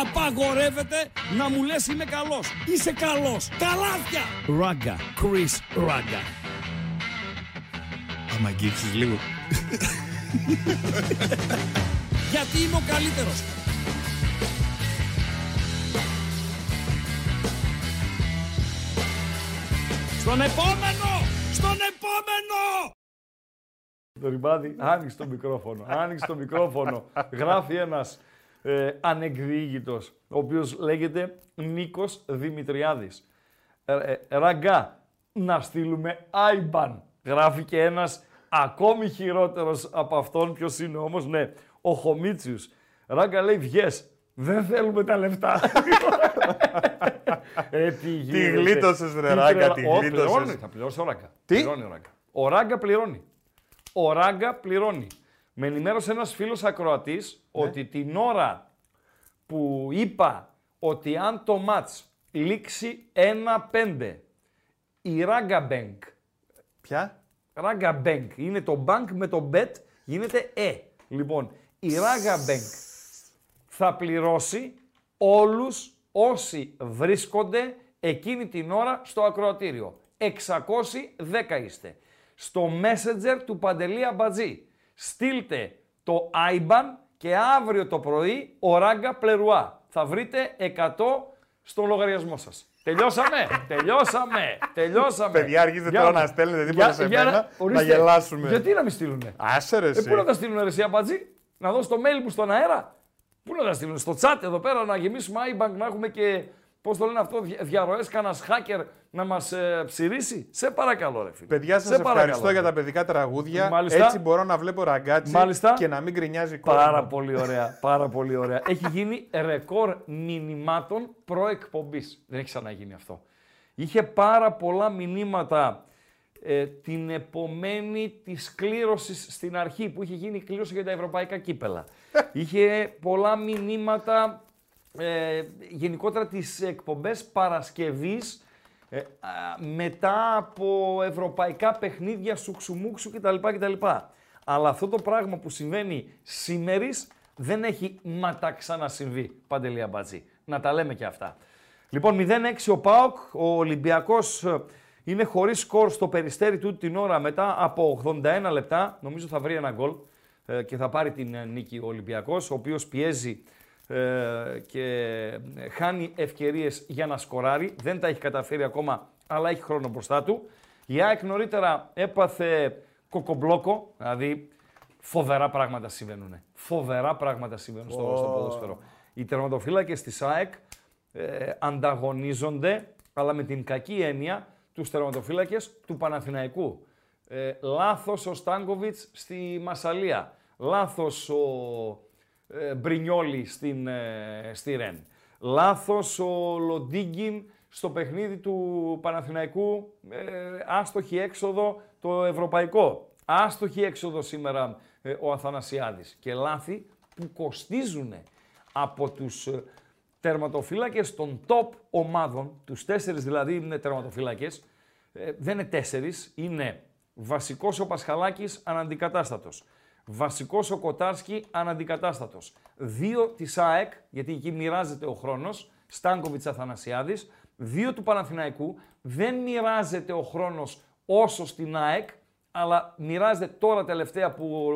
Απαγορεύεται να μου λες είμαι καλός. Είσαι καλός. Καλάθια. Ράγκα. Chris Ράγκα. Άμα αγγίξεις λίγο. Γιατί είμαι ο καλύτερος. Στον επόμενο! Στον επόμενο! Το ρημάδι, άνοιξε το μικρόφωνο. Άνοιξε το μικρόφωνο. Γράφει ένας ε, ανεκδιήγητος, ο οποίος λέγεται Νίκος Δημητριάδης. Ε, ε, ραγκά, να στείλουμε Άιμπαν. Γράφει και ένας ακόμη χειρότερος από αυτόν. Ποιος είναι όμως, ναι, ο Χομίτσιους. Ράγκα λέει, βγες. Δεν θέλουμε τα λεφτά. ε, τι Τι γίνεται; γλίτωσες, ρε Τι Ράγκα, τρελα- τι Ω, γλίτωσες. πληρώνει, Θα πληρώσει ο Ράγκα. Τι; Πληρώνει ο Ράγκα. Ο Ράγκα πληρώνει. Ο Ράγκα πληρώνει. Με ενημέρωσε ένας φίλος ακροατής Ναι. ότι την ώρα που είπα ότι αν το μάτς λήξει 1-5, η Ράγκα Bank, Ποια; Ράγκα Bank, είναι το bank με το bet, γίνεται ε. Λοιπόν, η Ράγκα Bank θα πληρώσει όλους όσοι βρίσκονται εκείνη την ώρα στο ακροατήριο. 610 είστε. Στο messenger του Παντελή Αμπατζή. Στείλτε το IBAN και αύριο το πρωί ο Ράγκα Πλερουά. Θα βρείτε 100 στο λογαριασμό σας. Τελειώσαμε, τελειώσαμε, τελειώσαμε. Παιδιά, αρχίζετε Για- τώρα να στέλνετε τίποτα για- σε για μένα, να ορίστε, γελάσουμε. Γιατί να μην στείλουνε; Άσε ρε Ε, εσύ. πού να τα στείλουν ρε εσύ Αμπατζή, να δώσω το mail μου στον αέρα; Πού να τα στείλουν, στο chat εδώ πέρα να γεμίσουμε iBank, να έχουμε και, πώς το λένε αυτό, δια- διαρροές, κανένας hacker να μας ε, ψηρίσει. Σε παρακαλώ ρε φίλε. Παιδιά, Σε σα ευχαριστώ παρακαλώ. για τα παιδικά τραγούδια. Μάλιστα. Έτσι μπορώ να βλέπω ραγκάτσι Μάλιστα. και να μην γκρινιάζει κόσμο. Πάρα πολύ ωραία, πάρα πολύ ωραία. Έχει γίνει ρεκόρ μηνυμάτων προεκπομπής. Δεν έχει ξαναγίνει αυτό. Είχε πάρα πολλά μηνύματα ε, την επομένη της κλήρωσης στην αρχή που είχε γίνει η κλήρωση για τα ευρωπαϊκά κύπελα. είχε πολλά μηνύματα ε, γενικότερα τις εκπομπές Παρασκευής ε, α, μετά από ευρωπαϊκά παιχνίδια σουξουμούξου κτλ. κτλ. Αλλά αυτό το πράγμα που συμβαίνει σήμερις δεν έχει ματά ξανασυμβεί, Παντελή Αμπατζή. Να τα λέμε και αυτά. Λοιπόν, 0-6 ο ΠΑΟΚ, ο Ολυμπιακός ε, είναι χωρίς σκορ στο περιστέρι του την ώρα μετά από 81 λεπτά. Νομίζω θα βρει ένα γκολ ε, και θα πάρει την ε, νίκη ο Ολυμπιακός, ο οποίος πιέζει ε, και ε, χάνει ευκαιρίες για να σκοράρει. Δεν τα έχει καταφέρει ακόμα, αλλά έχει χρόνο μπροστά του. Η ΑΕΚ νωρίτερα έπαθε κοκομπλόκο, δηλαδή φοβερά πράγματα συμβαίνουν. Φοβερά πράγματα συμβαίνουν στο, στο ποδόσφαιρο. Οι τερματοφύλακες της ΑΕΚ ε, ανταγωνίζονται, αλλά με την κακή έννοια, τους τερματοφύλακες του Παναθηναϊκού. Ε, λάθος ο Στάνκοβιτς στη Μασαλία. Λάθος ο ε, Μπρινιόλη στην, ε, στη Ρεν. Λάθος ο Λοντίγκιν στο παιχνίδι του Παναθηναϊκού. Ε, άστοχη έξοδο το ευρωπαϊκό. Άστοχη έξοδο σήμερα ε, ο Αθανασιάδης. Και λάθη που κοστίζουν από τους ε, τερματοφύλακες των top ομάδων, τους τέσσερις δηλαδή είναι τερματοφύλακες, ε, δεν είναι τέσσερις, είναι βασικός ο Πασχαλάκης αναντικατάστατος, βασικός ο Κοτάρσκι αναντικατάστατος, δύο της ΑΕΚ, γιατί εκεί μοιράζεται ο χρόνος, Στάνκοβιτς Αθανασιάδης, δύο του Παναθηναϊκού, δεν μοιράζεται ο χρόνος όσο στην ΑΕΚ, αλλά μοιράζεται τώρα τελευταία που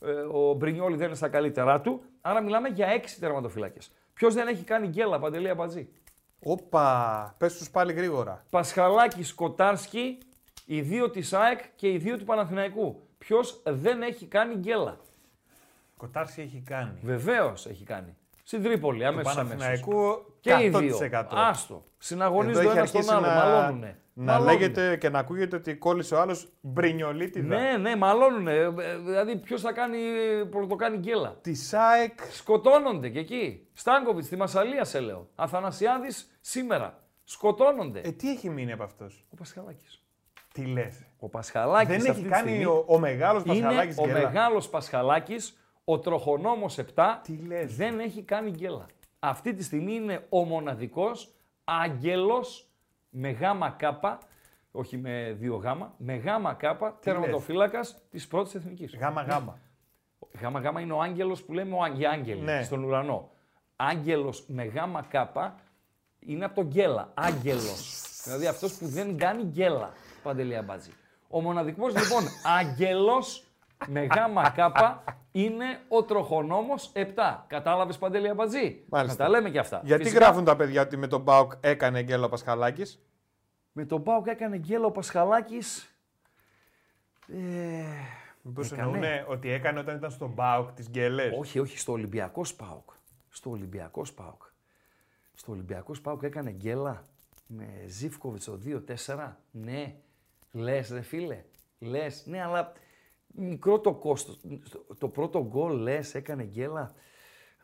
ο, ε, ο Μπρινιόλη δεν είναι στα καλύτερά του, άρα μιλάμε για έξι τερματοφύλακες. Ποιος δεν έχει κάνει γκέλα, Παντελή Αμπατζή; Όπα, πες τους πάλι γρήγορα. Πασχαλάκης, Σκοτάρσκι, οι δύο της ΑΕΚ και οι δύο του Παναθηναϊκού. Ποιος δεν έχει κάνει γκέλα. Κοτάρση έχει κάνει. Βεβαίως έχει κάνει. Στην Τρίπολη, αμέσως αμέσως. Παναθηναϊκού Και οι 100%. δύο. Άστο. Συναγωνίζονται Εδώ ο έχει ένας τον αρχίσει άλλο. να, Μαλώνουνε. να Μαλώνουνε. λέγεται και να ακούγεται ότι κόλλησε ο άλλος μπρινιολίτιδα. Ναι, ναι, μαλώνουνε. Ε, ε, Δηλαδή, ποιος θα κάνει, πρωτοκάνει γκέλα. Τη ΣΑΕΚ Σκοτώνονται και εκεί. Στάνκοβιτς στη Μασαλία, σε λέω. Αθανασιάδης σήμερα. Σκοτώνονται. Ε, τι έχει μείνει από αυτός; Ο Πασχαλάκης. Τι λες; Ο Πασχαλάκης. Δεν αυτή έχει τη κάνει στιγμή ο, ο μεγάλος Είναι Πασχαλάκης ο γελά. μεγάλος Πασχαλάκης, ο τροχονόμος 7, Τι λες; δεν έχει κάνει γκέλα. Αυτή τη στιγμή είναι ο μοναδικός άγγελος με γάμα κάπα, όχι με δύο γάμα, με γάμα κάπα, τερματοφύλακας της πρώτης εθνικής. Γάμα γάμα. Γάμα γάμα είναι ο άγγελος που λέμε ο άγγε- άγγελοι Ναι. στον ουρανό. Άγγελος με γάμα κάπα είναι από τον γκέλα. Άγγελος. δηλαδή αυτός που δεν κάνει γκέλα. Παντελή Αμπάτζη. Ο μοναδικός λοιπόν άγγελος με γάμα κάπα είναι ο τροχονόμος 7. Κατάλαβες Παντελή Αμπατζή. Μάλιστα. Να τα λέμε και αυτά. Γιατί Φυσικά, γράφουν τα παιδιά ότι με τον Μπάουκ έκανε γκέλο ο Πασχαλάκης; Με τον Πάουκ έκανε γκέλα ο Πασχαλάκης. Ε, Μήπως Έκανε. εννοούν ότι έκανε όταν ήταν στον Μπάουκ τι γκέλες; όχι, όχι, στο Ολυμπιακός Πάουκ. Στο Ολυμπιακός ΠΑΟΚ. Στο Ολυμπιακός ΠΑΟΚ έκανε γκέλα με Ζίβκοβιτς το 2-4. Ναι. Λες ρε φίλε. Λες. Ναι, αλλά μικρό το κόστος. Το πρώτο γκολ λες έκανε γκέλα.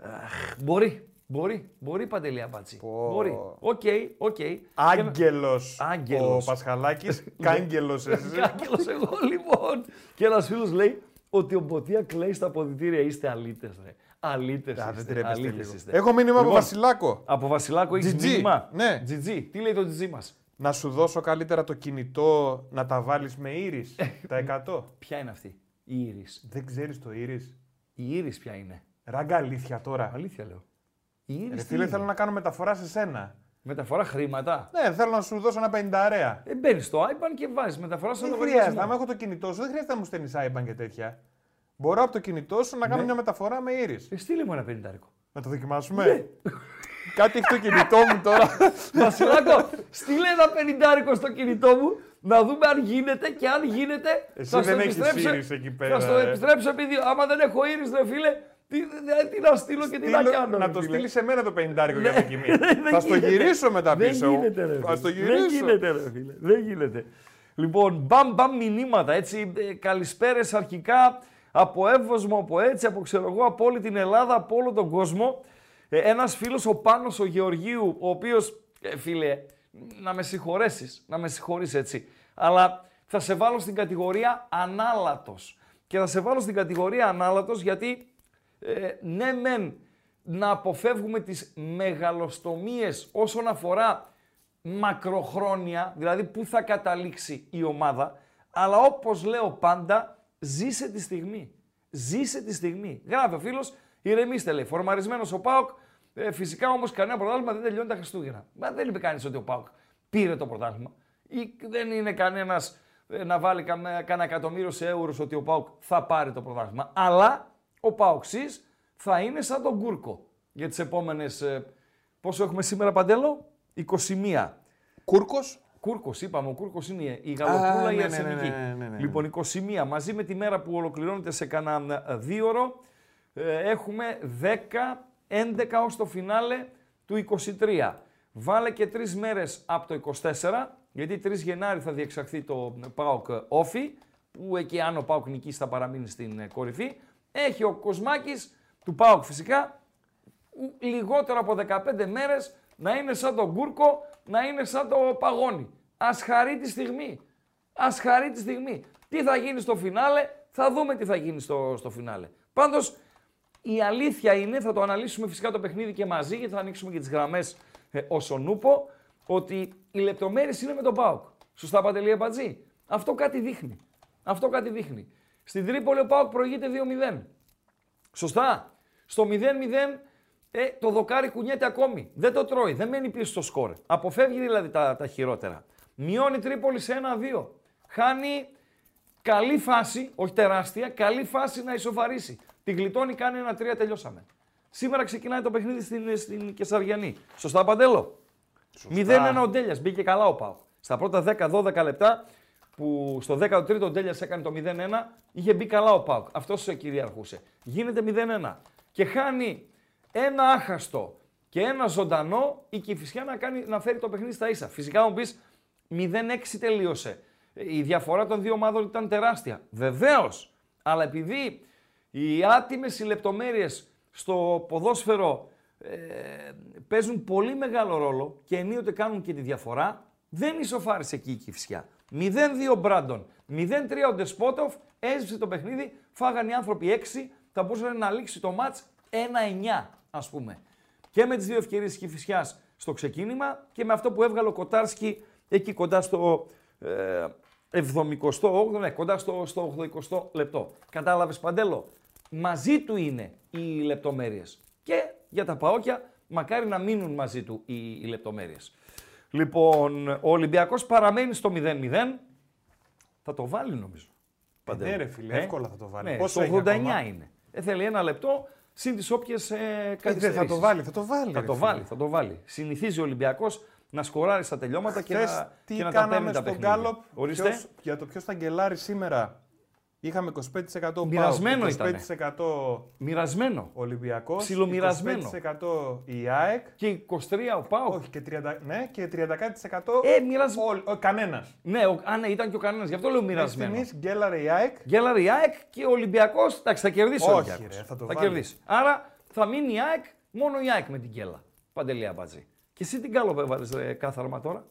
Αχ, μπορεί. Μπορεί. Μπορεί Παντελή Αμπατζή. Πω. Μπορεί. OK, OK. Άγγελος Άγγελος. ο Πασχαλάκης. Κάγκελος εσύ. Κάγκελος εγώ λοιπόν. Και ένας φίλος λέει ότι ο Μποτία κλαίει στα αποδητήρια. Είστε αλήτες ρε. Αλήτες Α, δεν είστε. τρέπεστε αλήτες λίγο. είστε. Έχω μήνυμα από Λοιπόν, Βασιλάκο. Από Βασιλάκο έχεις GG. μήνυμα; Ναι. GG. Τι λέει το GG μας; Να σου δώσω καλύτερα το κινητό να τα βάλεις με ήρης, τα 100. Ποια είναι αυτή; Η Ήρης. Δεν ξέρεις το ήρης. Η Ήρης ποια είναι; Ράγκα αλήθεια τώρα. Αλήθεια λέω. Η Ήρης Ρε τι φίλε, είναι; θέλω να κάνω μεταφορά σε σένα. Μεταφορά χρήματα; Ναι, θέλω να σου δώσω ένα πενηνταρέα. Ε, μπαίνεις στο IBAN και βάζεις μεταφορά στον Δεν χρειάζεται. λογαριασμό. Αν έχω το κινητό σου, δεν χρειάζεται να μου στέλνεις IBAN και τέτοια. Μπορώ από το κινητό σου να κάνω Ναι. μια μεταφορά με ήρης. Ε, στείλε μου ένα πενηντάρικο. Να το δοκιμάσουμε; Κάτι έχει το κινητό μου τώρα. Βασιλάκο, στείλε ένα πενηντάρικο στο κινητό μου να δούμε αν γίνεται και αν γίνεται. Εσύ θα στο δεν έχεις επιστρέψω- Iris εκεί πέρα, Θα στο ε. επιστρέψω επειδή άμα δεν έχω ήρης, ρε φίλε, τι, δε- τι να στείλω και τι να Στείλω- κάνω. να ρε το φίλε. στείλεις σε μένα το πενηντάρικο για Ναι. δοκιμή. Δεν Θα στο γίνεται. γυρίσω μετά πίσω. Δεν γίνεται, ρε. Θα στο φίλε. γυρίσω. Δεν γίνεται, ρε φίλε. Δεν γίνεται. Λοιπόν, μπαμ μπαμ μηνύματα, έτσι, ε, καλησπέρες αρχικά από Εύωσμο, από έτσι, από ξέρω εγώ, από όλη την Ελλάδα, από όλο τον κόσμο. Ε, ένας φίλος, ο Πάνος ο Γεωργίου, ο οποίος, ε, φίλε, να με συγχωρέσεις, να με συγχωρείς έτσι, αλλά θα σε βάλω στην κατηγορία ανάλατος. Και θα σε βάλω στην κατηγορία ανάλατος γιατί, ε, ναι μεν, να αποφεύγουμε τις μεγαλοστομίες όσον αφορά μακροχρόνια, δηλαδή πού θα καταλήξει η ομάδα, αλλά όπως λέω πάντα, ζήσε τη στιγμή. Ζήσε τη στιγμή. Γράφει ο φίλος, ηρεμήστε λέει, φορμαρισμένος ο ΠΑΟΚ, ε, φυσικά όμως κανένα πρωτάθλημα δεν τελειώνει τα Χριστούγεννα. Μα δεν είπε κανείς ότι ο ΠΑΟΚ πήρε το πρωτάθλημα. Ή δεν είναι κανένας ε, να βάλει καμέ- κανένα εκατομμύριο σε εύρους ότι ο ΠΑΟΚ θα πάρει το πρωτάθλημα. Αλλά ο ΠΑΟΚΣής θα είναι σαν τον Κούρκο για τις επόμενες... ε, πόσο έχουμε σήμερα Παντέλο; 21. Κούρκος; Κούρκος, είπαμε, ο Κούρκος είναι η γαλοπούλα Α, η ναι, ναι, αρσενική. ναι, ναι, ναι, ναι. Λοιπόν, 21 μαζί με τη μέρα που ολοκληρώνεται σε κανένα ε, δύο ώρο, ε, έχουμε 10, 11 ως το φινάλε του 23. Βάλε και τρεις μέρες από το 24, γιατί 3 Γενάρη θα διεξαχθεί το ΠΑΟΚ Όφι, που εκεί αν ο ΠΑΟΚ νικήσει θα παραμείνει στην ε, κορυφή. Έχει ο Κοσμάκης του ΠΑΟΚ φυσικά, ου- λιγότερο από 15 μέρες να είναι σαν τον Κούρκο, να είναι σαν το Παγόνι. Ας χαρεί τη στιγμή. Ας χαρεί τη στιγμή. Τι θα γίνει στο φινάλε, θα δούμε τι θα γίνει στο, στο φινάλε. Πάντως, η αλήθεια είναι, θα το αναλύσουμε φυσικά το παιχνίδι και μαζί, γιατί θα ανοίξουμε και τις γραμμές ε, όσον ούπο, ότι οι λεπτομέρειες είναι με τον ΠΑΟΚ. Σωστά Παντελή Αμπατζή. Αυτό κάτι δείχνει. Αυτό κάτι δείχνει. Στην Τρίπολη ο ΠΑΟΚ προηγείται 2-0. Σωστά. Στο 0-0 ε, το δοκάρι κουνιέται ακόμη. Δεν το τρώει. Δεν μένει πίσω στο σκορ. Αποφεύγει δηλαδή τα, τα χειρότερα. Μειώνει η Τρίπολη σε 1-2. Χάνει καλή φάση, όχι τεράστια, καλή φάση να ισοφαρίσει. Τη γλιτώνει, κάνει ένα 3, τελειώσαμε. Σήμερα ξεκινάει το παιχνίδι στην, στην Κεσαριανή. Σωστά, Παντέλο; 0-1 ο Ντέλιας. Μπήκε καλά ο Πάο. Στα πρώτα 10-12 λεπτά που στο 13ο ο Ντέλιας έκανε το 0-1, είχε μπει καλά ο Πάοκ. Αυτός κυριαρχούσε. Γίνεται 0-1. Και χάνει ένα άχαστο και ένα ζωντανό η Κηφισιά να, κάνει, να φέρει το παιχνίδι στα ίσα. Φυσικά μου πεις 0-6 τελείωσε. Η διαφορά των δύο ομάδων ήταν τεράστια. Βεβαίως. Αλλά επειδή οι άτιμες οι λεπτομέρειες στο ποδόσφαιρο ε, παίζουν πολύ μεγάλο ρόλο και ενίοτε κάνουν και τη διαφορά, δεν ισοφάρισε εκεί η Κηφισιά. 0-2 ο Μπράντον, 0-3 ο Ντεσπότοφ, έσβησε το παιχνίδι, φάγανε οι άνθρωποι 6, θα μπορούσε να λήξει το μάτς 1-9 ας πούμε. Και με τις δύο ευκαιρίες της Κηφισιάς στο ξεκίνημα και με αυτό που έβγαλε ο Κοτάρσκι εκεί κοντά στο ε, 78, ναι, κοντά στο, στο 80 λεπτό. Κατάλαβες Παντέλο, μαζί του είναι οι λεπτομέρειες. Και για τα Παόκια, μακάρι να μείνουν μαζί του οι, οι λεπτομέρειες. Λοιπόν, ο Ολυμπιακός παραμένει στο 0-0. Θα το βάλει νομίζω. Ναι, ρε φίλε, Ε, εύκολα θα το βάλει. Ναι, Πόσο στο έχει 89 ακόμα; είναι. Ε, θέλει ένα λεπτό συν τις όποιες ε, Ε, καθυστερήσεις. θα το βάλει, θα το βάλει. Θα ρε το φίλε. βάλει, θα το βάλει. Συνηθίζει ο Ολυμπιακός να σκοράρει στα τελειώματα και Χθες να, τι και να τα κάναμε παίρνει τα στον παιχνίδια. Γκάλοπ Ορίστε. ποιος- για το ποιος θα γκελάρει σήμερα. Είχαμε 25% Μοιρασμένο ΠΑΟΚ, ήτανε. 25% Μοιρασμένο. Ολυμπιακός, Ψιλομοιρασμένο. 25% η ΑΕΚ, Και 23 ο Πάοκ. όχι και 30, ναι, και 30% Ε, μοιρασμένο. ο, ο, κανένας. Ναι, ο, α, ναι, ήταν και ο κανένας. Γι' αυτό λέω μοιρασμένο. Στιγμής γκέλαρε η ΑΕΚ, Γκέλαρη η ΑΕΚ και ο Ολυμπιακός. Εντάξει, θα κερδίσει ο Όχι, Ολυμπιακός. ρε, θα το θα βάλει. κερδίσει. Άρα θα μείνει η ΑΕΚ, μόνο η ΑΕΚ με την γκέλα. Παντελή αμπατζή. Και εσύ την κάλο έβαλες κάθαρμα τώρα;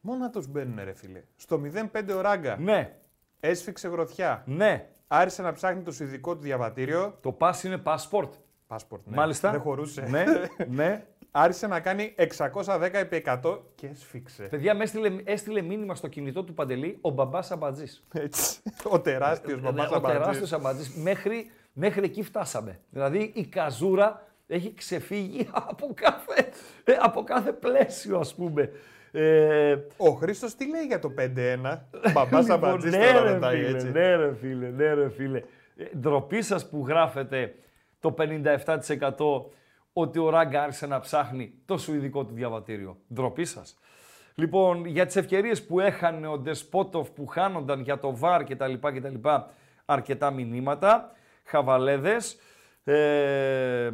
μόνο τους μπαίνουν ρε φίλε. Στο 0-5 ο Ράγκα Ναι, έσφιξε γροθιά. ναι. Άρχισε να ψάχνει το σουηδικό του διαβατήριο. Το pass είναι passport. Passport, ναι. Μάλιστα. Δεν χωρούσε. Ναι, ναι. Άρχισε να κάνει 610 επί 100 και έσφιξε. Παιδιά, με έστειλε, έστειλε μήνυμα στο κινητό του Παντελή ο μπαμπάς Αμπατζής. Έτσι. Ο τεράστιος μπαμπάς Ναι, Ο τεράστιος Αμπατζής. Μέχρι, μέχρι εκεί φτάσαμε. Δηλαδή η καζούρα έχει ξεφύγει από κάθε, ε, από κάθε πλαίσιο, ας πούμε. Ε, Ο Χρήστος τι λέει για το 5-1. Μπαμπά λοιπόν, Αμπατζή ναι, τώρα ρε ρωτάει φίλε, έτσι. ναι, ρε φίλε, ναι, ρε φίλε. Ε, Ντροπή σας που γράφετε το 57% ότι ο Ράγκα άρχισε να ψάχνει το σουηδικό του διαβατήριο. Ντροπή σας. Λοιπόν, για τις ευκαιρίες που έχανε ο Ντεσπότοφ που χάνονταν για το ΒΑΡ κτλ. κτλ αρκετά μηνύματα, χαβαλέδες. Ε,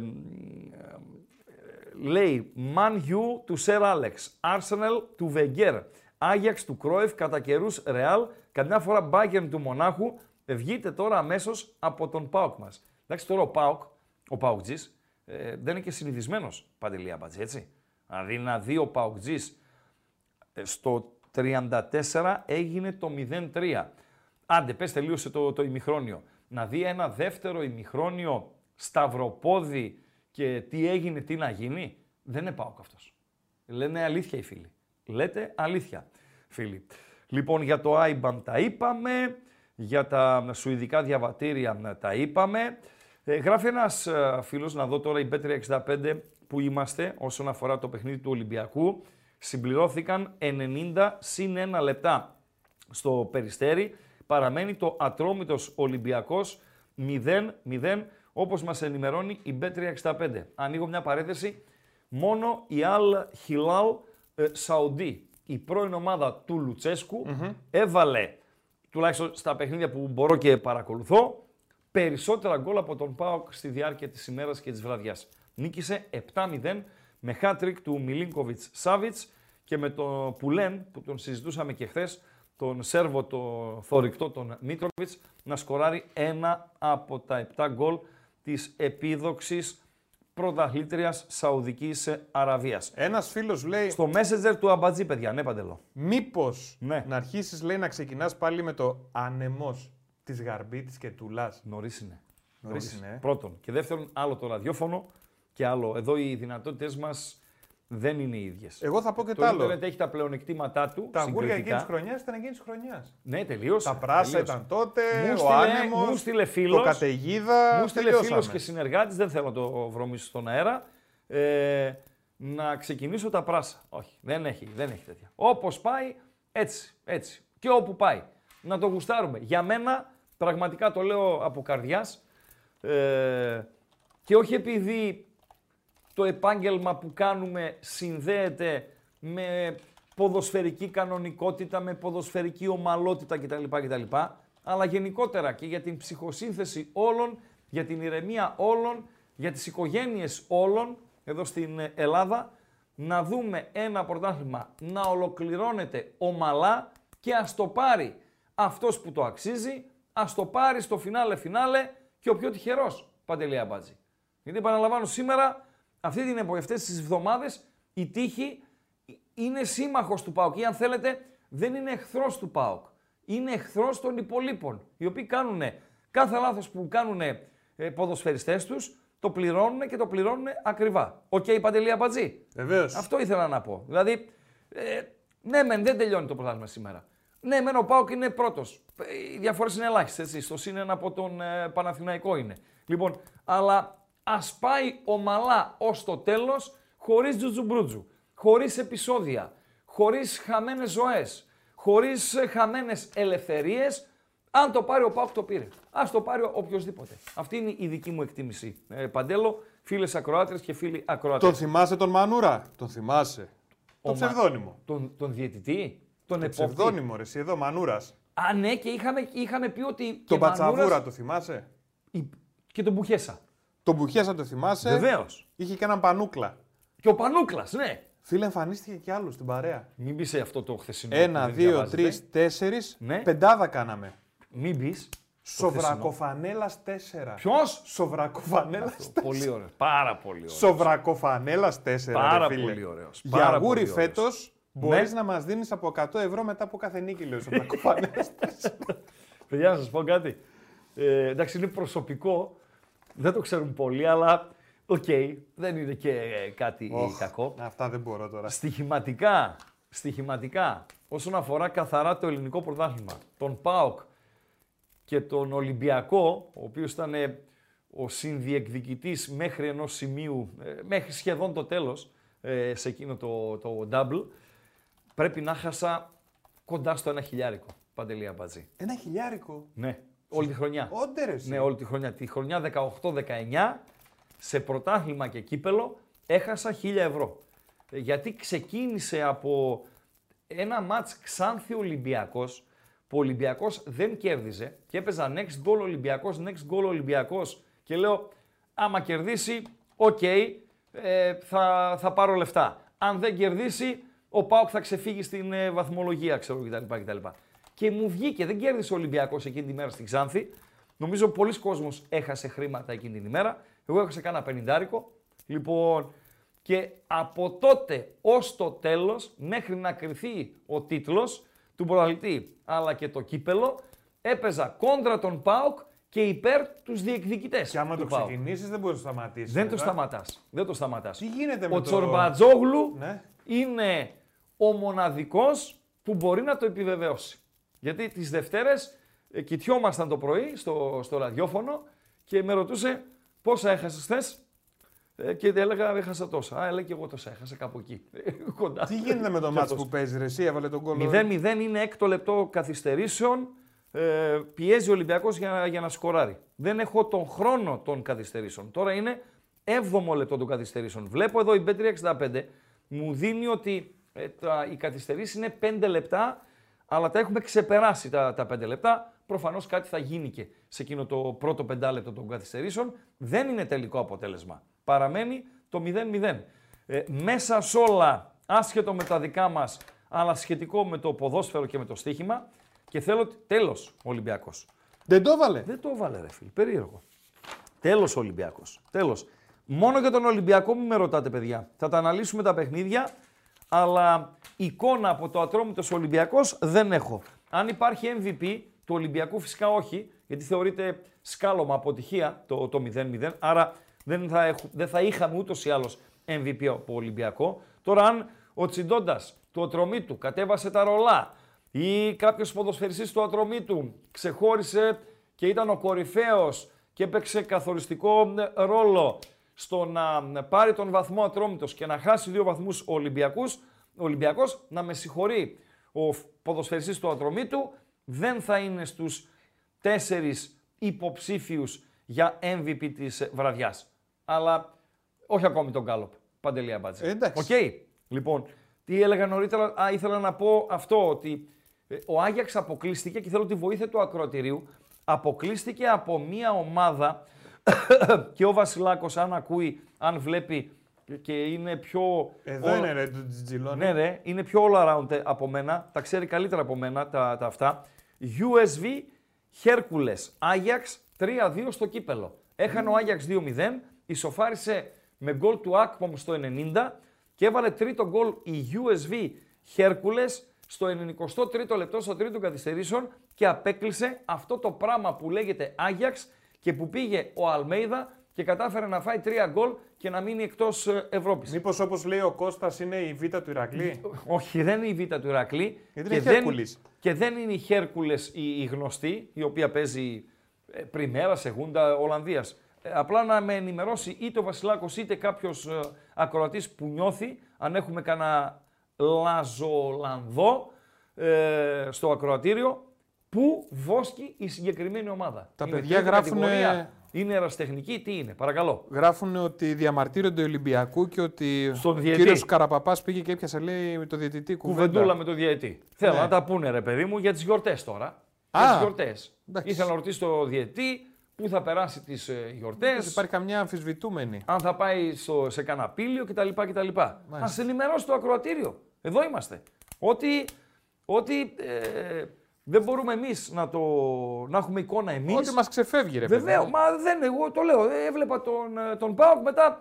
λέει Man U του Σερ Άλεξ, Arsenal του Βεγγέρ, Άγιαξ του Κρόιφ, κατά καιρούς Ρεάλ, καμιά φορά Bayern του Μονάχου. Ε, Βγείτε τώρα αμέσως από τον ΠΑΟΚ μας. Εντάξει, τώρα ο ΠΑΟΚ, ο ΠΑΟΚ ε, δεν είναι και συνηθισμένος Παντελή Αμπατζή, έτσι. Δηλαδή να δει ο ΠΑΟΚ ε, στο 34 έγινε το 0-3. Άντε, πες τελείωσε το, το ημιχρόνιο. Να δει ένα δεύτερο ημιχρόνιο σταυροπόδι και τι έγινε, τι να γίνει. Δεν είναι πάω αυτός. Λένε αλήθεια οι φίλοι. Λέτε αλήθεια, φίλοι. Λοιπόν, για το IBAN τα είπαμε, για τα σουηδικά διαβατήρια τα είπαμε. Ε, γράφει ένας ε, φίλος, να δω τώρα η B365 που είμαστε όσον αφορά το παιχνίδι του Ολυμπιακού. Συμπληρώθηκαν 90 συν 1 λεπτά στο Περιστέρι. Παραμένει το ατρόμητος Ολυμπιακός 0-0 όπως μας ενημερώνει η B365. Ανοίγω μια παρένθεση. Μόνο η Al Hilal ε, Σαουντί, η πρώην ομάδα του λουτσεσκου έβαλε, τουλάχιστον στα παιχνίδια που μπορώ και παρακολουθώ, περισσότερα γκολ από τον ΠΑΟΚ στη διάρκεια της ημέρας και της βραδιάς. Νίκησε 7-0 με hat-trick του Μιλίνκοβιτς Σάβιτς και με το Πουλέν που τον συζητούσαμε και χθες, τον Σέρβο το θορυκτό τον Μίτροβιτς να σκοράρει ένα από τα 7 γκολ της επίδοξης πρωταθλήτριας Σαουδικής Αραβίας. Ένας φίλος λέει, Στο Messenger του Αμπατζή, παιδιά, ναι, παντελώ. μήπως Ναι. να αρχίσεις λέει να ξεκινάς πάλι με το ανεμός της Γαρμπίτης και Τουλάς. Νωρίς είναι. Νωρίς είναι, ε. Πρώτον. Και δεύτερον, άλλο το ραδιόφωνο και άλλο. Εδώ οι δυνατότητες μας δεν είναι οι ίδιες. Εγώ θα πω και το τ' άλλο. ίντερνετ έχει τα πλεονεκτήματά του. Τα αγούρια εκείνη συγκριτικά. τη χρονιάς ήταν εκείνης τη χρονιάς. Ναι, τελείωσε. Τα πράσα τελείωσε. ήταν τότε, Μου ο στείλε- άνεμος, μου στείλε φίλος, το καταιγίδα. Μου στείλε τελειώσαμε. φίλο και συνεργάτης, δεν θέλω να το βρωμίσω στον αέρα. Ε, να ξεκινήσω τα πράσα. Όχι, δεν έχει, δεν έχει τέτοια. Όπως πάει, έτσι, έτσι. Και όπου πάει. Να το γουστάρουμε. Για μένα, πραγματικά το λέω από καρδιάς. Ε, και όχι επειδή το επάγγελμα που κάνουμε συνδέεται με ποδοσφαιρική κανονικότητα, με ποδοσφαιρική ομαλότητα κτλ. κτλ αλλά γενικότερα και για την ψυχοσύνθεση όλων, για την ηρεμία όλων, για τις οικογένειες όλων εδώ στην Ελλάδα, να δούμε ένα πρωτάθλημα να ολοκληρώνεται ομαλά και ας το πάρει αυτός που το αξίζει, ας το πάρει στο φινάλε φινάλε και ο πιο τυχερός, Παντελή Αμπατζή. Γιατί επαναλαμβάνω σήμερα, αυτή την εποχή, αυτές τις εβδομάδες, η τύχη είναι σύμμαχος του ΠΑΟΚ ή αν θέλετε δεν είναι εχθρός του ΠΑΟΚ. Είναι εχθρός των υπολοίπων, οι οποίοι κάνουν κάθε λάθος που κάνουν ε, ποδοσφαιριστές τους, το πληρώνουν και το πληρώνουν ακριβά. OK, okay, Παντελή Αμπατζή. Βεβαίως. Αυτό ήθελα να πω. Δηλαδή, ε, ναι, μεν δεν τελειώνει το πρωτάθλημα σήμερα. Ναι, μεν ο Πάοκ είναι πρώτος. Οι διαφορές είναι ελάχιστες. Έτσι. Στο συν ένα από τον ε, Παναθηναϊκό είναι. Λοιπόν, αλλά ας πάει ομαλά ως το τέλος, χωρίς τζουτζουμπρούτζου, χωρίς επεισόδια, χωρίς χαμένες ζωές, χωρίς ε, χαμένες ελευθερίες. Αν το πάρει ο Πάουκ το πήρε. Ας το πάρει οποιοδήποτε. Αυτή είναι η δική μου εκτίμηση. Ε, Παντέλο, φίλες ακροάτρες και φίλοι ακροάτες. Τον θυμάσαι τον Μανούρα; Τον θυμάσαι. Ο Το Μα- ψευδόνυμο. Τον, τον διαιτητή, τον Το επόπτη. ψευδόνυμο, ρε, εσύ εδώ, Μανούρας. Α, ναι, και είχαμε, είχαμε πει ότι. Τον και Πατσαβούρα Μανούρας- το θυμάσαι; η- Και τον Μπουχέσα. Τον Μπουχέσα το θυμάσαι. Βεβαίως. Είχε και έναν πανούκλα. Και ο Πανούκλας, ναι. Φίλε, εμφανίστηκε κι άλλος στην παρέα. Μην μπει σε αυτό το χθεσινό. Ένα, που δεν δύο, διαβάζετε. τρεις, τέσσερις. Ναι. Πεντάδα κάναμε. Μην μπει. Σοβρακοφανέλας 4. Ποιος; Σοβρακοφανέλας 4. πολύ ωραίο. Πάρα πολύ ωραίο. Σοβρακοφανέλας 4. Πάρα ρε, φίλε. πολύ ωραίος. Για Πάρα αγούρι πολύ ωραίος. φέτος μπορείς Ναι. να μας δίνεις από 100 ευρώ μετά από κάθε νίκη, λέει ο Σοβρακοφανέλας 4. Παιδιά, να σας πω κάτι. Ε, εντάξει, είναι προσωπικό. Δεν το ξέρουν πολλοί, αλλά οκ, δεν είναι και ε, κάτι κακό. Αυτά δεν μπορώ τώρα. Στοιχηματικά, στοιχηματικά, όσον αφορά καθαρά το ελληνικό πρωτάθλημα, τον ΠΑΟΚ και τον Ολυμπιακό, ο οποίος ήταν ε, ο συνδιεκδικητής μέχρι ενός σημείου, ε, μέχρι σχεδόν το τέλος, ε, σε εκείνο το, το double, πρέπει να 'χασα κοντά στο ένα χιλιάρικο, Παντελή Αμπατζή. Ένα χιλιάρικο; Ναι, όλη τη χρονιά. Άντε ρε. εσύ. Ναι, όλη τη χρονιά. Τη χρονιά 18-19 σε πρωτάθλημα και κύπελλο έχασα 1000 ευρώ. Ε, Γιατί ξεκίνησε από ένα ματς Ξάνθη Ολυμπιακός που ο Ολυμπιακός δεν κέρδιζε και έπαιζα next goal Ολυμπιακός, next goal Ολυμπιακός και λέω άμα κερδίσει, οκ, ε, θα, θα πάρω λεφτά. Αν δεν κερδίσει, ο Πάοκ θα ξεφύγει στην ε, βαθμολογία, ξέρω κτλ. κτλ. Και μου βγήκε, δεν κέρδισε ο Ολυμπιακός εκείνη τη μέρα στην Ξάνθη. Νομίζω πολλοί κόσμος έχασε χρήματα εκείνη την ημέρα. Εγώ έχασα κάνα πενιντάρικο. Λοιπόν, και από τότε ως το τέλος, μέχρι να κρυθεί ο τίτλος του πρωταθλητή, αλλά και το κύπελο, έπαιζα κόντρα τον ΠΑΟΚ και υπέρ τους διεκδικητές Και άμα του το ΠΑΟΚ. ξεκινήσεις, δεν μπορείς να σταματήσεις. Δεν το σταματάς. Δεν το σταματάς. Τι γίνεται με Ο το- Τσορμπατζόγλου Ναι. είναι ο μοναδικός που μπορεί να το επιβεβαιώσει. Γιατί τις Δευτέρες ε, κοιτιόμασταν το πρωί στο, στο ραδιόφωνο και με ρωτούσε πόσα έχασες χθες ε, και έλεγα έχασα τόσα. Α, έλεγα και εγώ τόσα έχασα κάπου εκεί. Ε, Κοντά. Τι γίνεται με το Και μάτς αυτός. που παίζεις, ρε, εσύ έβαλε τον κόλλο; 0-0 είναι έκτο λεπτό καθυστερήσεων. Ε, πιέζει ο Ολυμπιακός για, για να σκοράρει. Δεν έχω τον χρόνο των καθυστερήσεων. Τώρα είναι 7ο λεπτό των καθυστερήσεων. Βλέπω εδώ η B365 μου δίνει ότι ε, τα, οι καθυστερήσεις είναι 5 λεπτά, αλλά τα έχουμε ξεπεράσει τα, τα 5 λεπτά. Προφανώς κάτι θα γίνει και σε εκείνο το πρώτο πεντάλεπτο των καθυστερήσεων. Δεν είναι τελικό αποτέλεσμα. Παραμένει το 0-0. Ε, μέσα σε όλα, άσχετο με τα δικά μας, αλλά σχετικό με το ποδόσφαιρο και με το στοίχημα, και θέλω τέλος ο Ολυμπιακός. Δεν το έβαλε. Δεν το έβαλε ρε φίλε, περίεργο. Τέλος ο Ολυμπιακός, τέλος. Μόνο για τον Ολυμπιακό μην με ρωτάτε παιδιά. Θα τα αναλύσουμε τα παιχνίδια, αλλά εικόνα από το Ατρόμητος Ολυμπιακός δεν έχω. Αν υπάρχει MVP του Ολυμπιακού φυσικά όχι, γιατί θεωρείται σκάλωμα αποτυχία το, το 0-0, άρα δεν θα, έχου- δεν θα είχαμε ούτως ή άλλως MVP από Ολυμπιακό. Τώρα αν ο Τσιντόντας του Ατρομήτου κατέβασε τα ρολά ή κάποιος ποδοσφαιριστής του Ατρομήτου ξεχώρισε και ήταν ο κορυφαίος και έπαιξε καθοριστικό ε, ρόλο στο να ε, πάρει τον βαθμό Ατρόμητος και να χάσει δύο βαθμούς ο Ολυμπιακούς, ο Ολυμπιακός να με συγχωρεί ο φ- ποδοσφαιριστής του Ατρομήτου δεν θα είναι στους τέσσερις υποψήφιους για MVP της ε, βραδιάς. Αλλά όχι ακόμη το γκάλοπ. Παντελή Αμπατζή. Ε, εντάξει. Οκ. Λοιπόν, τι έλεγα νωρίτερα. Α, ήθελα να πω αυτό ότι ε, ο Άγιαξ αποκλείστηκε και θέλω τη βοήθεια του ακροατηρίου. Αποκλείστηκε από μία ομάδα και ο Βασιλάκος αν ακούει, αν βλέπει και είναι πιο... Εδώ all- είναι ρε, το τζιλόνι. ναι, ρε, είναι πιο all around από μένα. Τα ξέρει καλύτερα από μένα τα, τα αυτά. USV Hercules Ajax 3-2 στο κύπελο. Έχανε ο Ajax 2-0, ισοφάρισε με γκολ του Akpom στο 90 και έβαλε τρίτο γκολ η USV Hercules στο 93ο λεπτό στο τρίτο καθυστερήσεων και απέκλεισε αυτό το πράγμα που λέγεται Ajax και που πήγε ο Αλμέιδα και κατάφερε να φάει τρία γκολ και να μείνει εκτός ε, Ευρώπης. Μήπως όπως λέει ο Κώστας είναι η β' του Ηρακλή; Όχι, δεν είναι η Β' του Ηρακλή. Γιατί και, είναι δεν, Χέρκουλης. και δεν είναι η Χέρκουλες η, η γνωστή, η οποία παίζει ε, πριμέρα, σεγούντα Ολλανδίας. ε, απλά να με ενημερώσει είτε ο Βασιλάκος είτε κάποιος ε, ακροατής που νιώθει, αν έχουμε κανένα λαζολανδό ε, στο ακροατήριο, που βόσκει η συγκεκριμένη ομάδα; Τα Είναι παιδιά τρίτη γράφουνε- κατηγορία, Είναι ερασιτεχνική, τι είναι, παρακαλώ. Γράφουν ότι διαμαρτύρονται Ολυμπιακού και ότι Στον ο διαιτή. κύριος Καραπαπάς πήγε και έπιασε λέει με το διαιτητή κουβέντα. Κουβεντούλα με το διαιτή. Θέλω Ναι. να τα πούνε ρε παιδί μου για τις γιορτές τώρα. Α, για τις γιορτές. εντάξει. Ήθελα να ρωτήσω το διαιτή πού θα περάσει τις ε, γιορτές. Δεν υπάρχει καμιά αμφισβητούμενη. αν θα πάει στο, σε κανένα πήλιο κτλ. κτλ. Α ενημερώσει το ακροατήριο. Εδώ είμαστε. Ότι, ότι ε, δεν μπορούμε εμείς να, το, να έχουμε εικόνα εμείς. Ότι μας ξεφεύγει ρε παιδί. Βεβαίω, μα δεν, εγώ το λέω. Ε, Έβλεπα τον, ε, τον Πάουκ μετά.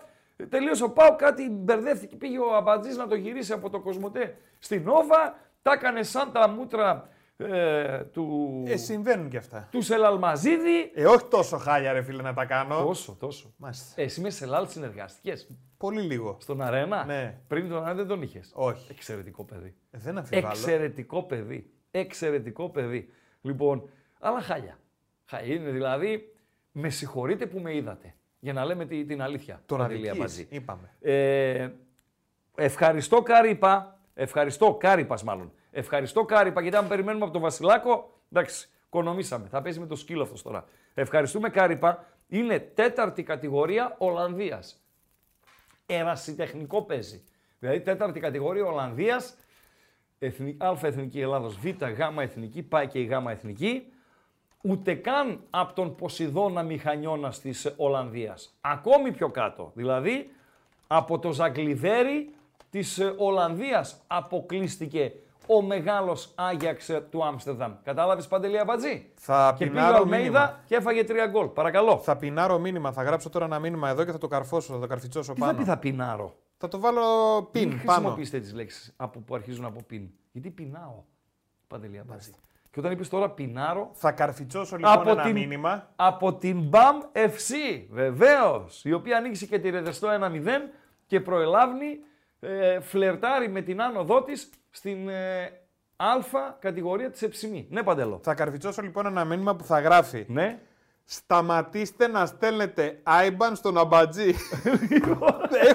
Τελείωσε ο Πάουκ, κάτι μπερδεύτηκε. Πήγε ο Αμπατζής να το γυρίσει από το Κοσμοτέ στην Νόβα. Τα έκανε σαν τα μούτρα ε, του, Ε, συμβαίνουν και αυτά. του Σελαλμαζίδη. Ε, όχι τόσο χάλια ρε φίλε να τα κάνω. Τόσο, τόσο. Μάλιστα. Ε, εσύ με Σελάλ συνεργαστικέ. Πολύ λίγο. Στον Αρένα; Ναι. Πριν τον Αρένα δεν τον είχες; Όχι. Εξαιρετικό παιδί. Ε, δεν αμφιβάλλω. Εξαιρετικό παιδί. Εξαιρετικό παιδί. Λοιπόν, αλλά χάλια. Χάλια είναι δηλαδή, με συγχωρείτε που με είδατε. Για να λέμε τη- την αλήθεια. Τον Παντελή αδικείς, Αμπατζή. είπαμε. Ε, ευχαριστώ Κάρυπα. Ευχαριστώ Κάρυπας μάλλον. Ευχαριστώ Κάρυπα γιατί αν περιμένουμε από τον Βασιλάκο, εντάξει, κονομήσαμε. Θα παίζει με το σκύλο αυτός τώρα. Ευχαριστούμε Κάρυπα. Είναι τέταρτη κατηγορία Ολλανδίας. Ερασιτεχνικό παίζει. Δηλαδή τέταρτη κατηγορία Ολλανδίας, εθνη, Α εθνική Ελλάδος, Β, Γ εθνική, πάει και η Γ εθνική, ούτε καν από τον Ποσειδώνα Μηχανιώνας της Ολλανδίας. Ακόμη πιο κάτω. Δηλαδή, από το Ζαγκλιδέρι της ε, Ολλανδίας αποκλείστηκε ο μεγάλος Άγιαξ ε, του Άμστερνταμ. Κατάλαβες Παντελή Αμπατζή. Θα Και πήγε ο πεινάρω Αλμέιδα μήνυμα. και έφαγε τρία γκολ. Παρακαλώ. Θα πεινάρω μήνυμα. Θα γράψω τώρα ένα μήνυμα εδώ και θα το καρφώσω, θα το καρφιτσώσω Τι θα πάνω. πει θα πεινάρω; Θα το βάλω Μην πιν πάνω. χρησιμοποιήσετε τις λέξεις από, που αρχίζουν από πιν. Γιατί πεινάω. Παντελή Αμπατζή. Και όταν είπες τώρα πεινάρω, Θα καρφιτσώσω λοιπόν Από ένα την- μήνυμα. από την BAM FC, βεβαίως, η οποία ανοίξει και τη ρεδεστό 1-0 και προελάβνει, ε, φλερτάρει με την άνοδό της στην ε, α κατηγορία της Εψημή. Ναι, Παντελό. Θα καρφιτσώσω λοιπόν ένα μήνυμα που θα γράφει. Ναι. Σταματήστε να στέλνετε IBAN στον αμπατζή.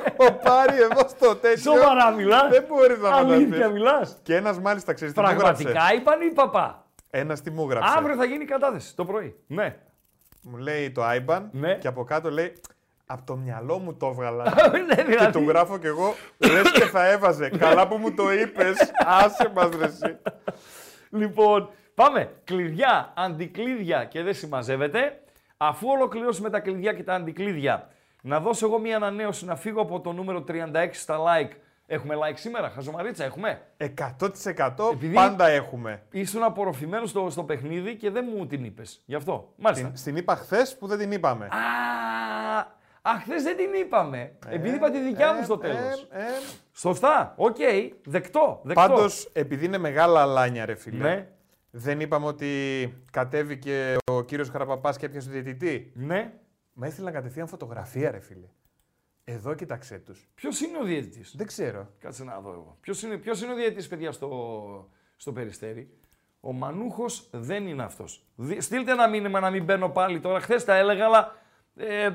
Έχω πάρει εδώ στο τέτοιο. Σοβαρά μιλάς. Δεν μπορείς να Αλήθεια φανταστείς. μιλάς. Και ένας μάλιστα ξέρεις τι μου γράψε; Πραγματικά είπαν ή παπά; Ένας τι μου γράψε; Αύριο θα γίνει η κατάθεση το πρωί. Ναι. Μου λέει το IBAN Ναι. και από κάτω λέει Από το μυαλό μου το έβγαλα. ναι, και δηλαδή. του γράφω κι εγώ, λες και θα έβαζε. Καλά που μου το είπες, άσε μας ρε εσύ. Λοιπόν, πάμε. Κλειδιά, αντικλείδια και δεν συμμαζεύεται. Αφού ολοκληρώσουμε τα κλειδιά και τα αντικλείδια, να δώσω εγώ μία ανανέωση να φύγω από το νούμερο 36 στα like. Έχουμε like σήμερα, χαζομαρίτσα, έχουμε; 100% Επειδή- πάντα έχουμε. Ήσουν απορροφημένος στο, στο παιχνίδι και δεν μου την είπες. Γι' αυτό. Μάλιστα. Την, στην είπα χθες που δεν την είπαμε. Α, α χθες δεν την είπαμε. επειδή είπα τη δικιά μου στο τέλος. Ε, ε, Σωστά. Οκ. Δεκτό. δεκτό. Πάντως, επειδή είναι μεγάλα αλάνια ρε φίλε, Ναι. Δεν είπαμε ότι κατέβηκε ο κύριος Χαραπαπάς και έπιασε το διαιτητή; Ναι. Μα έστειλαν κατευθείαν φωτογραφία ρε φίλε. Εδώ κοίταξέ τους. Ποιος είναι ο διαιτητής; Δεν ξέρω. Κάτσε να δω εγώ. Ποιος είναι, ποιος είναι ο διαιτητής, παιδιά, στο, στο Περιστέρι; Ο Μανούχος δεν είναι αυτός. Στείλτε ένα μήνυμα να μην μπαίνω πάλι τώρα. Χθες τα έλεγα, αλλά. Ε,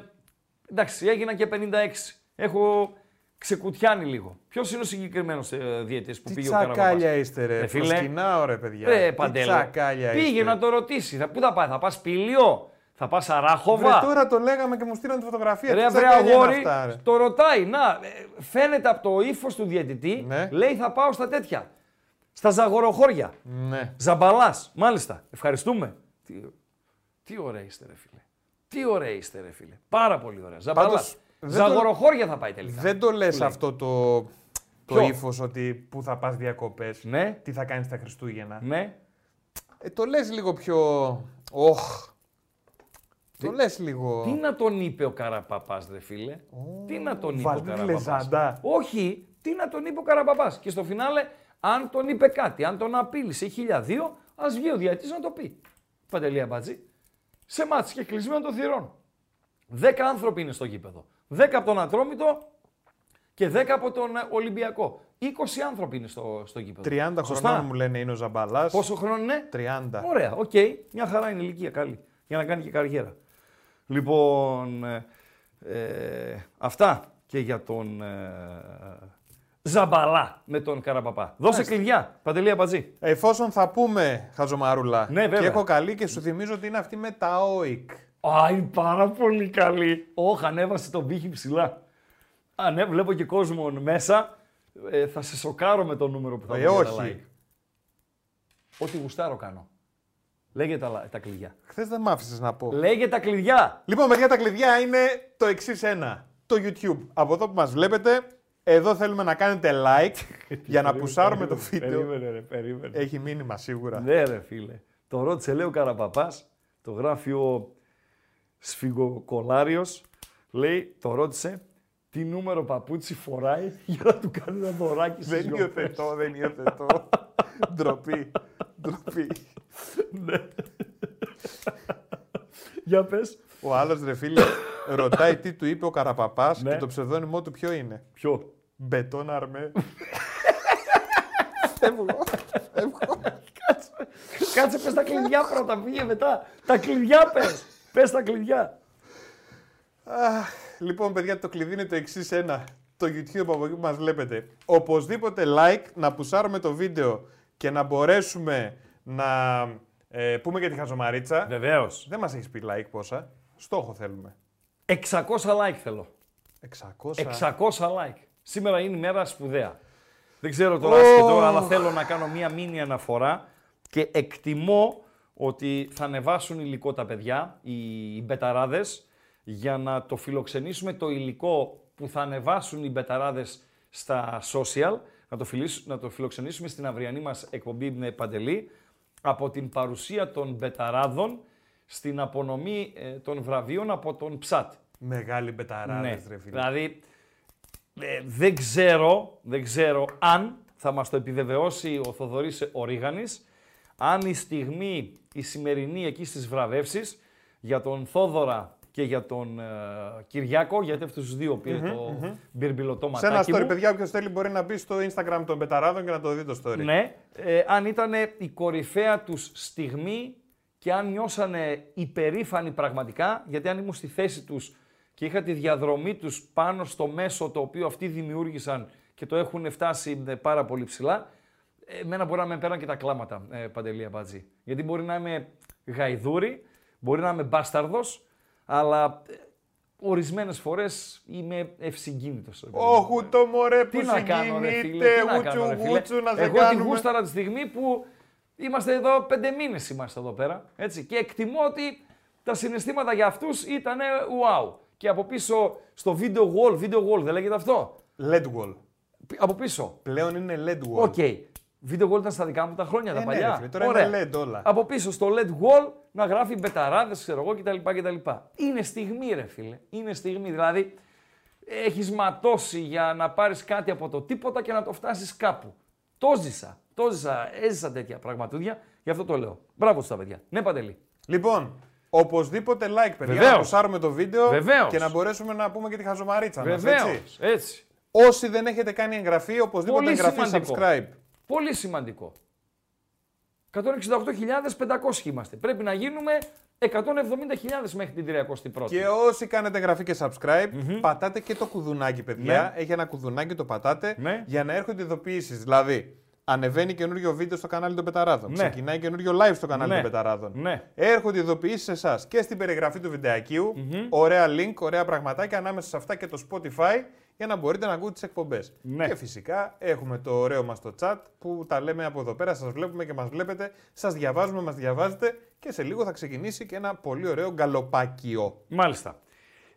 εντάξει, έγινα και 56. Έχω ξεκουτιάνει λίγο. Ποιος είναι ο συγκεκριμένος ε, διαιτητής που Τι πήγε ο Καραβαπάς. τσακάλια είστε ρε. Ε, φίλε. Προσκυνάω ρε παιδιά. Ε, Τι Παντέλο. τσακάλια Πήγε είστε. να το ρωτήσει. Θα, πού θα πάει, θα πας Πήλιο, θα πας Αράχοβα; Βρε, τώρα το λέγαμε και μου στείλαν τη φωτογραφία. Ρε Τι βρε τσακάλια είναι αγόρι, αυτά, ρε; το ρωτάει. Να, ε, φαίνεται από το ύφος του διαιτητή, Ναι. λέει θα πάω στα τέτοια. Στα ζαγοροχώρια. Ναι. Ζαμπαλάς, μάλιστα. Ευχαριστούμε. Τι, τι ωραία είστε, ρε φίλε. Τι ωραία είστε, ρε φίλε. Πάρα πολύ ωραία. Ζαμπαλά. Πάντως, δεν το- Ζαγοροχώρια θα πάει τελικά. Δεν το λες λέει. αυτό το, το Ποιο; ύφος ότι που θα πας διακοπές. Ναι, Τι θα κάνεις τα Χριστούγεννα. ναι. Ε, το λες λίγο πιο... Οχ. Το λες λίγο... Τι να τον είπε ο Καραπαπάς, ρε φίλε; τι να τον είπε ο Βαλτίδη Καραπαπάς; Λεζάντα. Όχι, τι να τον είπε ο Καραπαπάς; Και στο φινάλε, αν τον είπε κάτι, αν τον απείλησε χιλιαδίο, ας βγει ο διαιτής να το πει. Παντελή Αμπατζή. Σε ματς και κλεισμένο των θυρών. Δέκα άνθρωποι είναι στο γήπεδο. Δέκα από τον Ατρόμητο και δέκα από τον ε, Ολυμπιακό. 20 άνθρωποι είναι στο, στο γήπεδο. 30 Σωστά. χρονών μου λένε είναι ο Ζαμπαλάς. Πόσο χρόνο είναι; 30. Ωραία, οκ. Μια χαρά είναι ηλικία καλή. Για να κάνει και καριέρα. Λοιπόν, ε, ε, αυτά και για τον ε, Ζαμπαλά με τον Καραπαπά. Δώσε κλειδιά, Παντελή Αμπατζή. Εφόσον θα πούμε χαζομαρούλα Ναι, βέβαια. και έχω καλή και σου θυμίζω ότι είναι αυτή με τα ΟΙΚ. Α, είναι πάρα πολύ καλή. Όχι, ανέβασε τον πύχη ψηλά. Α, ναι, βλέπω και κόσμο μέσα. Ε, θα σε σοκάρω με το νούμερο που θα Ε, βγει τα όχι. like. Ό,τι γουστάρω κάνω. Λέγε τα, τα κλειδιά. Χθες δεν μ' άφησες να πω. Λέγε τα κλειδιά. Λοιπόν, παιδιά, τα κλειδιά είναι το εξής ένα. Το YouTube. Από εδώ που μας βλέπετε, εδώ θέλουμε να κάνετε like για να πουσάρουμε το βίντεο. Περίμενε, ρε, περίμενε. Έχει μήνυμα σίγουρα. Ναι, ρε φίλε. Το ρώτησε, λέει ο Καραπαπάς, το γράφει ο Σφιγοκολάριος, λέει, το ρώτησε, τι νούμερο παπούτσι φοράει για να του κάνει ένα δωράκι στις Δεν γιορτές; υιοθετώ, δεν υιοθετώ. Ντροπή. Ντροπή. Για πες. Ο άλλος ρε φίλε ρωτάει τι του είπε ο Καραπαπάς Ναι. και το ψευδόνυμό του ποιο είναι. Ποιο; Μπετόν αρμέ. Φεύγω. Φεύγω. Κάτσε πες τα κλειδιά πρώτα, πήγε μετά. Τα κλειδιά πες. Πες τα κλειδιά. Αχ, Λοιπόν, παιδιά, το κλειδί είναι το εξής ένα. Το YouTube από εκεί που μας βλέπετε. Οπωσδήποτε like, να πουσάρουμε το βίντεο και να μπορέσουμε να ε, πούμε και τη χαζομαρίτσα. Βεβαίως. Δεν μας έχεις πει like πόσα. Στόχο θέλουμε. 600 like θέλω. 600. 600 like. Σήμερα είναι η μέρα σπουδαία. Δεν ξέρω τώρα Ωχ. σχεδόν, αλλά θέλω να κάνω μία μήνυ αναφορά και εκτιμώ ότι θα ανεβάσουν υλικό τα παιδιά, οι, οι μπεταράδες, για να το φιλοξενήσουμε το υλικό που θα ανεβάσουν οι μπεταράδες στα social, να το, φιλήσ- να το φιλοξενήσουμε στην αυριανή μας εκπομπή με Παντελή, από την παρουσία των μπεταράδων στην απονομή ε, των βραβείων από τον ΨΑΤ. Μεγάλη μπεταράδες, Ναι, ρε φίλε. δηλαδή ε, δεν ξέρω, δεν ξέρω αν θα μας το επιβεβαιώσει ο Θοδωρής ο Ρίγανης, αν η στιγμή, η σημερινή εκεί στις βραβεύσεις, για τον Θόδωρα και για τον ε, Κυριάκο, γιατί αυτούς τους δύο πήρε το μπυρμπιλωτό Σε ένα ματάκι story, μου. παιδιά, όποιος θέλει μπορεί να μπει στο Instagram των Μπεταράδων και να το δει το story. Ναι, ε, αν ήταν η κορυφαία τους στιγμή και αν νιώσανε υπερήφανοι πραγματικά, γιατί αν ήμουν στη θέση τους και είχα τη διαδρομή τους πάνω στο μέσο το οποίο αυτοί δημιούργησαν και το έχουν φτάσει ε, πάρα πολύ ψηλά, ε, εμένα μπορεί να με πέραν και τα κλάματα, ε, Παντελή Αμπατζή. Γιατί μπορεί να είμαι γαϊδούρη, μπορεί να είμαι μπάσταρδος, αλλά ε, ορισμένες φορές είμαι ευσυγκίνητος. ρε παιδί μου. Όχου το μωρέ που Τι να κάνω, ρε φίλε, συγκινείται, τι να κάνω, ρε γούτσου φίλε. γούτσου να σε Εγώ τη κάνουμε. γούσταρα τη στιγμή που είμαστε εδώ πέντε μήνες είμαστε εδώ πέρα, έτσι, και εκτιμώ ότι τα συναισθήματα για αυτούς ήταν wow. Και από πίσω στο video wall, video wall δεν λέγεται αυτό, LED wall. Πι- από πίσω, Πλέον είναι LED wall. OK. Video wall ήταν στα δικά μου τα χρόνια, τα ναι, παλιά. ρε φίλε, τώρα Ωραία. είναι LED όλα. Από πίσω στο LED wall να γράφει μπεταράδες, ξέρω εγώ κτλ. κτλ. Είναι στιγμή ρε φίλε, είναι στιγμή. Δηλαδή έχεις ματώσει για να πάρεις κάτι από το τίποτα και να το φτάσεις κάπου. Το ζήσα, το ζήσα, έζησα τέτοια πραγματούδια, γι' αυτό το λέω. Μπράβο στα παιδιά. Ναι Παντελή. Λοιπόν, οπωσδήποτε like, παιδιά, Βεβαίως. να ποσάρουμε το βίντεο Βεβαίως. και να μπορέσουμε να πούμε και τη χαζομαρίτσα μας, Βεβαίως. έτσι. έτσι. Όσοι δεν έχετε κάνει εγγραφή, οπωσδήποτε Πολύ εγγραφή, σημαντικό. subscribe. Πολύ σημαντικό. 168.500 είμαστε. Πρέπει να γίνουμε 170.000 μέχρι την 31η. Και όσοι κάνετε εγγραφή και subscribe, πατάτε και το κουδουνάκι, παιδιά. Έχει ένα κουδουνάκι, το πατάτε Ναι. για να έρχονται ειδοποιήσεις. Δηλαδή, ανεβαίνει καινούριο βίντεο στο κανάλι των Πεταράδων. Ναι. Ξεκινάει καινούριο live στο κανάλι Ναι. των Πεταράδων. Ναι. Έρχονται ειδοποιήσεις σε εσάς και στην περιγραφή του βιντεακίου Ωραία link, ωραία πραγματάκια ανάμεσα σε αυτά και το Spotify για να μπορείτε να ακούτε τις εκπομπές. Ναι. Και φυσικά έχουμε το ωραίο μας το chat που τα λέμε από εδώ πέρα. Σας βλέπουμε και μας βλέπετε. Σας διαβάζουμε, μας διαβάζετε και σε λίγο θα ξεκινήσει και ένα πολύ ωραίο γκαλοπάκι. Μάλιστα.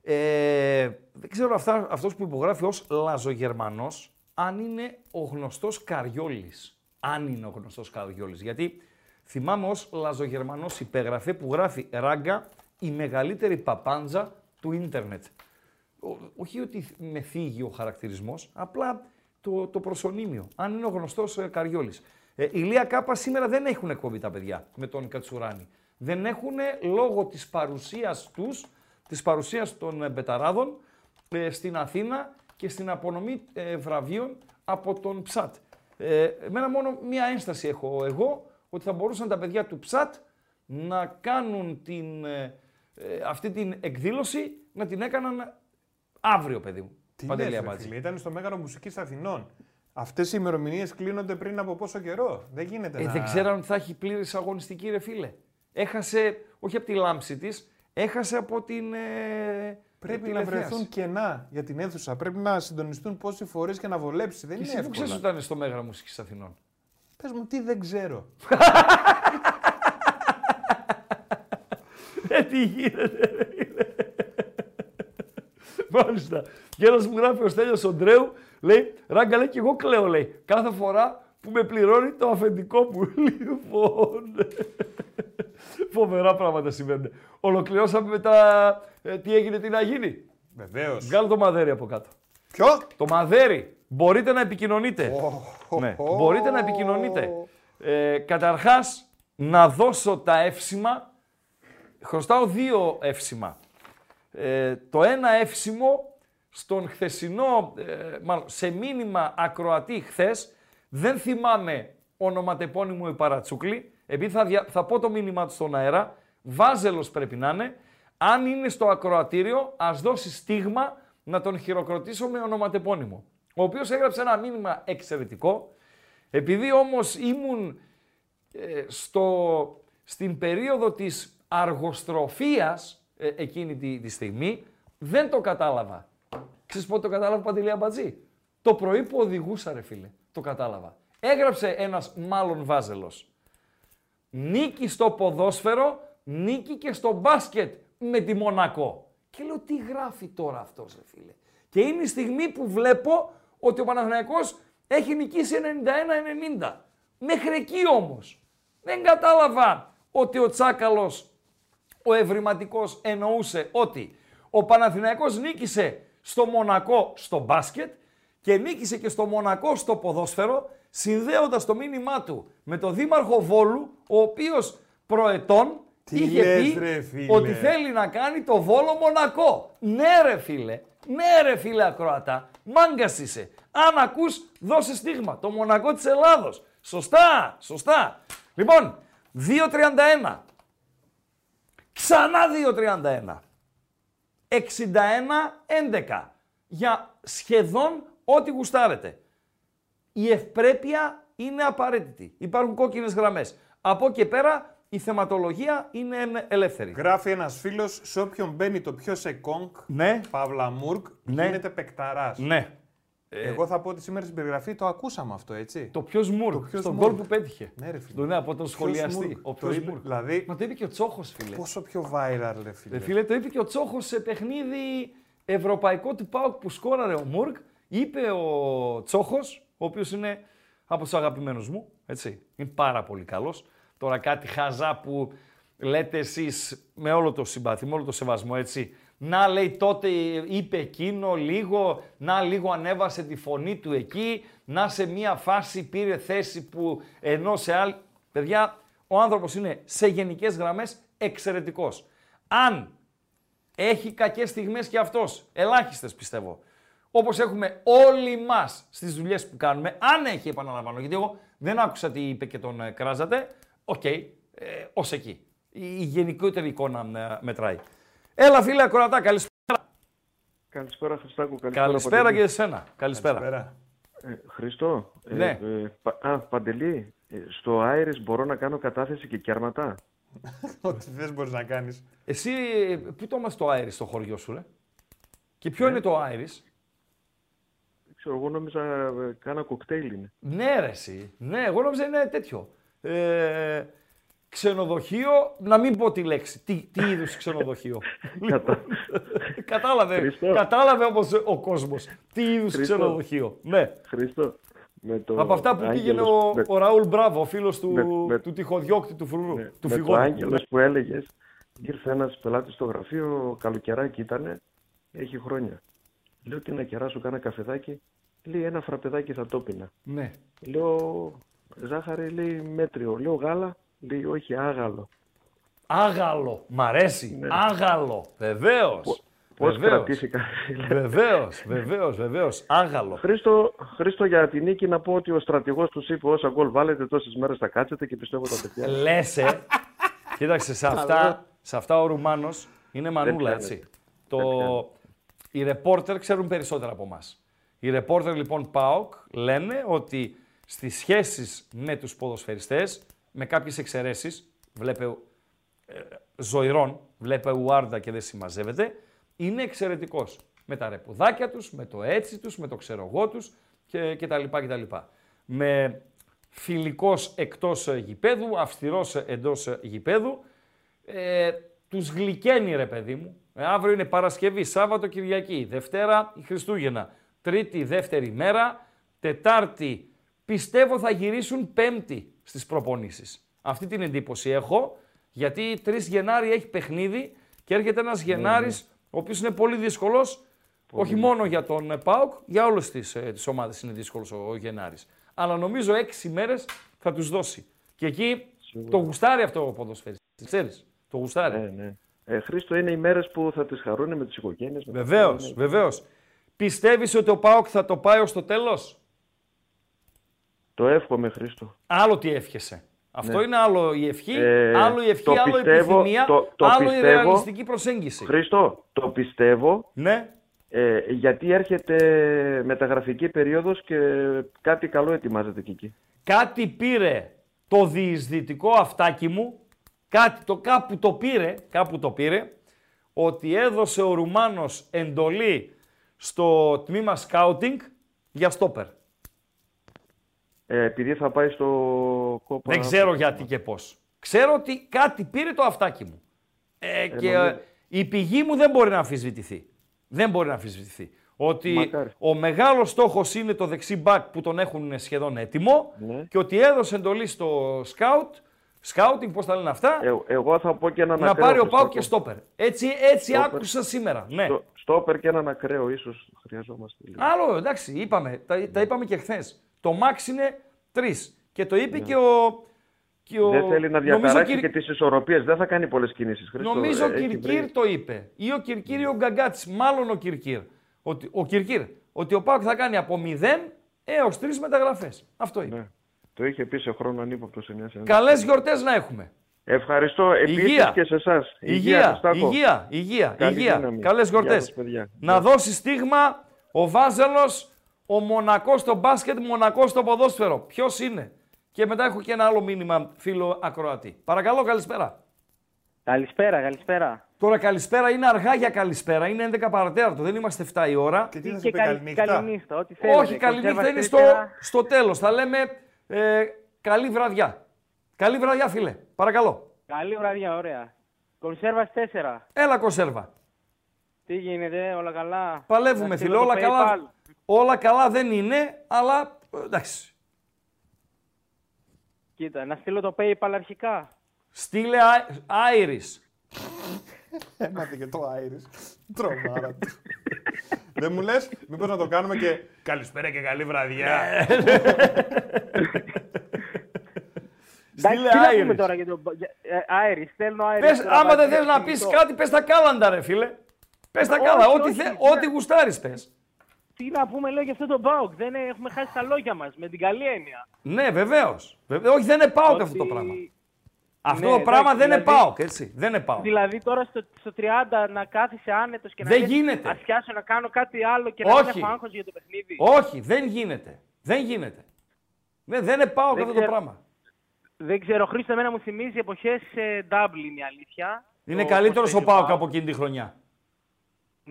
Ε, δεν ξέρω αυτά, αυτός που υπογράφει ως Λαζογερμανός, αν είναι ο γνωστός Καριόλης. Αν είναι ο γνωστός Καριόλης. Γιατί θυμάμαι ως Λαζογερμανός υπέγραφε που γράφει ράγκα η μεγαλύτερη παπάντζα του ίντερνετ. Ο- όχι ότι με θίγει ο χαρακτηρισμός, απλά το, το προσωνύμιο. Αν είναι ο γνωστός ε, Καριόλης. Ε, η Λία Κάπα σήμερα δεν έχουν εκπομπή τα παιδιά με τον Κατσουράνη. Δεν έχουν λόγω της παρουσίας τους, της παρουσίας των ε, Μπεταράδων ε, στην Αθήνα και στην απονομή ε, βραβείων από τον Ψάτ. Ε, εμένα μόνο μία ένσταση έχω εγώ, ότι θα μπορούσαν τα παιδιά του Ψάτ να κάνουν την ε, ε, αυτή την εκδήλωση να την έκαναν αύριο, παιδί μου. Τι Παντελή λες, ρε Αμπάτζη. φίλε, ήταν στο Μέγαρο Μουσικής Αθηνών. Αυτές οι ημερομηνίες κλείνονται πριν από πόσο καιρό; Δεν γίνεται Ε, να. δεν ξέρω αν θα έχει πλήρης αγωνιστική, ρε φίλε. Έχασε, όχι από τη λάμψη της, έχασε από την. Ε, Πρέπει την να ευθεία. βρεθούν κενά για την αίθουσα. Πρέπει να συντονιστούν πόσε φορέ και να βολέψει. Δεν Και είναι εσύ που ξέρεις ότι εύκολο. ήταν στο Μέγαρο Μουσικής Αθηνών. Πες μου, τι δεν ξέρω. Ε, τι γίνεται, ρε φίλε. Μάλιστα. Και ένας μου γράφει ο Στέλιος ο Ντρέου, λέει, Ράγκα λέει και εγώ κλαίω, λέει, κάθε φορά που με πληρώνει το αφεντικό μου. Λοιπόν, φοβερά πράγματα συμβαίνουν. Ολοκληρώσαμε με τα... ε, τι έγινε, τι να γίνει. Βεβαίως. Βγάλω το μαδέρι από κάτω. Ποιο; Το μαδέρι. Μπορείτε να επικοινωνείτε. Ναι, Ω, μπορείτε να επικοινωνείτε. Ε, καταρχάς, να δώσω τα εύσημα. Χρωστάω δύο εύσημα. Ε, το ένα εύσημο στον χθεσινό, ε, μάλλον σε μήνυμα ακροατή χθες, δεν θυμάμαι ονοματεπώνυμο η Παρατσούκλη, επειδή θα, δια- θα πω το μήνυμά του στον αέρα, Βάζελος πρέπει να είναι, αν είναι στο ακροατήριο, ας δώσει στίγμα να τον χειροκροτήσω με ονοματεπώνυμο. Ο οποίος έγραψε ένα μήνυμα εξαιρετικό, επειδή όμως ήμουν ε, στο, στην περίοδο της αργοστροφίας ε, εκείνη τη, τη στιγμή, δεν το κατάλαβα. Ξέρεις πότε το κατάλαβα Παντελή Αμπατζή; Το πρωί που οδηγούσα ρε φίλε, το κατάλαβα. Έγραψε ένας μάλλον βάζελος. Νίκη στο ποδόσφαιρο, νίκη και στο μπάσκετ με τη Μονακό. Και λέω τι γράφει τώρα αυτός ρε φίλε; Και είναι η στιγμή που βλέπω ότι ο Παναθηναϊκός έχει νικήσει 91-90. Μέχρι εκεί όμως. Δεν κατάλαβα ότι ο Τσάκαλος, ο ευρηματικός εννοούσε ότι ο Παναθηναϊκός νίκησε στο Μονακό στο μπάσκετ και νίκησε και στο Μονακό στο ποδόσφαιρο, συνδέοντας το μήνυμά του με τον Δήμαρχο Βόλου, ο οποίος προετών Τι είχε λες, πει ρε, φίλε. ότι θέλει να κάνει το Βόλο Μονακό. Ναι ρε φίλε, ναι ρε φίλε ακροατά, μάγκας είσαι. Αν ακούς, δώσε στίγμα. Το Μονακό της Ελλάδος. Σωστά, σωστά. Λοιπόν, 2.31. Ξανά 2.31. 61-11. Για σχεδόν ό,τι γουστάρετε. Η ευπρέπεια είναι απαραίτητη. Υπάρχουν κόκκινες γραμμές. Από εκεί και πέρα η θεματολογία είναι ελεύθερη. Γράφει ένας φίλος, σε όποιον μπαίνει το πιο σε κόγκ, Ναι, Παύλα Μουρκ, Ναι. γίνεται παικταράς. ναι. Εγώ θα πω ότι σήμερα στην περιγραφή το ακούσαμε αυτό, έτσι. Το ποιος Μουρκ, Το ποιος στον Μουρκ. γκολ που πέτυχε. Ναι, ρε φίλε. Το ναι, από τον Ποιος σχολιαστή. Μουρκ. Ο Το ποιος είπε, Μουρκ. Δηλαδή, Μα το είπε και ο Τσόχος, φίλε. πόσο πιο viral, ρε φίλε. Ρε φίλε, το είπε και ο Τσόχος σε παιχνίδι ευρωπαϊκό του Πάουκ που σκόραρε ο Μουρκ. Είπε ο Τσόχος, ο οποίος είναι από τους αγαπημένους μου. Έτσι. Είναι πάρα πολύ καλός. Τώρα κάτι χαζά που λέτε εσείς με όλο το συμπάθη, με όλο το σεβασμό, έτσι. Να λέει τότε είπε εκείνο λίγο, να λίγο ανέβασε τη φωνή του εκεί, να σε μία φάση πήρε θέση που ενώ σε άλλη... Παιδιά, ο άνθρωπος είναι σε γενικές γραμμές εξαιρετικός. Αν έχει κακές στιγμές και αυτός, ελάχιστες πιστεύω, όπως έχουμε όλοι μας στις δουλειές που κάνουμε, αν έχει επαναλαμβάνω, γιατί εγώ δεν άκουσα τι είπε και τον ε, κράζατε, οκ, ε, ως εκεί. Η, η γενικότερη εικόνα ε, μετράει. Έλα φίλε Ακροατά, καλησπέρα. Καλησπέρα Χριστάκου. Καλησπέρα, Καλησπέρα και Παντελή. εσένα. Καλησπέρα. Καλησπέρα. Ε, Χριστό. ε, Ναι. ε, πα- α, Παντελή, ε, στο Άιρις μπορώ να κάνω κατάθεση και κέρματα; Ό,τι θες μπορείς να κάνεις. Εσύ, ε, πού το είμαστε το Άιρις στο χωριό σου, ρε; Και ποιο είναι το Άιρις; Δεν ξέρω, εγώ νόμιζα ε, κάνα κοκτέιλ είναι. Ναι, ρε, εσύ. Ναι, εγώ νόμιζα είναι τέτοιο. Ε, ξενοδοχείο, να μην πω τη λέξη. Τι, τι είδους ξενοδοχείο; Κατά- κατάλαβε, Χριστό. κατάλαβε όμως ο κόσμος. Τι είδους Χριστό. ξενοδοχείο; Ναι. Χριστό. Με το Από αυτά που Άγγελος- πήγαινε ο, με, ο Ραούλ Μπράβο, ο φίλος του, με- με- του τυχοδιώκτη του φρουρού. ναι, του με το φυγόνου. Άγγελος που έλεγες, ήρθε ένας πελάτης στο γραφείο, καλοκαιράκι ήτανε, έχει χρόνια. Λέω τι να κεράσω, κάνα καφεδάκι. Λέει ένα φραπεδάκι θα το πίνα. Ναι. Λέω ζάχαρη, λέει μέτριο. Λέω γάλα, λέει όχι άγαλο. Άγαλο. Μ' αρέσει. Ναι. Άγαλο. Βεβαίως. Πώς Βεβαίως. κρατήθηκα. Βεβαίως, βεβαίως, βεβαίως. Άγαλο. Χρήστο, Χρήστο, για την νίκη να πω ότι ο στρατηγός του είπε όσα γκολ βάλετε τόσες μέρες θα κάτσετε και πιστεύω τα παιδιά. Λες, ε. Κοίταξε, σε αυτά, σε αυτά ο Ρουμάνος Είναι μανούλα, πιάνεται. έτσι. Το... Οι ρεπόρτερ ξέρουν περισσότερα από εμάς. Οι ρεπόρτερ λοιπόν ΠΑΟΚ λένε ότι στις σχέσεις με τους ποδοσφαιριστές, με κάποιες εξαιρέσεις, βλέπε ε, ζωηρών, βλέπε Ουάρντα και δεν συμμαζεύεται, είναι εξαιρετικός. Με τα ρεπουδάκια τους, με το έτσι τους, με το ξέρω εγώ τους και, και τα λοιπά και τα λοιπά. Με φιλικός εκτός ε, γηπέδου, αυστηρός ε, εντός ε, γηπέδου, ε, τους γλυκαίνει ρε παιδί μου. Ε, αύριο είναι Παρασκευή, Σάββατο, Κυριακή, Δευτέρα, η Χριστούγεννα, Τρίτη, δεύτερη μέρα, Τετάρτη, πιστεύω θα γυρίσουν Πέμπτη στις προπονήσεις. Αυτή την εντύπωση έχω, γιατί 3 Γενάρη έχει παιχνίδι και έρχεται ένας Γενάρης, ο οποίος είναι πολύ δύσκολος, όχι μόνο για τον ε, ΠΑΟΚ, για όλες τις, ε, τις ομάδες είναι δύσκολος ο, ο Γενάρης. Αλλά νομίζω 6 μέρες θα τους δώσει. Και εκεί το γουστάρει αυτό ο ποδοσφαίρης. Ξέρεις, το γουστάρει. Ναι, ναι. Ε, Χρήστο, είναι οι μέρες που θα τις χαρούν με τις οικογένειες. με τα Βεβαίως, παιδιά. βεβαίως. Πιστεύεις ότι ο Πάοκ θα το πάει ως το τέλος; Το εύχομαι, Χρήστο. Άλλο τι εύχεσαι. Αυτό είναι άλλο η ευχή, Ναι. Ε, άλλο η ευχή, το άλλο η πιστεύω, επιθυμία, το- το άλλο η πιστεύω. ρεαλιστική προσέγγιση. Χρήστο, το πιστεύω Ναι, ε, γιατί έρχεται μεταγραφική περίοδος και κάτι καλό ετοιμάζεται και εκεί. κάτι πήρε το διεισδυτικό αυτάκι μου, κάτι το κάπου το πήρε, κάπου το πήρε, ότι έδωσε ο Ρουμάνος εντολή στο τμήμα σκάουτινγκ για στόπερ. Ε, επειδή θα πάει στο κόπα... Δεν ξέρω γιατί και πώς. Ξέρω ότι κάτι πήρε το αυτάκι μου. Ε, και νομίζω- ε, η πηγή μου δεν μπορεί να αμφισβητηθεί. Δεν μπορεί να αμφισβητηθεί. Ότι Μακάρι. ο μεγάλος στόχος είναι το δεξί μπακ που τον έχουν σχεδόν έτοιμο Ναι. και ότι έδωσε εντολή στο σκάουτ, σκάουτινγκ, πώς τα λένε αυτά, Ε, εγώ θα πω και έναν να ακραίο, πάρει ο Χριστάκο. Πάου και στόπερ. Έτσι, έτσι Στόπερ. άκουσα σήμερα. Ναι. Στο- Στόπερ και έναν ακραίο ίσως χρειαζόμαστε. λίγο. Άλλο, εντάξει, είπαμε, τα, τα είπαμε και χθες. Το max είναι τρεις. Και το είπε και ο. Και ο Ναι. Δεν θέλει να νομίζω διαταράξει Κυρ- και τις ισορροπίες. Δεν θα κάνει πολλές κινήσεις. Χρήστο. Νομίζω ο Ε, έχει Κυρκύρ βρει- το είπε. Ή ο Κυρκύρ ή ο Γκαγκάτση. Μάλλον ο Κυρκύρ. Ότι, ο Κυρκύρ. Ότι ο Πάουκ θα κάνει από 0 έως 3 μεταγραφές. Αυτό είπε. Ναι. Το είχε πει σε χρόνο ανύποπτο σε μια συνέντευξη. Καλές γιορτές να έχουμε. Ευχαριστώ επίσης Υγεία. και σε εσάς. Υγεία, Χριστάκο. υγεία, υγεία, Καλή υγεία. δύναμη. Καλές Γεια γιορτέ. σας, παιδιά. Να δώσει στίγμα ο Βάζελος, ο Μονακός στο μπάσκετ, Μονακός στο ποδόσφαιρο. Ποιος είναι; Και μετά έχω και ένα άλλο μήνυμα, φίλο Ακροατή. Παρακαλώ, καλησπέρα. Καλησπέρα, καλησπέρα. Τώρα καλησπέρα είναι αργά για καλησπέρα, είναι 11 παρατέταρτο, δεν είμαστε 7 η ώρα. Και τι θα σου Και πει καλη- καληνύχτα. καληνύχτα, ό,τι θέλετε. Όχι, καληνύχτα Κονσέρβα είναι στο, τέσσερα. στο τέλος. Θα λέμε ε, καλή βραδιά. Καλή βραδιά, φίλε. Παρακαλώ. Καλή βραδιά, ωραία. Κονσέρβας 4. Έλα, κονσέρβα. Τι γίνεται, όλα καλά; Παλεύουμε, Να φίλε. στείλω το Όλα καλά, PayPal. Όλα καλά δεν είναι, αλλά ε, εντάξει. Κοίτα, να στείλω το PayPal αρχικά. Στείλε Α- Iris. Έμαθε και το Άιρις. Τρομάρα του. Δεν μου λες, μήπως να το κάνουμε και καλησπέρα και καλή βραδιά. Εντάξει, Στείλε τι να Iris. πούμε τώρα για το. για- ε, Iris, στέλνω Iris. Πες, τώρα, άμα δεν βάζει θες να κινητό. πεις κάτι, πες τα κάλαντα, ρε φίλε. Πες τα Όχι, κάλαντα, όχι, ό,τι, όχι, θε, ναι. ό,τι γουστάρεις πες. Τι να πούμε, λέω για αυτό το Μπάουκ. Δεν ε- έχουμε χάσει τα λόγια μας με την καλή έννοια. Ναι, βεβαίως. Βεβαίως. Όχι, δεν είναι πάω Ότι- αυτό το πράγμα. Αυτό Ναι, το πράγμα εντάξει, δεν είναι δηλαδή- πάω, έτσι. Δεν είναι πάω. Δηλαδή τώρα στο, στο 30 να κάθεσαι άνετος και να Δεν λες, γίνεται. Ας πιάσω να κάνω κάτι άλλο και να μην Όχι. έχω άγχος για το παιχνίδι. Όχι, δεν γίνεται. Δεν γίνεται. Ναι, δεν είναι πάω Δεν αυτό το ξέρω. πράγμα. Δεν ξέρω, Χρήστο, εμένα μου θυμίζει εποχές ε, Dublin η αλήθεια. Είναι Το καλύτερος πώς ο παίζει Πάοκ Πάοκ. από εκείνη τη χρονιά.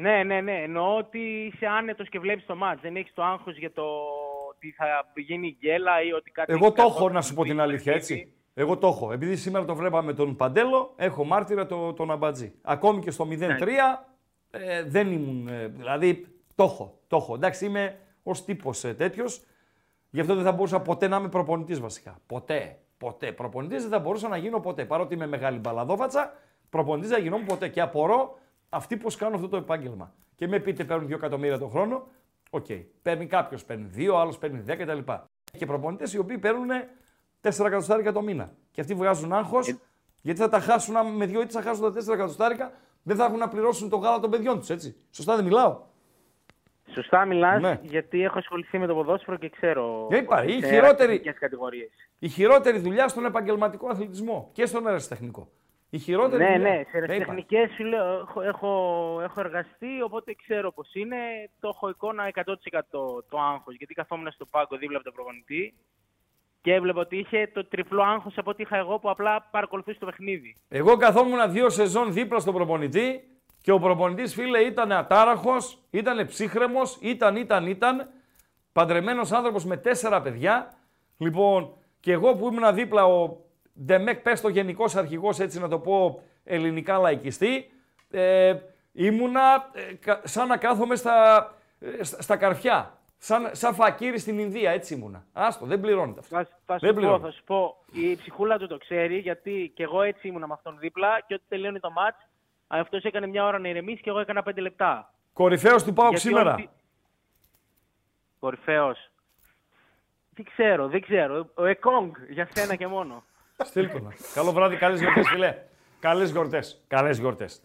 Ναι, ναι, ναι. Εννοώ ότι είσαι άνετος και βλέπεις το μάτς. Δεν έχεις το άγχος για το ότι θα γίνει γκέλα ή ότι κάτι. Εγώ έχει το έχω καθόλου να σου πω την αλήθεια, παιχνίδι. έτσι. Εγώ το έχω. Επειδή σήμερα το βλέπαμε τον Παντέλο, έχω μάρτυρα το, τον Αμπατζή. Ακόμη και στο 0-3 ε, δεν ήμουν. ε, δηλαδή το έχω. Το έχω. Εντάξει, είμαι ως τύπος ε, τέτοιος. Γι' αυτό δεν θα μπορούσα ποτέ να είμαι προπονητής βασικά. Ποτέ. Ποτέ. Προπονητής δεν θα μπορούσα να γίνω ποτέ. Παρότι είμαι μεγάλη μπαλαδόβατσα, προπονητής δεν γινόμουν ποτέ. Και απορώ αυτοί που κάνουν αυτό το επάγγελμα. Και με πείτε παίρνουν 2 εκατομμύρια το χρόνο. Οκ. Παίρνει κάποιος, παίρνει 2, άλλος παίρνει 10 κτλ. Και προπονητές οι οποίοι παίρνουν 4 εκατοστάρικα το μήνα. Και αυτοί βγάζουν άγχος, γιατί θα τα χάσουν άμα με δύο ήττες θα χάσουν τα 4 εκατοστάρικα, δεν θα έχουν να πληρώσουν το γάλα των παιδιών τους, έτσι. Σωστά δεν μιλάω; Σωστά μιλάς, Ναι. γιατί έχω ασχοληθεί με το ποδόσφαιρο και ξέρω. Για είπα, ότι η σε χειρότερη- εθνικές κατηγορίες. Η χειρότερη δουλειά στον επαγγελματικό αθλητισμό και στον αεραστεχνικό. Η χειρότερη Ναι, δουλειά. ναι, σε Τα είπα. τεχνικές σου λέω, έχω, έχω, έχω εργαστεί, οπότε ξέρω πώς είναι. Το έχω εικόνα 100% το άγχος. Γιατί καθόμουν στο πάγκο δίπλα από τον προπονητή και έβλεπα ότι είχε το τριπλό άγχος από ό,τι είχα εγώ που απλά παρακολουθούσε το παιχνίδι. Εγώ καθόμουν δύο σεζόν δίπλα στον προπονητή και ο προπονητής, φίλε, ήταν ατάραχος, ήταν ψύχρεμος, ήταν, ήταν, ήταν. Παντρεμένος άνθρωπος με τέσσερα παιδιά. Λοιπόν, και εγώ που ήμουν δίπλα, ο Ντεμεκ, πες το γενικός αρχηγός, έτσι να το πω ελληνικά λαϊκιστή, ε, ήμουνα ε, κα- σαν να κάθομαι στα, ε, στα, στα καρφιά. Σαν, σαν φακύρι στην Ινδία, έτσι ήμουνα. Άστο, δεν πληρώνεται αυτό. Θα, θα, Δεν σου πω, πληρώνω. θα σου πω, η ψυχούλα του το ξέρει, γιατί και εγώ έτσι ήμουνα με αυτόν δίπλα και ό,τι τελειώνει το μάτς, αυτός έκανε μια ώρα να ηρεμήσει και εγώ έκανα πέντε λεπτά. Κορυφαίος του Πάουκ Γιατί σήμερα; ό,τι- Κορυφαίος. Δεν ξέρω, δεν ξέρω. Ο Εκόνγκ, για σένα και μόνο. Στείλ το να. Καλό βράδυ, καλές γιορτές, φιλέ. Καλές γιορτές. Καλές γιορτές.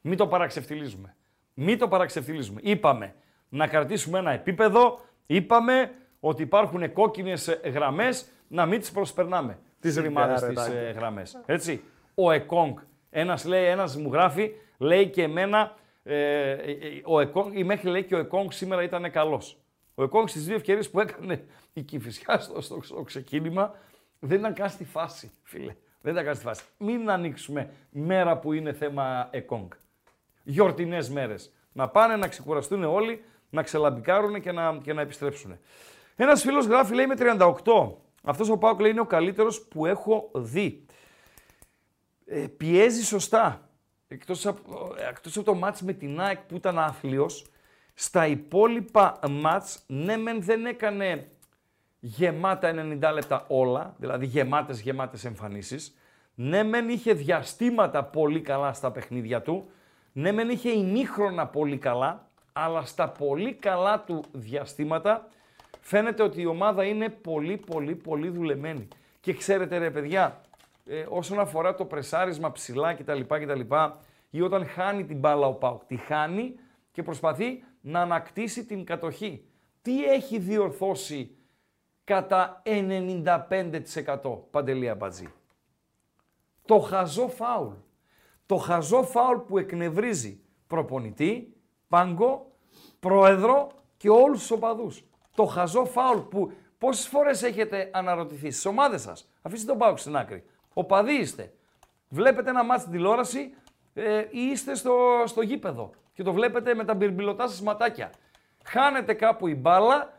Μην το παραξευτιλίζουμε. Μην το παραξευτιλίζουμε. Είπαμε να κρατήσουμε ένα επίπεδο. Είπαμε ότι υπάρχουν κόκκινες γραμμές να μην τις προσπερνάμε. Τις ρημάδες τις γραμμές. Έτσι. Ο Εκόνγκ. Ένας λέει, ένας μου γράφει, λέει και εμένα. Ε, ε, ε, ο Εκόνγκ, η μέχρι λέει και ο Εκόνγκ σήμερα ήταν καλός. Ο Εκόνγκ στις δύο ευκαιρίες που έκανε η Κυφυσιά στο, στο, στο ξεκίνημα δεν ήταν καν στη φάση, φίλε. Δεν ήταν καν στη φάση. Μην ανοίξουμε μέρα που είναι θέμα Εκόνγκ. Γιορτινές μέρες. Να πάνε να ξεκουραστούν όλοι, να ξελαμπικάρουν και να, και να επιστρέψουν. Ένας φίλος γράφει, λέει με 38. Αυτός ο Πάουκ λέει είναι ο καλύτερος που έχω δει. Ε, πιέζει σωστά. Εκτός από, εκτός από το μάτς με την ΑΕΚ που ήταν άθλιος, στα υπόλοιπα μάτς, ναι μεν δεν έκανε γεμάτα 90 λεπτά όλα, δηλαδή γεμάτες γεμάτες εμφανίσεις. Ναι μεν είχε διαστήματα πολύ καλά στα παιχνίδια του, ναι μεν είχε ημίχρονα πολύ καλά, αλλά στα πολύ καλά του διαστήματα φαίνεται ότι η ομάδα είναι πολύ πολύ πολύ δουλεμένη. Και ξέρετε ρε παιδιά, ε, όσον αφορά το πρεσάρισμα ψηλά κτλ. κτλ ή όταν χάνει την μπάλα ο Πάουκ, τη χάνει και προσπαθεί να ανακτήσει την κατοχή. Τι έχει διορθώσει κατά 95% Παντελία Μπατζή. Το χαζό φάουλ. Το χαζό φάουλ που εκνευρίζει προπονητή, πάγκο, πρόεδρο και όλους τους οπαδούς. Το χαζό φάουλ που πόσες φορές έχετε αναρωτηθεί στις ομάδες σας; Αφήστε τον Πάουκ στην άκρη. Οπαδοί είστε. Βλέπετε ένα μάτι στην τηλεόραση ε, ή είστε στο, στο γήπεδο και το βλέπετε με τα μπυρμπιλωτά σας ματάκια. Χάνετε κάπου η μπάλα,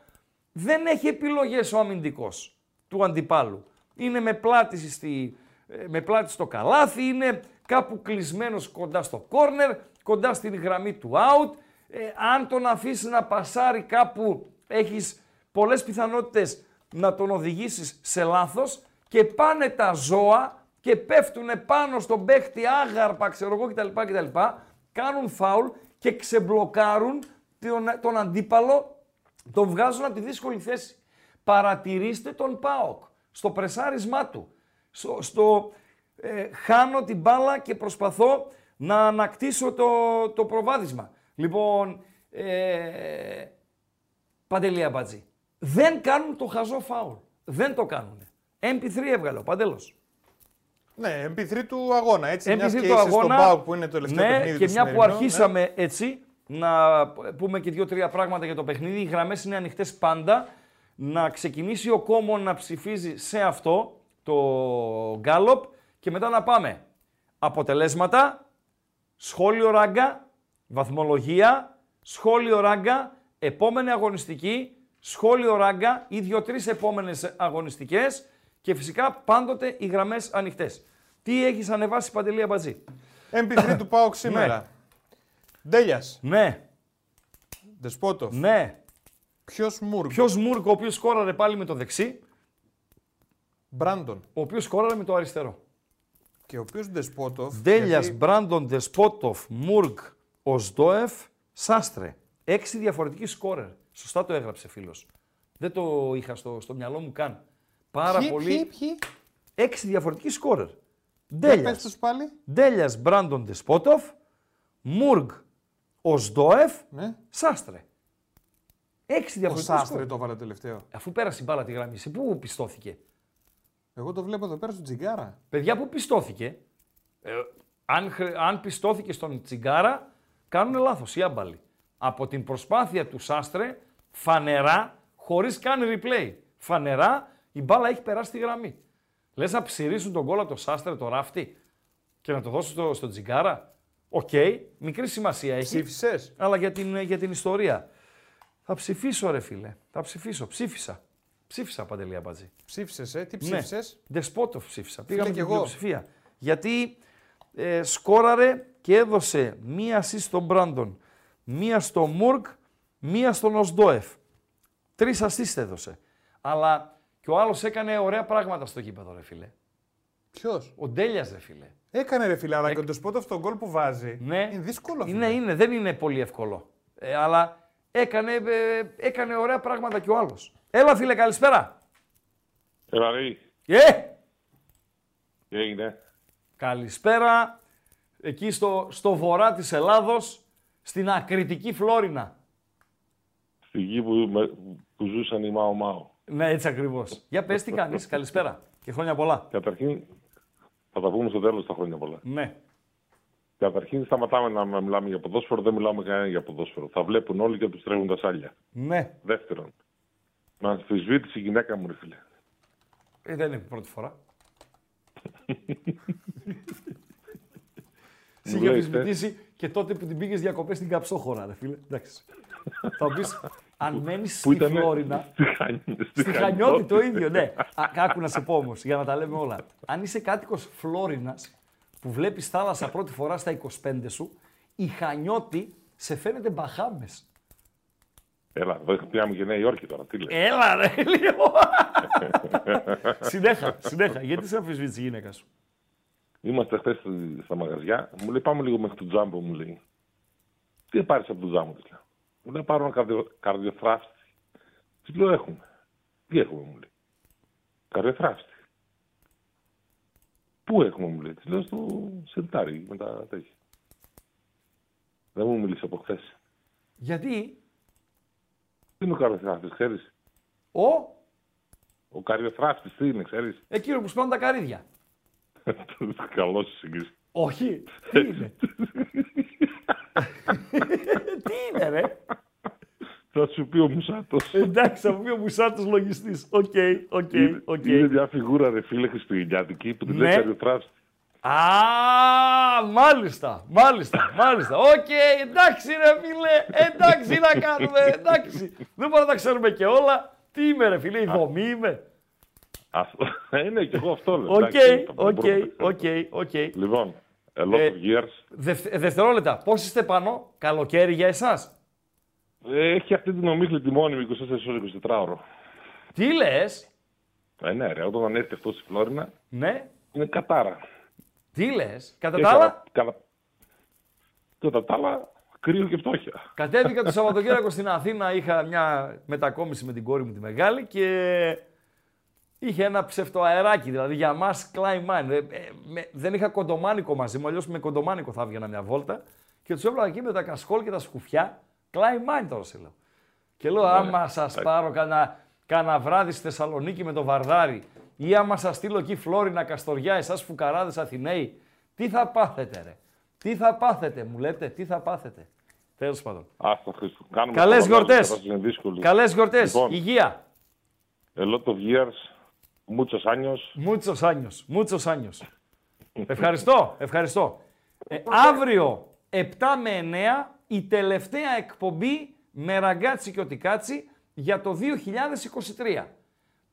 δεν έχει επιλογές ο αμυντικός του αντιπάλου. Είναι με πλάτη, στη, ε, με πλάτη στο καλάθι, είναι κάπου κλεισμένος κοντά στο κόρνερ, κοντά στην γραμμή του out. Ε, αν τον αφήσει να πασάρει κάπου, έχεις πολλές πιθανότητες να τον οδηγήσεις σε λάθος και πάνε τα ζώα και πέφτουν πάνω στον παίχτη άγαρπα, ξέρω εγώ κτλ. κτλ κάνουν φάουλ και ξεμπλοκάρουν τον, τον αντίπαλο, τον βγάζουν από τη δύσκολη θέση. Παρατηρήστε τον ΠΑΟΚ στο πρεσάρισμά του. Στο, στο ε, χάνω την μπάλα και προσπαθώ να ανακτήσω το, το προβάδισμα. Λοιπόν, ε, Παντελή Αμπατζή, δεν κάνουν το χαζό φάουλ. Δεν το κάνουν. MP3 έβγαλε ο Παντέλος. Ναι, MP3 του αγώνα. Έτσι, μιας MP3 και του είσαι στον αγώνα. ΠΑΟΚ που είναι το τελευταίο ναι, παιχνίδι και του μια που σημερινού, ναι. αρχίσαμε έτσι, να πούμε και δύο-τρία πράγματα για το παιχνίδι. Οι γραμμές είναι ανοιχτές πάντα. Να ξεκινήσει ο Κόμον να ψηφίζει σε αυτό το γκάλοπ και μετά να πάμε. Αποτελέσματα, σχόλιο ράγκα, βαθμολογία, σχόλιο ράγκα, επόμενη αγωνιστική, σχόλιο ράγκα ή δύο-τρεις επόμενες αγωνιστικές και φυσικά πάντοτε οι γραμμές ανοιχτές. Τι έχεις ανεβάσει Παντελή Αμπατζή; MP3 του ΠΑΟΚ σήμερα. Ντέλιας. Ναι, Δεσπότοφ. ναι. Ποιος Μούργκ. Ποιος Μούρκ, ο οποίος σκόραρε πάλι με το δεξί, Μπράντον. ο οποίος σκόραρε με το αριστερό. Και ο οποίος Δεσπότοφ. Ντέλιας, γιατί- Μπράντον, Δεσπότοφ, Μούρκ, Οσδόεφ, Σάστρε. Έξι διαφορετικοί σκόρερ. Σωστά το έγραψε φίλος. Δεν το είχα στο, στο μυαλό μου καν. Πάρα Ποιοι, πολύ. ποιοι, ποιοι; Έξι διαφορετικοί σκόρερ. Για Ντέλιας, πες τους πάλι. Ντέλιας, Μπράντον, Δεσπότοφ, Μούργκ, Οσδόεφ, Ναι. Σάστρε. Έξι Ο διαφορετικοί Σάστρε σκόρερ. το έβαλε τελευταίο. Αφού πέρασε η μπάλα τη γραμμή, σε πού πιστώθηκε; Εγώ το βλέπω εδώ πέρα στο Τζιγκάρα. Παιδιά, πού πιστώθηκε; Ε, αν, χρ- αν πιστώθηκε στον Τσιγκάρα, κάνουν λάθος οι άμπαλοι. Από την προσπάθεια του Σάστρε, φανερά, χωρίς καν replay, φανερά, η μπάλα έχει περάσει τη γραμμή. Λες να ψηρίσουν τον κόλλο από το Σάστρε το ράφτη και να το δώσουν στο, στον Τσιγκάρα; Οκ, μικρή σημασία έχει. Ψήφισες; Αλλά για την, για την ιστορία. Θα ψηφίσω, ρε φίλε. Θα ψηφίσω. Ψήφισα. Ψήφισα, Παντελή Αμπατζή. Ψήφισες, τι Ναι. ψήφισες; Ντεσπόντοφ ψήφισα. Πήγαμε κι την εγώ. πλειοψηφία. Γιατί ε, σκόραρε και έδωσε μία assist στον Μπράντον, μία στο Μουργκ, μία στον Οζντόεφ. Τρεις assist έδωσε. Αλλά και ο άλλος έκανε ωραία πράγματα στο γήπεδο, ρε φίλε. Ποιος; Ο Ντέλιας, ρε φίλε. Έκανε ρε φίλε, αλλά και το σπότ αυτό γκολ που βάζει. Ναι. Είναι δύσκολο αυτό. Είναι, είναι, δεν είναι πολύ εύκολο. Ε, αλλά έκανε, ε, έκανε ωραία πράγματα και ο άλλος. Έλα, φίλε, καλησπέρα. Έλα ρε, Ε! τι έγινε; Καλησπέρα. Εκεί στο, στο βορρά της Ελλάδος, στην ακριτική Φλόρινα. Στη γη που, με- που ζούσαν οι Μάο Μάο. Ναι, έτσι ακριβώς. Για πες τι κάνεις. Καλησπέρα. Και χρόνια πολλά. Καταρχήν, θα τα πούμε στο τέλος τα χρόνια πολλά. Ναι. Καταρχήν σταματάμε να μιλάμε για ποδόσφαιρο, δεν μιλάμε κανένα για ποδόσφαιρο. Θα βλέπουν όλοι και τους τρέχουν τα σάλια. Ναι. Δεύτερον, με αμφισβήτηση η γυναίκα μου, ρε φίλε. Ε, δεν είναι η πρώτη φορά. Σε Μου είχε λέει, αμφισβητήσει και τότε που την πήγες διακοπές στην Καψόχωρα, ρε φίλε. Εντάξει. Θα μου πεις, αν μένεις Που στη ήταν Φλόρινα, στη, Χανι... Στη Χανιώτη το ίδιο, ναι. Α, άκου να σε πω όμως, για να τα λέμε όλα. Αν είσαι κάτοικος Φλόρινας που βλέπεις θάλασσα πρώτη φορά στα 25 σου, η Χανιώτη σε φαίνεται μπαχάμες. Έλα, εδώ πήγαμε και Νέα Υόρκη τώρα, τι λέει. Έλα, ρε, λίγο. συνέχα, συνέχα. Γιατί σε αμφισβήτησε η γυναίκα σου; Είμαστε χθες στα μαγαζιά, μου λέει πάμε λίγο μέχρι το τζάμπο, μου λέει. Τι πάρεις από το τζάμπο, τη λέω. Μου λέει πάρω ένα καρδιο, καρδιοθράφστη. Τη λέω έχουμε. Τι έχουμε, μου λέει. Καρδιοθράφστη. Πού έχουμε, μου λέει. Τη λέω στο σεντάρι με τα τέτοια. Δεν μου μίλησε από χθες. Γιατί; Τι είναι ο καρδιοθράφτη, ξέρεις; ο, Ο καρδιοθράφτη τι είναι, ξέρεις; εκείνο που σπάνε τα καρύδια. Καλός η σύγκριση. Όχι, τι είναι; τι είναι, ρε; Θα σου πει ο Μουσάτος. Εντάξει, θα μου πει ο Μουσάτος λογιστής. OK, OK, Είναι, οκ. είναι μια φιγούρα ρε φίλε Χριστουγεννιάτικη που τη λέει Ναι. καρυοθραύστη. Α, μάλιστα, μάλιστα, μάλιστα. Οκ, εντάξει ρε φίλε, εντάξει να κάνουμε, εντάξει. Δεν μπορούμε να τα ξέρουμε και όλα. Τι είμαι ρε φίλε, η δομή είμαι. Αυτό. Είναι και εγώ αυτό λέω. Οκ, εντάξει, θα οκ, μπορούμε. οκ, οκ. Λοιπόν, a lot Ε, of years. Δευ- Δευτερόλεπτα, πώς είστε πάνω, καλοκαίρι για εσάς; Ε, Έχει αυτή την ομίχλη τη μόνιμη 24 ώρες 24 ώρο. Τι λες, Ε, ναι, ρε, όταν έρθει αυτός στη Φλόρινα ναι, είναι κατάρα. τι λες; Κατά Και τα άλλα, κατα- κατα- Κατά τα άλλα, κρύο και φτώχεια. Κατέβηκα το Σαββατοκύριακο στην Αθήνα, είχα μια μετακόμιση με την κόρη μου τη μεγάλη και είχε ένα ψευτοαεράκι, δηλαδή για μας climb mine. Ε, ε, με- δεν είχα κοντομάνικο μαζί μου, αλλιώς με κοντομάνικο θα έβγαινα μια βόλτα και τους έβλεπα εκεί με τα κασκόλ και τα σκουφιά, climb mine τώρα σε λέω. Και λέω, άμα σας πάρω κάνα, κάνα βράδυ στη Θεσσαλονίκη με το Βαρδάρι ή άμα σας στείλω εκεί Φλόρινα, Καστοριά, εσάς φουκαράδες Αθηναίοι, τι θα πάθετε ρε; Τι θα πάθετε, μου λέτε, τι θα πάθετε; Τέλος πάντων. Άστα Χρήστο. Κάνουμε Καλές τα βαρβάρια, γιορτές. τώρα Είναι δύσκολο. Καλές γιορτές. Λοιπόν. Υγεία. A lot of years, muchos años. Μούτσος άνιος. Μούτσος άνιος. ευχαριστώ. Ευχαριστώ. Ε, αύριο 7 με 9 η τελευταία εκπομπή με ραγκάτσι και οτικάτσι για το 2023.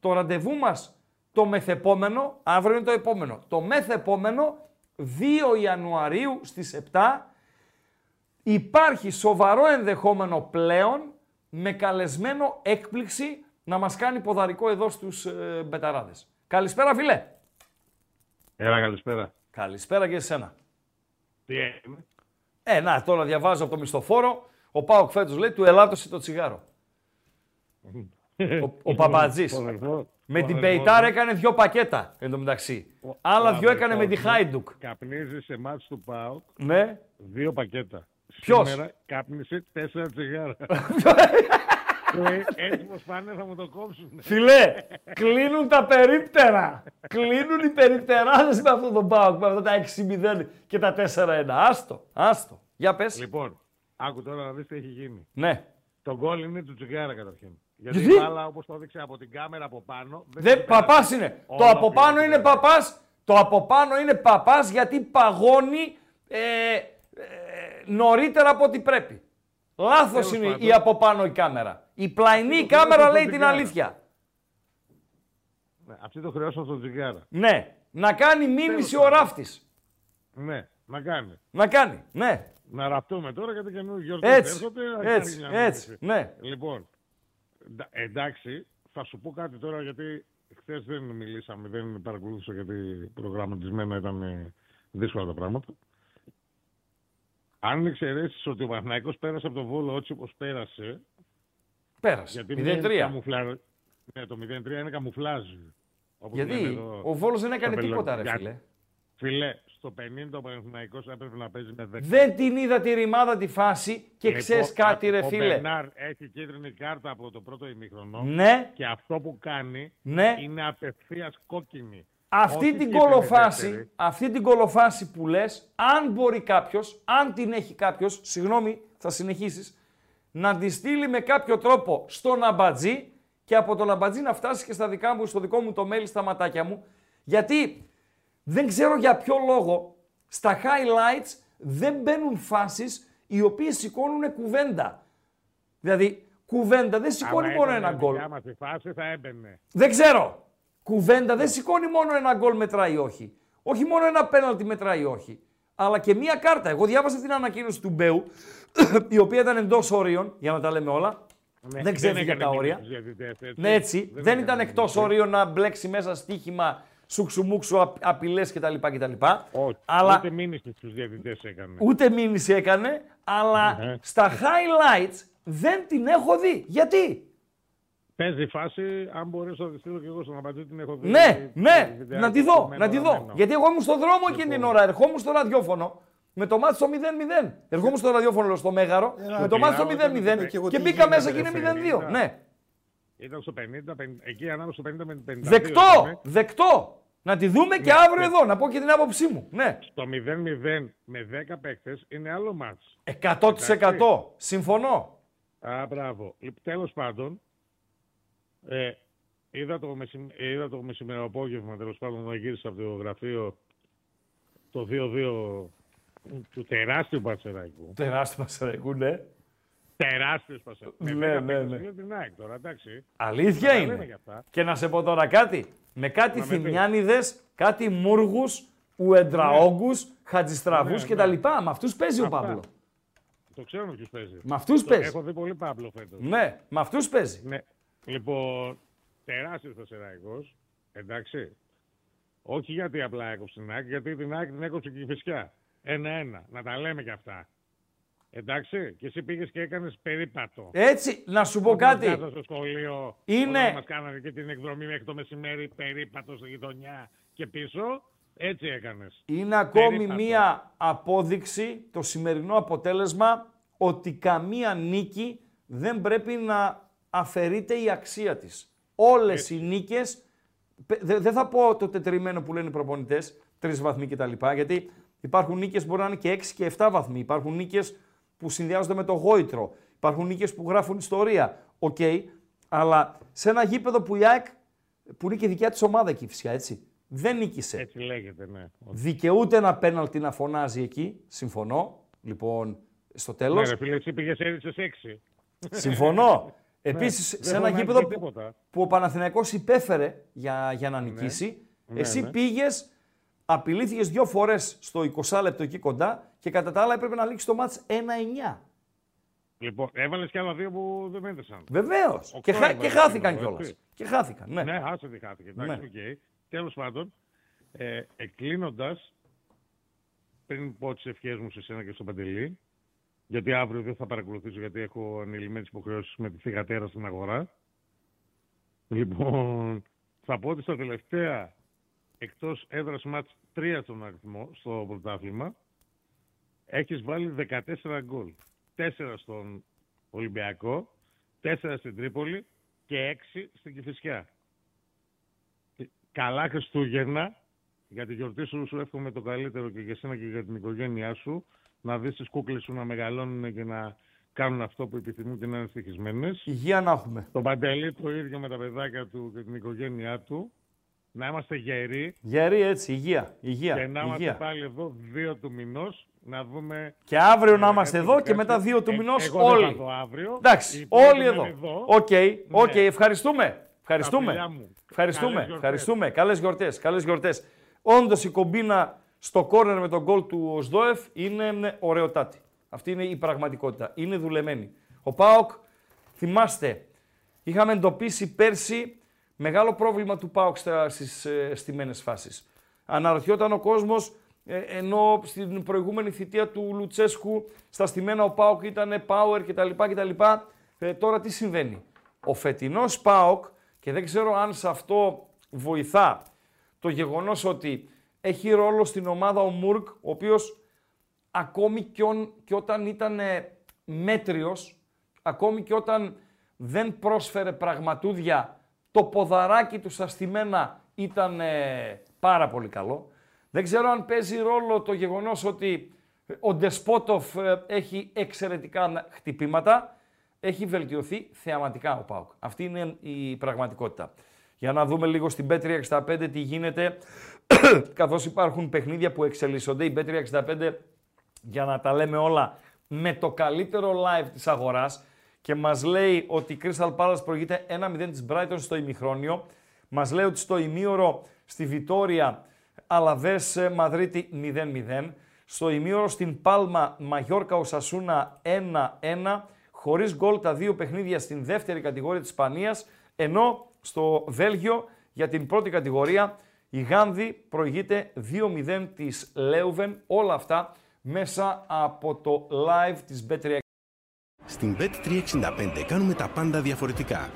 Το ραντεβού μας το μεθεπόμενο, αύριο είναι το επόμενο, το μεθεπόμενο 2 Ιανουαρίου στις 7 υπάρχει σοβαρό ενδεχόμενο πλέον με καλεσμένο έκπληξη να μας κάνει ποδαρικό εδώ στους ε, μπεταράδες. Καλησπέρα φίλε. Έλα, καλησπέρα. Καλησπέρα και εσένα. Τι έγινε; Ε, να, τώρα διαβάζω από το μισθοφόρο. Ο Πάοκ φέτος λέει του ελάττωσε το τσιγάρο. ο, ο Παπατζής. Ο αδερφό- Με ο την αδερφός Πεϊτάρα μου- έκανε δυο πακέτα εν τω μεταξύ. ο- Άλλα ο δυο έκανε με τη αδερφός μου Χάιντουκ. Καπνίζει σε μάτς του ΠΑΟΚ Ναι. δύο πακέτα. Ποιος; Σήμερα κάπνισε τέσσερα τσιγάρα. Ε, Έτσι πως πάνε θα μου το κόψουν. Φιλέ, κλείνουν τα περίπτερα. κλείνουν οι περιπτεράδες με αυτόν τον Πάοκ, με αυτά τα 6-0 και τα 4-1. Άστο, άστο. Για πες. Λοιπόν, άκου τώρα να δεις τι έχει γίνει. Ναι. Το γκολ είναι του Τσιγκάρα καταρχήν. Γιατί Γιατί; η μπάλα όπως το έδειξε από την κάμερα από πάνω. Δεν, έχει περάσει παπάς είναι. όλο Το από από πάνω την είναι μπάλα. παπάς. Το από πάνω είναι παπάς γιατί παγώνει ε, ε, νωρίτερα από ό,τι πρέπει. Λάθος Τέλος είναι πάντων. η από πάνω η κάμερα. Η πλαϊνή το κάμερα χρέος λέει στον την Τζιγκάρα. αλήθεια. Ναι, αυτή το χρεώσαν στον Τσιγκάρα. Ναι. Να κάνει μήνυση ο πάντων. ράφτης. Ναι, να κάνει. Να κάνει. Ναι. Να ραφτούμε τώρα γιατί καινούργιοι γιορτές Έτσι. έρχονται. να κάνει Έτσι. μια Έτσι. μήνυση. Ναι. Λοιπόν, εντα- εντάξει, θα σου πω κάτι τώρα γιατί χθες δεν μιλήσαμε, δεν παρακολούθησα γιατί προγραμματισμένα ήταν ε, δύσκολα τα πράγματα. Αν εξαιρέσεις ότι ο Παναθηναϊκός πέρασε από το Βόλο έτσι όπως πέρασε, Πέρασε. γιατί είναι 0-3. καμουφλα... ναι, το 0-3 είναι καμουφλάζ. όπως λένε Γιατί; εδώ. ο Βόλος δεν έκανε στο τίποτα, ρε Πελο- φίλε. Φίλε, στο 50 ο Παναθηναϊκός έπρεπε να παίζει με 10. Δεν την είδα τη ρημάδα τη φάση και Λοιπόν, ξέρεις κάτι, ρε ο φίλε. Μπερνάρ έχει κίτρινη κάρτα από το πρώτο ημίχρονο Ναι, και αυτό που κάνει ναι. είναι απευθείας κόκκινη. Αυτή Όχι την κίτρινη κολοφάση, δεύτερη. αυτή την κολοφάση που λες, αν μπορεί κάποιος, αν την έχει κάποιος, συγγνώμη, θα συνεχίσεις, να τη στείλει με κάποιο τρόπο στον αμπατζή και από τον αμπατζή να φτάσει και στα δικά μου, στο δικό μου το mail, στα ματάκια μου. Γιατί δεν ξέρω για ποιο λόγο στα highlights δεν μπαίνουν φάσεις οι οποίες σηκώνουν κουβέντα. Δηλαδή, κουβέντα δεν σηκώνει Άμα μόνο έκανε ένα γκολ. δικιά μας τη φάση θα έμπαινε. Δεν ξέρω. Κουβέντα δεν σηκώνει μόνο ένα γκολ μετράει όχι. Όχι μόνο ένα πέναλτι μετράει όχι. Αλλά και μία κάρτα. Εγώ διάβασα την ανακοίνωση του Μπέου, η οποία ήταν εντός όριων, για να τα λέμε όλα. Ναι, δεν ξέφυγε έκανε τα μήνυση όρια. στους διαιτητές, έτσι. Ναι, έτσι. Δεν, έκανε ήταν εκτός μήνυση. όριων να μπλέξει μέσα στοίχημα, σουξουμούξου, απειλές κτλ. κτλ. Όχι, Αλλά ούτε μήνυση στους διαιτητές έκανε. ούτε μήνυση έκανε, αλλά Ναι. στα highlights δεν την έχω δει. Γιατί; Παίζει φάση, αν μπορέσω να τη στείλω και εγώ στον αμπατζή την έχω δει. Ναι, ναι, το βιντεάκι να τη του δω, με να τη ένα δω. ραμμένο. Γιατί εγώ ήμουν στον δρόμο εκείνη την ώρα, ερχόμουν στο ραδιόφωνο με το μάτι στο 0-0. Ερχόμουν στο ραδιόφωνο λέω, στο Μέγαρο, με το μάτι στο μιλάω, 0-0 και εγώ και τι μπήκα γίνεται, μέσα και ρε είναι φίλε. 0-2. Ναι. Ήταν στο 50, 50 εκεί ανάμεσα στο 50 με 52. Δεκτό, ήταν. δεκτό. Να τη δούμε και Ναι, αύριο ναι. εδώ, να πω και την άποψή μου. Ναι. Στο 0-0 με 10 παίκτες είναι άλλο μάτς. 100%. Συμφωνώ. Α, μπράβο. Λοιπόν, τέλος πάντων, ε, είδα, το μεσημ... ε, είδα το μεσημερινό απόγευμα, τέλος πάντων, όταν γύρισα από το γραφείο το 2-2 του τεράστιου Πατσεραϊκού. Τεράστιο Πασαραϊκού, ναι. Τεράστιος Πατσεραϊκού. Ναι, Με δέκα ναι, παίκτες, ναι. είναι την ΑΕΚ τώρα, εντάξει. Αλήθεια Τα λέμε είναι. για αυτά. Και να σε πω τώρα κάτι. Με κάτι Να με πεις. θυμιάνιδες, κάτι μούργους, ουεντραόγκους, χατζιστραβούς Ναι, κτλ. ναι. Με αυτούς παίζει ο Αυτά. Παύλο. Το ξέρω ποιος παίζει. Με αυτούς Το- παίζει. Έχω δει πολύ Παύλο φέτος. Ναι, με αυτούς παίζει. Ναι. Λοιπόν, τεράστιος Πασεραϊκός, εντάξει. Όχι γιατί απλά έκοψε την ΑΕΚ, γιατί την ΑΕΚ την έκοψε και η Φυσιά. Ένα-ένα. Να τα λέμε κι αυτά. Εντάξει. Και εσύ πήγες και έκανες περίπατο. Έτσι, να σου πω Όταν κάτι. πιάσα στο σχολείο, Είναι- όταν μας κάνανε και την εκδρομή μέχρι το μεσημέρι, περίπατο στη γειτονιά και πίσω, έτσι έκανες. Είναι ακόμη Περίπατο. μία απόδειξη, το σημερινό αποτέλεσμα, ότι καμία νίκη δεν πρέπει να αφαιρείται η αξία της. Όλες οι νίκες, πε- δε- δεν θα πω το τετριμμένο που λένε οι προπονητές, τρεις βαθμοί κτλ. Γιατί υπάρχουν νίκες που μπορεί να είναι και 6 και 7 βαθμοί. Υπάρχουν νίκες που συνδυάζονται με το γόητρο. Υπάρχουν νίκες που γράφουν ιστορία. Οκ. Αλλά σε ένα γήπεδο που η ΑΕΚ, που είναι και δικιά της ομάδα εκεί φυσικά, έτσι, δεν νίκησε. Έτσι λέγεται, ναι. Δικαιούται ένα πέναλτι να φωνάζει εκεί. Συμφωνώ. Λοιπόν, στο Ναι, τέλο. ρε φίλε, εσύ πήγες έριξες έξι. Συμφωνώ. Επίσης, δεν σε ένα φωνάζει γήπεδο που, τίποτα. που ο Παναθηναϊκός υπέφερε για, για να νικήσει, Ναι, εσύ ναι. πήγες, απειλήθηκες δύο φορές στο 20 λεπτό εκεί κοντά και κατά τα άλλα έπρεπε να λήξει το ματς 1-9. Λοιπόν, έβαλες και άλλα δύο που δεν έδεσαν. Βεβαίως. Οκτώ Και, χα- έβαλες και χάθηκαν εκείνο, κιόλας. έτσι. Και χάθηκαν. Ναι. Ναι, άσε τι χάθηκε. Εντάξει, Ναι. οκ. Τέλος πάντων, ε, εκκλίνοντας, πριν πω τις ευχές μου σε σένα και στον Παντελή, γιατί αύριο δεν θα παρακολουθήσω γιατί έχω ανηλυμένες υποχρεώσεις με τη θηγατέρα στην αγορά. Λοιπόν, θα πω ότι στα τελευταία εκτός έδρας μάτς 3 στον αριθμό στο πρωτάθλημα έχεις βάλει 14 γκολ. 4 στον Ολυμπιακό, τέσσερα στην Τρίπολη και έξι στην Κηφισιά. Ε, Καλά Χριστούγεννα, για τη γιορτή σου σου εύχομαι το καλύτερο και για εσένα και για την οικογένειά σου. Να δεις τις κούκλες σου να μεγαλώνουν και να κάνουν αυτό που επιθυμούν και να είναι ευτυχισμένες. Υγεία να έχουμε. Το Παντελή το ίδιο με τα παιδάκια του και την οικογένειά του. Να είμαστε γεροί Γερή έτσι, υγεία. Υγεία. και να είμαστε υγεία. πάλι εδώ δύο του μηνός να δούμε... Και αύριο να ε, είμαστε ε, εδώ ε, και μετά δύο του ε, μηνός εγώ δεν θα όλοι. έρθω αύριο. Οι Εντάξει, υπόλοιποι όλοι θα εδώ. είναι Οκ, οκ, Ναι. ευχαριστούμε. Ευχαριστούμε. φιλιά μου. Ευχαριστούμε. Καλές γιορτές. Ευχαριστούμε. Καλές γιορτές. Καλές γιορτές. Όντως η κομπίνα στο κόρνερ με τον γκολ του Οζντόεφ είναι ναι, ωραιοτάτη. Αυτή είναι η πραγματικότητα. Είναι δουλεμένη. Ο ΠΑΟΚ, θυμάστε, είχαμε εντοπίσει πέρσι μεγάλο πρόβλημα του ΠΑΟΚ στα- στις ε, στημένες φάσεις. Αναρωτιόταν ο κόσμος, ε, ενώ στην προηγούμενη θητεία του Λουτσέσκου στα στιμένα ο ΠΑΟΚ ήταν power κτλ. κτλ. Ε, τώρα τι συμβαίνει; Ο φετινός ΠΑΟΚ, και δεν ξέρω αν σε αυτό βοηθά το γεγονός ότι έχει ρόλο στην ομάδα ο Μουρκ, ο οποίος ακόμη και, ον- και όταν ήταν ε, μέτριος, ακόμη και όταν δεν πρόσφερε πραγματούδια, το ποδαράκι του στα στημένα ήταν ε, πάρα πολύ καλό. Δεν ξέρω αν παίζει ρόλο το γεγονός ότι ο Ντεσπότοφ ε, έχει εξαιρετικά χτυπήματα. Έχει βελτιωθεί θεαματικά ο ΠΑΟΚ. Αυτή είναι η πραγματικότητα. Για να δούμε λίγο στην Bet365 τι γίνεται, καθώς υπάρχουν παιχνίδια που εξελίσσονται. Η Bet365 για να τα λέμε όλα με το καλύτερο live της αγοράς και μας λέει ότι η Crystal Palace προηγείται 1-0 της Brighton στο ημιχρόνιο. Μας λέει ότι στο ημίωρο στη Βιτόρια Αλαβές ε, Μαδρίτη 0-0. Στο ημίωρο στην Πάλμα Μαγιόρκα Οσασούνα 1-1. Χωρίς γκολ τα δύο παιχνίδια στην δεύτερη κατηγορία της Ισπανίας. Ενώ στο Βέλγιο για την πρώτη κατηγορία η Γάνδη προηγείται 2-0 της Λέουβεν. Όλα αυτά μέσα από το live της Bet365. Στην Bet365 κάνουμε τα πάντα διαφορετικά.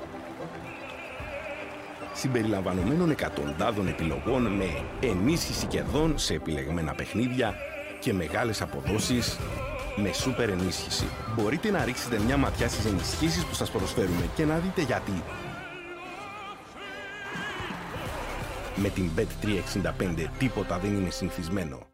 Συμπεριλαμβανομένων εκατοντάδων επιλογών με ενίσχυση κερδών σε επιλεγμένα παιχνίδια και μεγάλες αποδόσεις με σούπερ ενίσχυση. Μπορείτε να ρίξετε μια ματιά στις ενισχύσεις που σας προσφέρουμε και να δείτε γιατί. Με την Bet365 τίποτα δεν είναι συνηθισμένο.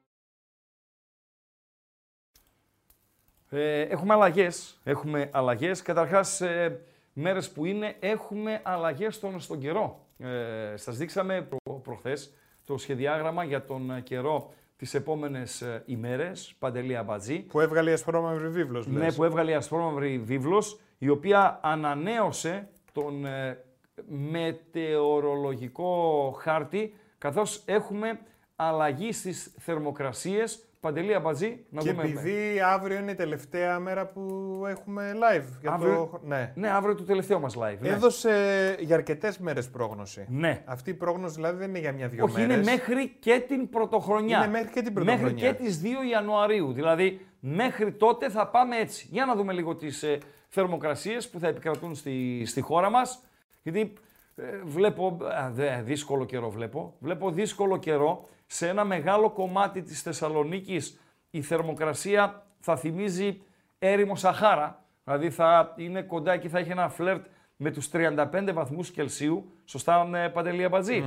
Ε, έχουμε αλλαγές. Έχουμε αλλαγές. Καταρχάς, ε, μέρες που είναι, έχουμε αλλαγές στον, στον καιρό. Ε, σας δείξαμε προ, προχθές το σχεδιάγραμμα για τον ε, καιρό τις επόμενες ε, ημέρες. Παντελή Αμπατζή. Που έβγαλε η ασπρόμαυρη βίβλος, Ναι, λες. που έβγαλε η ασπρόμαυρη βίβλος, η οποία ανανέωσε τον ε, μετεωρολογικό χάρτη, καθώς έχουμε αλλαγή στις θερμοκρασίες. Παντελή Αμπατζή, να Και δούμε. επειδή αύριο είναι η τελευταία μέρα που έχουμε live. Για Αύριο- το... ναι. Ναι, αύριο το τελευταίο μας live. ναι. Έδωσε για αρκετές μέρες πρόγνωση. Ναι. Αυτή η πρόγνωση δηλαδή δεν είναι για μια-δυο Όχι, μέρες. είναι μέχρι και την πρωτοχρονιά. Είναι μέχρι και την πρωτοχρονιά. Μέχρι και τις 2 Ιανουαρίου. Δηλαδή, μέχρι τότε θα πάμε έτσι. Για να δούμε λίγο τις ε, θερμοκρασίες που θα επικρατούν στη, στη χώρα μας. Γιατί ε, βλέπω, α, δε, δύσκολο καιρό βλέπω. Βλέπω δύσκολο καιρό. Σε ένα μεγάλο κομμάτι της Θεσσαλονίκης η θερμοκρασία θα θυμίζει έρημο Σαχάρα. Δηλαδή θα είναι κοντά εκεί, θα έχει ένα φλερτ με τους 35 βαθμούς Κελσίου. Σωστά, ε, Παντελή Αμπατζή;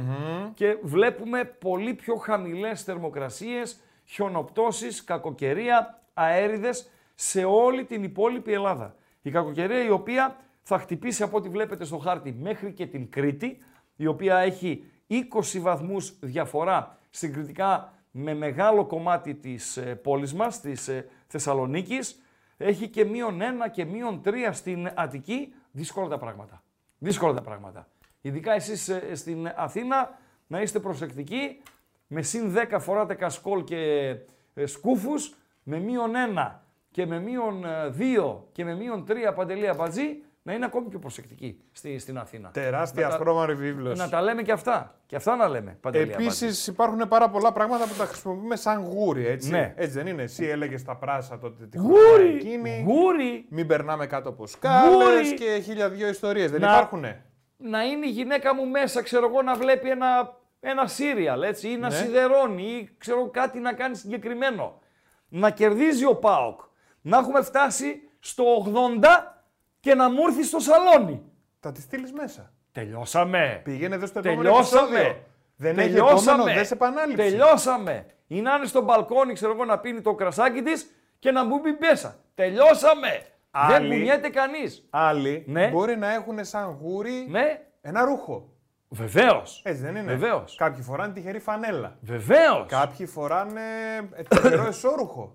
Και βλέπουμε πολύ πιο χαμηλές θερμοκρασίες, χιονοπτώσεις, κακοκαιρία, αέριδες σε όλη την υπόλοιπη Ελλάδα. Η κακοκαιρία η οποία θα χτυπήσει από ό,τι βλέπετε στο χάρτη μέχρι και την Κρήτη, η οποία έχει 20 βαθμούς διαφορά συγκριτικά με μεγάλο κομμάτι της ε, πόλης μας, της ε, Θεσσαλονίκης. Έχει και μείον 1 και μείον 3 στην Αττική. Δύσκολα τα πράγματα. Δύσκολα τα πράγματα. Ειδικά εσείς ε, στην Αθήνα να είστε προσεκτικοί. Με συν 10 φοράτε κασκόλ και ε, σκούφους. Με μείον 1 και με μείον 2 και με μείον 3 παντελή αμπατζή να είναι ακόμη πιο προσεκτικοί στη, στην Αθήνα. Τεράστια Να τα- ασπρόμαυρη βίβλος. Να τα λέμε και αυτά. Και αυτά να λέμε. Παντελή Αμπατζή. Επίσης υπάρχουν πάρα πολλά πράγματα που τα χρησιμοποιούμε σαν γούρι, έτσι. Ναι. Έτσι δεν είναι. Εσύ έλεγες τα πράσα τότε τη Γούρι! χρονιά εκείνη. Γούρι! Μην περνάμε κάτω από σκάλες Γούρι! και χίλια δυο ιστορίες. Δεν Να- υπάρχουνε; να είναι η γυναίκα μου μέσα, ξέρω εγώ, να βλέπει ένα, ένα σύριαλ, έτσι, ή να Ναι. σιδερώνει, ή ξέρω κάτι να κάνει συγκεκριμένο. Να κερδίζει ο ΠΑΟΚ. Να έχουμε φτάσει στο 80 και και να μου έρθεις στο σαλόνι. Θα τη στείλεις μέσα. Τελειώσαμε. Πήγαινε εδώ στο επόμενο Τελειώσαμε. επεισόδιο. Δεν έχει Τελειώσαμε. επόμενο, δεν σε επανάληψη. Τελειώσαμε. Ή να είναι στο μπαλκόνι, ξέρω εγώ, να πίνει το κρασάκι της και να μου μπει μέσα. Τελειώσαμε. Δεν Άλλοι- κουνιέται κανείς. Άλλοι Ναι. μπορεί να έχουν σαν γούρι Ναι, ένα ρούχο. βεβαίως. Έτσι δεν είναι. Βεβαίως. Κάποιοι φοράνε τυχερή φανέλα. Βεβαίως. Κάποιοι φοράνε ε, τυχερό εσώρουχο.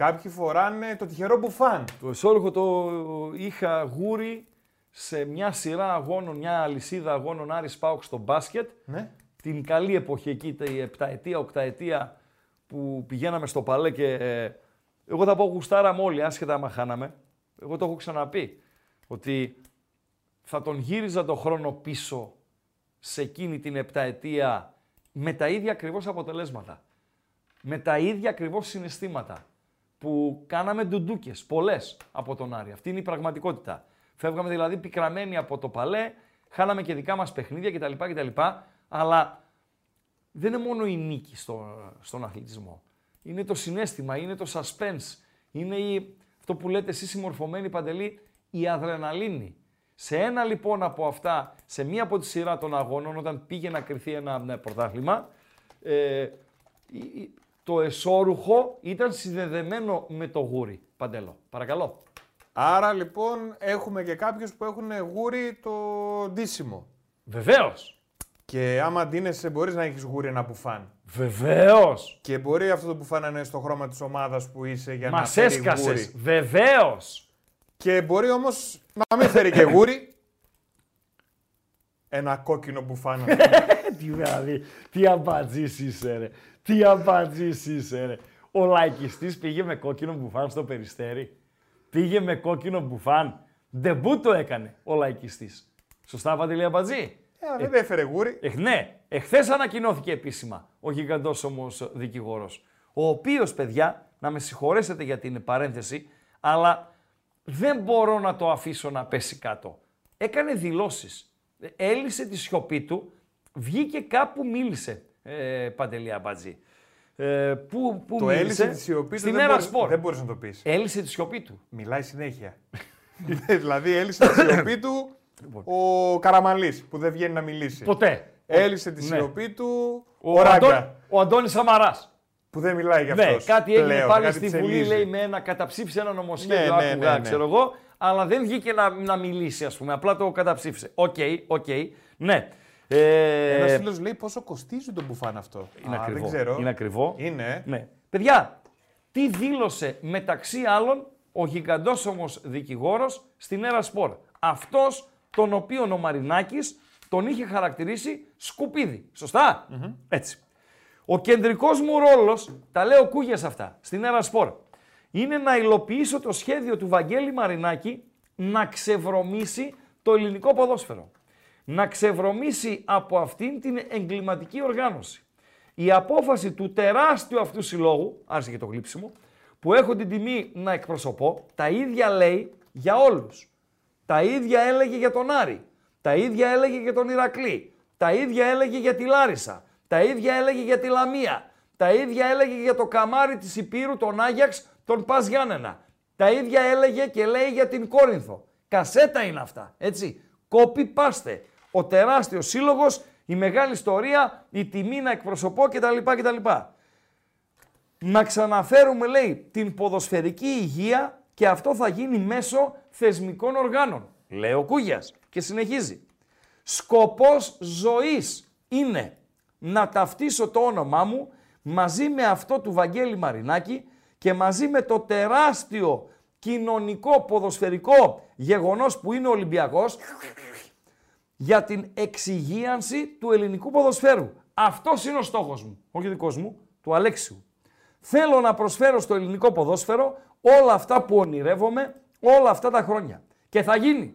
Κάποιοι φοράνε το τυχερό μπουφάν. Το εσόρουχο το είχα γούρι σε μια σειρά αγώνων, μια αλυσίδα αγώνων Άρης Πάουκ στο μπάσκετ. Ναι. Την καλή εποχή εκεί, η επταετία, οκταετία που πηγαίναμε στο παλέ και ε, εγώ θα πω γουστάραμε όλοι, άσχετα άμα χάναμε. Εγώ το έχω ξαναπεί, ότι θα τον γύριζα το χρόνο πίσω σε εκείνη την επταετία με τα ίδια ακριβώς αποτελέσματα. Με τα ίδια ακριβώς συναισθήματα που κάναμε ντουντούκες, πολλές από τον Άρη. Αυτή είναι η πραγματικότητα. Φεύγαμε δηλαδή πικραμένοι από το παλέ, χάναμε και δικά μας παιχνίδια κτλ. κτλ αλλά δεν είναι μόνο η νίκη στο, στον αθλητισμό. Είναι το συνέστημα, είναι το suspense, είναι η, αυτό που λέτε εσείς συμμορφωμένοι παντελή, η αδρεναλίνη. Σε ένα λοιπόν από αυτά, σε μία από τη σειρά των αγώνων, όταν πήγε να κρυθεί ένα ναι, πρωτάθλημα, ε, η- η- το εσώρουχο ήταν συνδεδεμένο με το γούρι. Παντέλο, παρακαλώ. Άρα λοιπόν έχουμε και κάποιους που έχουν γούρι το ντύσιμο. Βεβαίως. Και άμα ντύνεσαι μπορείς να έχεις γούρι ένα μπουφάν. Βεβαίως. Και μπορεί αυτό το μπουφάν να είναι στο χρώμα της ομάδας που είσαι για να Μας φέρει έσκασες. γούρι. Βεβαίως. Και μπορεί όμως να μην φέρει και γούρι. Ένα κόκκινο μπουφάν. ας πούμε. τι δηλαδή, τι αμπατζής είσαι ρε. Τι αμπατζής είσαι ρε. Ο λαϊκιστής πήγε με κόκκινο μπουφάν στο περιστέρι. Πήγε με κόκκινο μπουφάν. Ντεμπούτο έκανε ο λαϊκιστής. Σωστά, Παντελή Αμπατζή; Ε, αλλά δεν έφερε γούρι. Εχ, ναι, εχθές ανακοινώθηκε επίσημα ο γιγαντός όμως δικηγόρος, ο οποίος, παιδιά, να με συγχωρέσετε για την παρένθεση, αλλά δεν μπορώ να το αφήσω να πέσει κάτω. Έκανε δηλώσεις, Ε, έλυσε τη σιωπή του, βγήκε κάπου μίλησε, ε, Παντελή Αμπατζή. Ε, πού, πού Το μίλησε, έλυσε τη σιωπή του. στην δεν Έρα μπορείς- Σπορ. Δεν μπορείς να το πεις. Έλυσε τη σιωπή του. Μιλάει συνέχεια. δηλαδή έλυσε τη σιωπή του ο Καραμαλής που δεν βγαίνει να μιλήσει. Ποτέ. Έλυσε τη Ναι. σιωπή του Ο, ο, Ράγκα Αντών, ο Αντώνης Σαμαράς. που δεν μιλάει για Ναι, αυτός. κάτι έγινε πλέον, πάλι κάτι στη τσελίζει. Βουλή, λέει, με ένα καταψήφισε ένα νομοσχέδιο, Ναι, ναι, άκουγα, ναι, ναι. ξέρω εγώ, αλλά δεν βγήκε να, να μιλήσει, ας πούμε, απλά το καταψήφισε. Οκ, οκ, ναι. Ε, Ένας φίλος λέει πόσο κοστίζει το μπουφάν αυτό. είναι Α, ακριβό. Δεν ξέρω. Είναι ακριβό. Είναι. Ναι. Παιδιά, τι δήλωσε μεταξύ άλλων ο γιγαντός όμως δικηγόρος στην Έρα Σπορ. Αυτός τον οποίον ο Μαρινάκης τον είχε χαρακτηρίσει σκουπίδι. Σωστά; Έτσι. Ο κεντρικός μου ρόλος, τα λέω κούγιας αυτά, στην Έρα Σπορ, είναι να υλοποιήσω το σχέδιο του Βαγγέλη Μαρινάκη να ξεβρωμίσει το ελληνικό ποδόσφαιρο. Να ξεβρωμίσει από αυτήν την εγκληματική οργάνωση. Η απόφαση του τεράστιου αυτού συλλόγου, άρχισε και το γλύψιμο, που έχω την τιμή να εκπροσωπώ, τα ίδια λέει για όλους. Τα ίδια έλεγε για τον Άρη. Τα ίδια έλεγε για τον Ηρακλή. Τα ίδια έλεγε για τη Λάρισα. Τα ίδια έλεγε για τη Λαμία. Τα ίδια έλεγε για το καμάρι της Υπήρου, τον Άγιαξ, τον Πας Γιάννενα. Τα ίδια έλεγε και λέει για την Κόρινθο. Κασέτα είναι αυτά, έτσι. Κόπι πάστε. Ο τεράστιος σύλλογος, η μεγάλη ιστορία, η τιμή να εκπροσωπώ κτλ. κτλ. Να ξαναφέρουμε, λέει, την ποδοσφαιρική υγεία και αυτό θα γίνει μέσω θεσμικών οργάνων. Λέει ο Κούγιας και συνεχίζει. Σκοπός ζωής είναι να ταυτίσω το όνομά μου μαζί με αυτό του Βαγγέλη Μαρινάκη και μαζί με το τεράστιο κοινωνικό ποδοσφαιρικό γεγονός που είναι ο Ολυμπιακός για την εξυγίανση του ελληνικού ποδοσφαίρου. Αυτός είναι ο στόχος μου, όχι ο δικός μου, του Αλέξιου. Θέλω να προσφέρω στο ελληνικό ποδόσφαιρο όλα αυτά που ονειρεύομαι όλα αυτά τα χρόνια. Και θα γίνει.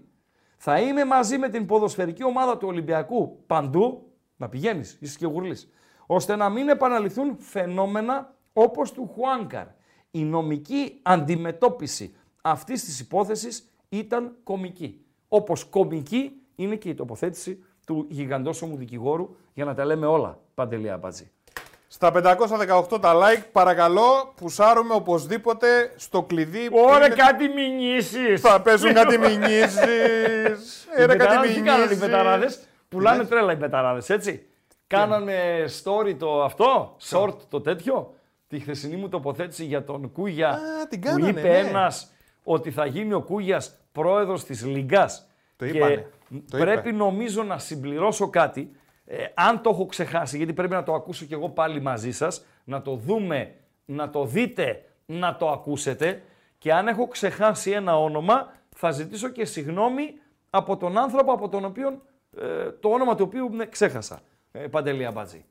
Θα είμαι μαζί με την ποδοσφαιρική ομάδα του Ολυμπιακού παντού, να πηγαίνεις, είσαι και γουρλής, ώστε να μην επαναληφθούν φαινόμενα όπως του Χουάνκαρ. Η νομική αντιμετώπιση αυτής της υπόθεσης ήταν κομική. Όπως κομική είναι και η τοποθέτηση του γιγαντόσωμου δικηγόρου για να τα λέμε όλα, Παντελή Αμπατζή. Στα 518 τα like, παρακαλώ, πουσάρουμε οπωσδήποτε στο κλειδί. που Ωραία, είναι- κάτι μηνύσεις. Θα παίζουν κάτι μηνύσεις. Οι Era κάτι μπεταράδες τι κάνανε οι μηνύσεις. μπεταράδες. Πουλάνε λες; τρέλα οι μπεταράδες, έτσι. Κάνανε story το αυτό, short το τέτοιο. Τη χθεσινή μου τοποθέτηση για τον Κούγια. Α, την που κάνανε, είπε ναι. ένας ότι θα γίνει ο Κούγιας πρόεδρος της Λιγκάς. Το και είπανε. Το πρέπει είπε. νομίζω να συμπληρώσω κάτι. Ε, αν το έχω ξεχάσει, γιατί πρέπει να το ακούσω κι εγώ πάλι μαζί σας, να το δούμε, να το δείτε, να το ακούσετε και αν έχω ξεχάσει ένα όνομα, θα ζητήσω και συγγνώμη από τον άνθρωπο από τον οποίο, ε, το όνομα του οποίου ναι, ξέχασα. Ε, Παντελή Αμπατζή.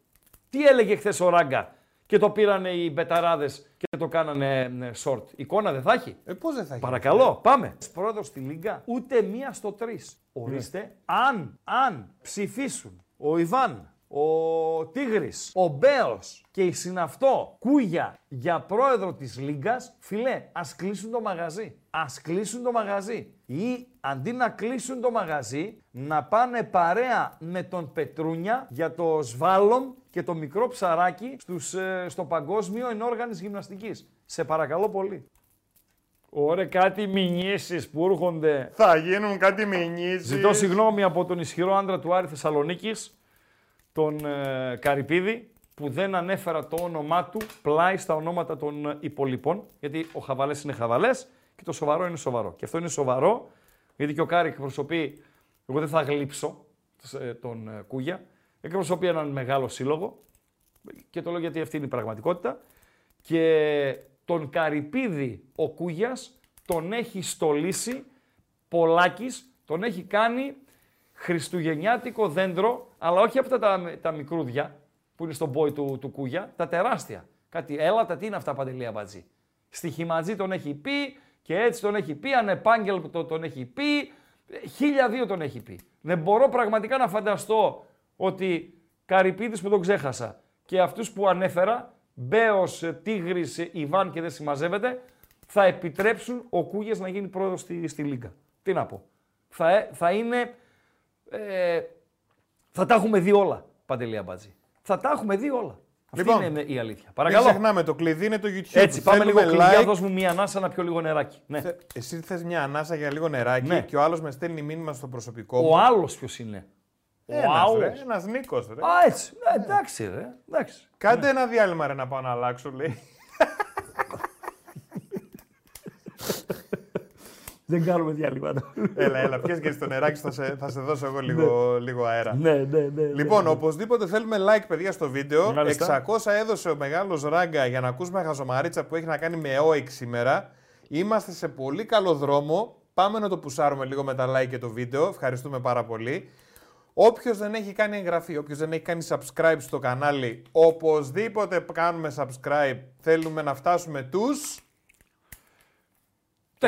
Τι έλεγε χθες ο Ράγκα; Και το πήρανε οι μπεταράδες και το κάνανε ε, short. Εικόνα δεν θα έχει; Ε, πώς δεν θα έχει. Παρακαλώ, πάμε. Πρόεδρος στη Λίγκα, ούτε μία στο τρεις. Ορίστε, Ναι. αν, αν ψηφίσουν ο Ιβάν, ο Τίγρης, ο Μπέος και η Συναυτό Κούγια για πρόεδρο της Λίγκας, φιλέ, ας κλείσουν το μαγαζί. Ας κλείσουν το μαγαζί. Ή αντί να κλείσουν το μαγαζί, να πάνε παρέα με τον Πετρούνια για το Σβάλλον και το μικρό ψαράκι στους, ε, στο Παγκόσμιο Ενόργανης Γυμναστικής. Σε παρακαλώ πολύ. Ωραία, κάτι μηνύσεις που έρχονται. Θα γίνουν κάτι μηνύσεις. Ζητώ συγγνώμη από τον ισχυρό άντρα του Άρη Θεσσαλονίκης, τον ε, Καρυπίδη, που δεν ανέφερα το όνομά του πλάι στα ονόματα των ε, υπολοιπών, γιατί ο χαβαλές είναι χαβαλές και το σοβαρό είναι σοβαρό. Και αυτό είναι σοβαρό, γιατί και ο Κάρη εκπροσωπεί, εγώ δεν θα γλύψω ε, τον ε, Κούγια, εκπροσωπεί έναν μεγάλο σύλλογο και το λέω γιατί αυτή είναι η πραγματικότητα και τον Καρυπίδη ο Κούγιας τον έχει στολίσει Πολάκης, τον έχει κάνει χριστουγεννιάτικο δέντρο, αλλά όχι αυτά τα, τα μικρούδια που είναι στον πόη του, του Κούγια, τα τεράστια. Κάτι έλατα, τι είναι αυτά παντελή αμπατζή. Στη Χιματζή τον έχει πει και έτσι τον έχει πει, ανεπάγγελτο τον έχει πει, ε, χίλια δύο τον έχει πει. Δεν μπορώ πραγματικά να φανταστώ ότι Καρυπίδης που τον ξέχασα και αυτούς που ανέφερα, Μπέος, ε, Τίγρης, ε, Ιβάν και δεν συμμαζεύεται, θα επιτρέψουν ο Κούγιας να γίνει πρόεδρος στη, στη Λίγκα. Τι να πω. Θα, ε- θα είναι... Ε, θα τα έχουμε δει όλα, Παντελή Αμπατζή. Θα τα έχουμε δει όλα. Αυτή Λοιπόν, είναι η αλήθεια. Μην Παρακαλώ. ξεχνάμε, το κλειδί είναι το YouTube. Έτσι, πάμε λίγο Θέλουμε κλειδιά, like. δώσ' μου μία ανάσα να πιω λίγο νεράκι. Ναι. Θε- Εσύ θες μια ανάσα για λίγο νεράκι Ναι. και ο άλλος με στέλνει μήνυμα στο προσωπικό μου. Ο άλλος ποιος είναι; Ο Ένας, άλλος. ρε, ένας Νίκος, ρε. Α, έτσι. Ναι, εντάξει, ρε. Εντάξει. Κάντε ένα διάλειμμα ρε να πάω να αλλάξω, λέει. Δεν κάνουμε διάλειμμα. έλα, έλα, πιες και στο νεράκι, θα σε, θα σε δώσω εγώ λίγο, λίγο αέρα. ναι, ναι, ναι. Λοιπόν, οπωσδήποτε θέλουμε like, παιδιά, στο βίντεο. Μάλιστα. 600 έδωσε ο μεγάλος Ράγκα για να ακούσουμε χαζομαρίτσα που έχει να κάνει με ΟΕΚ σήμερα. Είμαστε σε πολύ καλό δρόμο. Πάμε να το πουσάρουμε λίγο με τα like και το βίντεο. Ευχαριστούμε πάρα πολύ. Όποιος δεν έχει κάνει εγγραφή, όποιος δεν έχει κάνει subscribe στο κανάλι, οπωσδήποτε κάνουμε subscribe. Θέλουμε να φτάσουμε τους...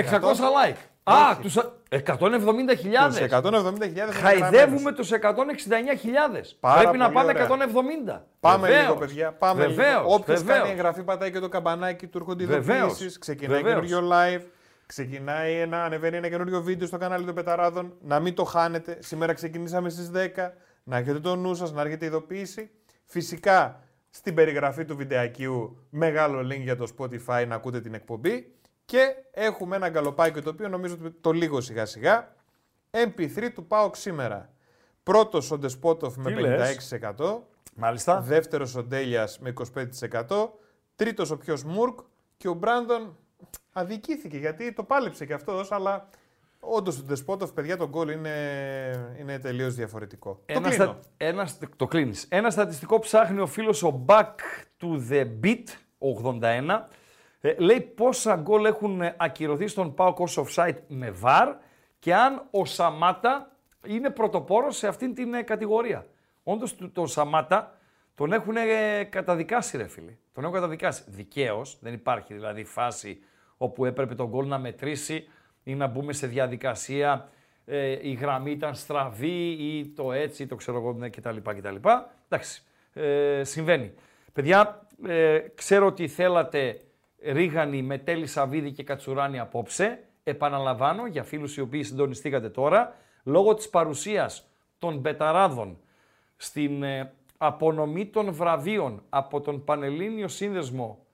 Τα 600 like. Α, τους 170.000. Τους 170.000 Χαϊδεύουμε τους 169.000. Πάρα Πρέπει να πολύ πάμε ωραία. 170. Πάμε Βεβαίως. λίγο, παιδιά. Πάμε Βεβαίως, λίγο. Όποιο βεβαίως. κάνει εγγραφή, πατάει και το καμπανάκι του έρχονται Βεβαίως, ειδοποιήσεις. Ξεκινάει βεβαίως. καινούριο live. Ξεκινάει ένα, ανεβαίνει ένα καινούριο βίντεο στο κανάλι των Πεταράδων. Να μην το χάνετε. Σήμερα ξεκινήσαμε στις 10. Να έχετε το νου σας, να έρχεται η ειδοποίηση. Φυσικά, στην περιγραφή του βιντεακίου, μεγάλο link για το Spotify να ακούτε την εκπομπή. Και έχουμε ένα γκαλοπάκι το οποίο νομίζω ότι το λίγο σιγά σιγά. MP3 του ΠΑΟΚ σήμερα. Πρώτος ο Ντεσπότοφ με Τι λες; 56%. Μάλιστα. Δεύτερος ο Ντέλιας με 25%. Τρίτος ο Ποιος Μουρκ. Και ο Μπράντον αδικήθηκε γιατί το πάλεψε και αυτός, αλλά όντως το Ντεσπότοφ, παιδιά, το γκολ είναι, είναι τελείως διαφορετικό. το Ένα, κλείνω. στα... ένα... Το κλείνεις. Ένα στατιστικό ψάχνει ο φίλος ο Back to the Beat, 81. Ε, λέει πόσα γκολ έχουν ε, ακυρωθεί στον ΠΑΟΚ ως offside με VAR και αν ο Σαμάτα είναι πρωτοπόρος σε αυτήν την ε, κατηγορία. Όντως του- τον Σαμάτα τον έχουν ε, καταδικάσει ρε φίλε. Τον έχουν καταδικάσει. Δικαίως, δεν υπάρχει δηλαδή φάση όπου έπρεπε τον γκολ να μετρήσει ή να μπούμε σε διαδικασία ε, η γραμμή ήταν στραβή ή το έτσι ή το ξέρω εγώ ναι, κτλ. κτλ. Εντάξει, ε, συμβαίνει. Παιδιά, ε, ξέρω ότι θέλατε ρίγανη με τέλη Σαββίδη και Κατσουράνη απόψε. Επαναλαμβάνω για φίλους οι οποίοι συντονιστήκατε τώρα, λόγω της παρουσίας των μπεταράδων στην ε, απονομή των βραβείων από τον Πανελλήνιο Σύνδεσμο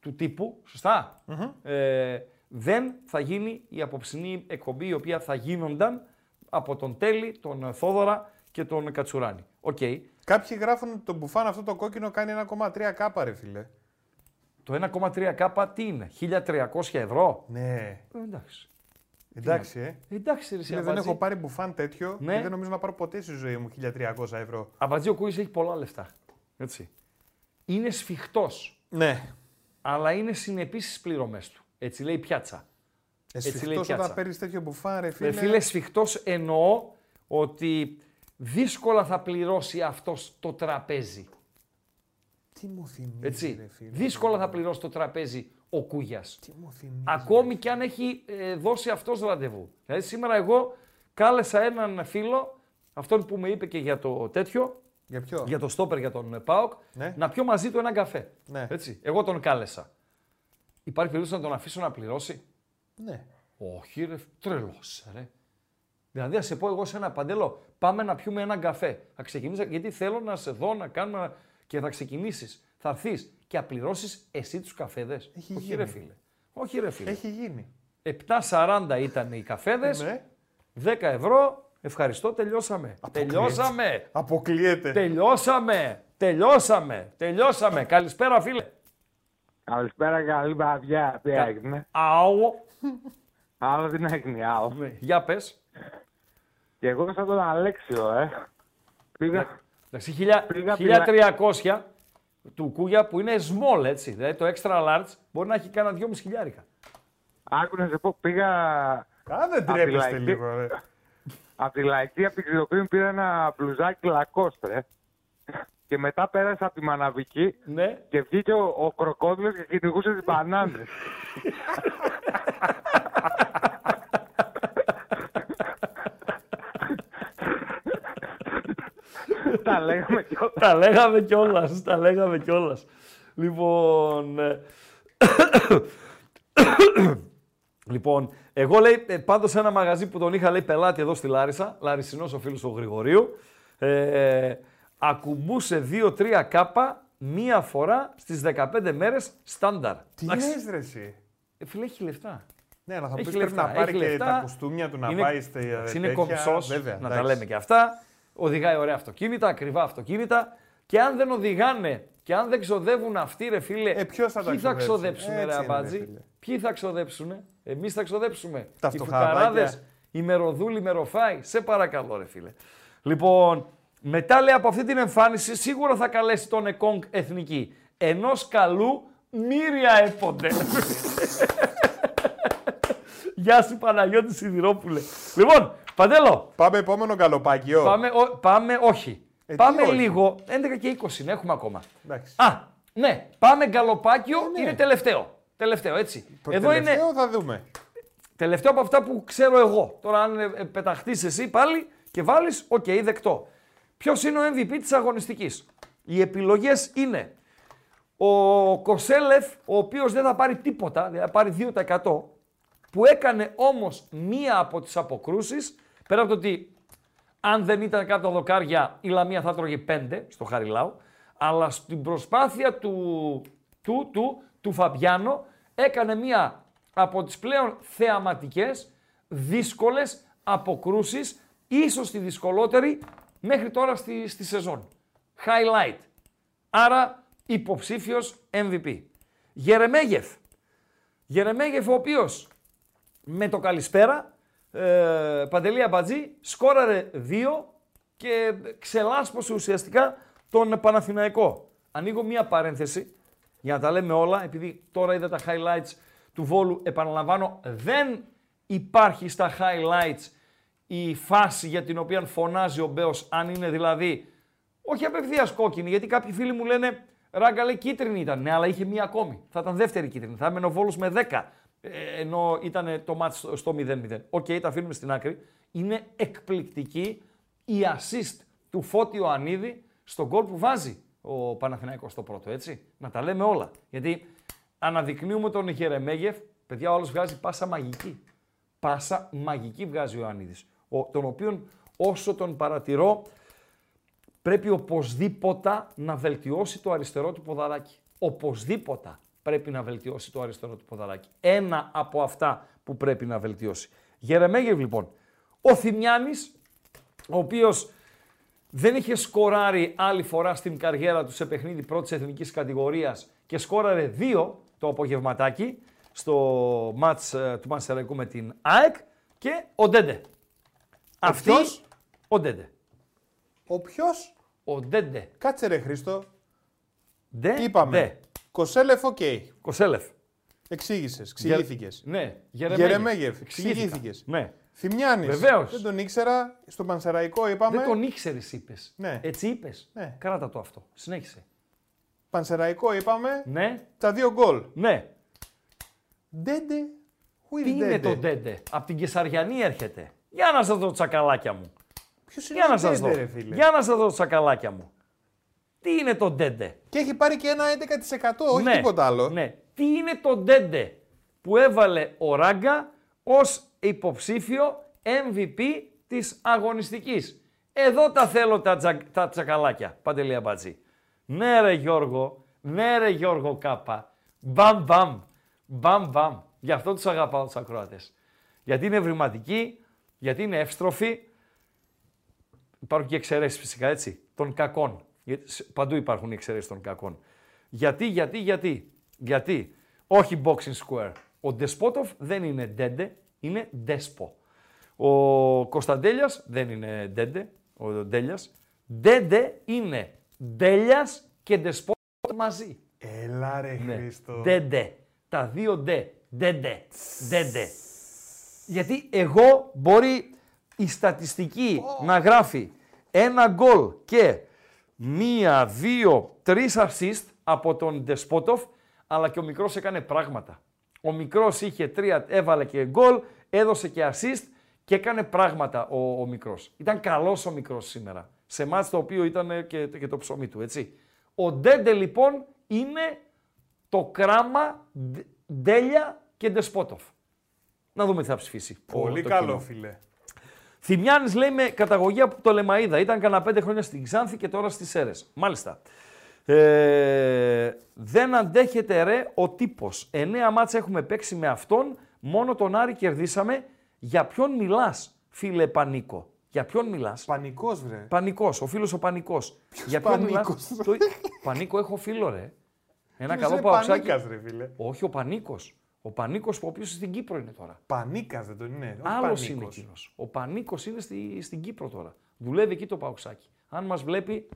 του τύπου, σωστά, ε, δεν θα γίνει η απόψινή εκπομπή η οποία θα γίνονταν από τον Τέλη, τον Θόδωρα και τον Κατσουράνη. Οκ. Κάποιοι γράφουν ότι το μπουφάν αυτό το κόκκινο κάνει 1,3 κάπα, ρε φίλε. Το 1,3 κάπα τι είναι, 1300 ευρώ; Ναι. Ε, εντάξει. Εντάξει, ε. Εντάξει, ρε, Φίλε, δεν Αμπατζή. έχω πάρει μπουφάν τέτοιο Ναι. και δεν νομίζω να πάρω ποτέ στη ζωή μου 1300 ευρώ. Αμπατζή ο Κούγης έχει πολλά λεφτά. Έτσι. Είναι σφιχτός, Ναι. αλλά είναι συνεπής στις πληρωμές του. Έτσι λέει η πιάτσα. λέει Εσφιχτός πιάτσα. όταν παίρνεις τέτοιο μπουφάν, ρε φίλε. Φίλε, φίλε σφιχτός εννοώ ότι δύσκολα θα πληρώσει αυτός το τραπέζι. Τι μου θυμίζει, Έτσι. ρε φίλε. Δύσκολα θα πληρώσει το τραπέζι ο Κούγιας. Τι μου θυμίζει. Ακόμη και αν έχει ε, δώσει αυτός ραντεβού. Δηλαδή σήμερα εγώ κάλεσα έναν φίλο, αυτόν που με είπε και για το τέτοιο, Για ποιο; για το στόπερ για τον ε, ΠΑΟΚ, Ναι. να πιω μαζί του έναν καφέ. Ναι. Έτσι. Εγώ τον κάλεσα. Υπάρχει περίπτωση να τον αφήσω να πληρώσει; Ναι. Όχι, ρε, τρελός, ρε. Δηλαδή, ας σε πω εγώ σε ένα παντέλο, πάμε να πιούμε έναν καφέ. Θα ξεκινήσω, γιατί θέλω να σε δω να κάνουμε. Και θα ξεκινήσεις. Θα έρθεις και θα πληρώσεις εσύ τους καφέδες. Έχει Όχι, γίνει. ρε φίλε. Όχι, ρε φίλε. Έχει γίνει. 7,40 ήταν οι καφέδες. Ναι. 10 ευρώ. Ευχαριστώ, τελειώσαμε. Τελειώσαμε. Αποκλείεται. Τελειώσαμε. Τελειώσαμε. Τελειώσαμε. Καλησπέρα, φίλε. Καλησπέρα, καλή βραδιά. Τι έγινε; Αου. Άλλο τι έγινε, άλλο. Ναι, Για πες. Και εγώ σαν τον Αλέξιο, ε. Πήγα. Εντάξει, χιλιά- Πήγα 1300 του Κούγια που είναι small έτσι. Δηλαδή το extra large μπορεί να έχει κάνα 2,5 χιλιάρικα. Άκου να σε πω, πήγα. Α, δεν Απ' τη τρέπεστε λαϊκή- λίγο, ρε. Από τη λαϊκή, από την Ξυλοκρίνη πήρα ένα μπλουζάκι λακόστρε. Και μετά πέρασα από τη Μαναβική Ναι. και βγήκε ο, ο κροκόδιλος και κυνηγούσε τις μπανάνες. Τα λέγαμε κιόλας. τα λέγαμε κιόλας. Τα λέγαμε κιόλας. Λοιπόν. ε, λοιπόν, εγώ λέει ε, πάντως σε ένα μαγαζί που τον είχα λέει πελάτη εδώ στη Λάρισα, Λαρισινό ο φίλος του Γρηγορίου, ε, ακουμπούσε 2-3 κάπα μία φορά στις 15 μέρες στάνταρ. Τι Εντάξει, λες, ρε εσύ; ε, φίλε, έχει λεφτά. Ναι, αλλά θα μου Έχει πεις πρέπει λεφτά, να πάρει έχει και λεφτά. τα κουστούμια του να είναι, πάει στη εντάξει, τέτοια. Είναι κομψός, Βέβαια, να τα εντάξει. λέμε και αυτά. Οδηγάει ωραία αυτοκίνητα, ακριβά αυτοκίνητα. Και αν δεν οδηγάνε και αν δεν ξοδεύουν αυτοί, ρε φίλε, Ε, ποιος θα τα ποιοι θα ξοδέψει; ξοδέψουν, ρε Έτσι είναι, ρε αμπάτζι. φίλε. Ποιοι θα ξοδέψουν, εμείς θα ξοδέψουμε. Τα οι φτωχαδάκια. φουκαράδες, οι μεροδούλοι, οι μεροφάοι. Σε παρακαλώ, ρε φίλε. Λοιπόν, μετά λέει από αυτή την εμφάνιση σίγουρα θα καλέσει τον Εκόνγκ Εθνική. Ενός καλού μύρια έπονται. Γεια σου Παναγιώτη Σιδηρόπουλε. Λοιπόν, Παντέλο, Πάμε επόμενο καλοπάκιο. πάμε, ο- πάμε όχι. Ε, τι πάμε όχι; λίγο, 11 και 20 είναι, έχουμε ακόμα. Εντάξει. Α, ναι, πάμε γκαλοπάκιο, ναι. είναι τελευταίο. Τελευταίο, έτσι. Το Εδώ είναι τελευταίο θα δούμε. τελευταίο από αυτά που ξέρω εγώ. Τώρα, αν ε, ε, πεταχτείς εσύ πάλι και βάλεις, οκ, δεκτό. Ποιος είναι ο MVP της αγωνιστικής; Οι επιλογές είναι ο Κοσέλεφ, ο οποίος δεν θα πάρει τίποτα, δηλαδή θα πάρει 2%, που έκανε όμως μία από τις αποκρούσεις, πέρα από το ότι αν δεν ήταν κάτω τα δοκάρια, η Λαμία θα τρώγε 5 στο Χαριλάου, αλλά στην προσπάθεια του, του, του, του Φαμπιάνο έκανε μία από τις πλέον θεαματικές, δύσκολες αποκρούσεις, ίσως τη δυσκολότερη μέχρι τώρα στη, στη σεζόν. Highlight. Άρα υποψήφιος MVP. Γερεμέγεφ. Γερεμέγεφ ο οποίος με το καλησπέρα, ε, Παντελή Αμπατζή, σκόραρε δύο και ξελάσπωσε ουσιαστικά τον Παναθηναϊκό. Ανοίγω μία παρένθεση για να τα λέμε όλα, επειδή τώρα είδα τα highlights του Βόλου, επαναλαμβάνω, δεν υπάρχει στα highlights η φάση για την οποία φωνάζει ο Μπέος, αν είναι δηλαδή, όχι απευθείας κόκκινη, γιατί κάποιοι φίλοι μου λένε Ράγκα λέει κίτρινη ήταν. Ναι, αλλά είχε μία ακόμη. Θα ήταν δεύτερη κίτρινη. Θα έμενε ο Βόλος με 10. Ε, ενώ ήταν το ματς στο- στο 0-0. Οκ, τα αφήνουμε στην άκρη. Είναι εκπληκτική η assist του Φώτη Ιωαννίδη στον γκολ που βάζει ο Παναθηναϊκός στο πρώτο, έτσι. Να τα λέμε όλα. Γιατί αναδεικνύουμε τον Γερεμέγεφ, παιδιά, ο άλλος βγάζει πάσα μαγική. Πάσα μαγική βγάζει ο Ιωαννίδης, ο, τον οποίον όσο τον παρατηρώ πρέπει οπωσδήποτε να βελτιώσει το αριστερό του ποδαράκι. Οπωσδήποτε πρέπει να βελτιώσει το αριστερό του ποδαράκι. Ένα από αυτά που πρέπει να βελτιώσει. Γερεμέγεφ λοιπόν. Ο Θημιάνης, ο οποίος δεν είχε σκοράρει άλλη φορά στην καριέρα του σε παιχνίδι πρώτης εθνικής κατηγορίας και σκόραρε δύο το απογευματάκι στο ματς ε, του Πανσεραϊκού με την ΑΕΚ και ο Ντέντε. Αυτή ποιος; ο Ντέντε. Ο ποιος; Ο Ντέντε. Κάτσε ρε Χρήστο. Ντε, Τι είπαμε; ντε. Κοσέλεφ, οκ. Κοσέλεφ. Εξήγησες, εξηγήθηκε. Ναι, Γερεμέγεφ, Εξηγήθηκα. εξηγήθηκες. Ναι. Θημιάνη. Βεβαίως. Δεν τον ήξερα. Στο Πανσεραϊκό είπαμε. Δεν τον ήξερες, είπες. Ναι. Έτσι είπες; Ναι. Κράτα το αυτό. Συνέχισε. Πανσεραϊκό είπαμε. Ναι. Τα δύο γκολ. Ναι. Ντέντε. Who is Τι είναι Ντέντε; το Ντέντε; Από την Κεσαριανή έρχεται. Για να σας δω τσακαλάκια μου. Ποιος είναι Για να ο σας δω. Ντέντε, ρε φίλε; Για να σας δω τσακαλάκια μου. Τι είναι το Ντέντε; Και έχει πάρει και ένα 11%, όχι ναι. τίποτα άλλο. Ναι. Τι είναι το Ντέντε που έβαλε ο Ράγκα ως υποψήφιο MVP της αγωνιστικής; Εδώ τα θέλω τα, τσα, τα τσακαλάκια, Παντελή Αμπατζή. Ναι ρε Γιώργο, ναι ρε Γιώργο Κάπα. Μπαμ μπαμ, μπαμ μπαμ. Γι' αυτό τους αγαπάω τους ακροατές. Γιατί είναι ευρηματικοί, γιατί είναι εύστροφοι. Υπάρχουν και εξαιρέσεις φυσικά έτσι, των κακών. Γιατί σε- Παντού υπάρχουν οι εξαιρέσεις των κακών. Γιατί, γιατί, γιατί. Γιατί. Όχι boxing square. Ο Ντεσπότοφ δεν είναι ντέντε, είναι ντέσπο. Ο Κωνσταντέλιας δεν είναι ντέντε, ο Ντέλιας. Ντέντε είναι ντέλιας και ντεσπότοφ μαζί. Έλα ρε Ναι. Χρήστο. Ντέντε. Τα δύο ντε. Ντέντε. Ντέντε. Γιατί εγώ μπορεί η στατιστική να γράφει ένα γκολ και μία, δύο, τρεις assist από τον Ντεσπότοφ, αλλά και ο μικρός έκανε πράγματα. Ο μικρός είχε τρία, έβαλε και γκολ, έδωσε και assist και έκανε πράγματα ο, ο μικρός. Ήταν καλός ο μικρός σήμερα. Σε μάτς το οποίο ήταν και, και το ψωμί του, έτσι. Ο Ντέντε λοιπόν είναι το κράμα Ντε- Ντέλια και Ντεσπότοφ. Να δούμε τι θα ψηφίσει. Πολύ το καλό, κοινό. φίλε. Θημιάνης λέει με καταγωγή από το Λεμαίδα. Ήταν κανένα πέντε χρόνια στην Ξάνθη και τώρα στις Σέρες. Μάλιστα. Ε, δεν αντέχεται ρε ο τύπος. Εννέα μάτσα έχουμε παίξει με αυτόν. Μόνο τον Άρη κερδίσαμε. Για ποιον μιλάς, φίλε Πανίκο; Για ποιον μιλάς; Πανικός, βρε. Πανικός, ο φίλος ο Πανικός. Για ποιον Πανίκος, μιλάς. Το... Πανίκο έχω φίλο ρε. Ένα Ποιος καλό είναι παοξάκι. Πανίκας, ρε φίλε; Όχι ο Πανίκος. Ο Πανίκος που ο οποίος στην Κύπρο είναι τώρα. Πανίκας δεν τον είναι. όχι Άλλος Πανίκος. είναι εκείνος. Ο Πανίκος είναι στη, στην Κύπρο τώρα. Δουλεύει εκεί το Παουξάκι. Αν μας βλέπει,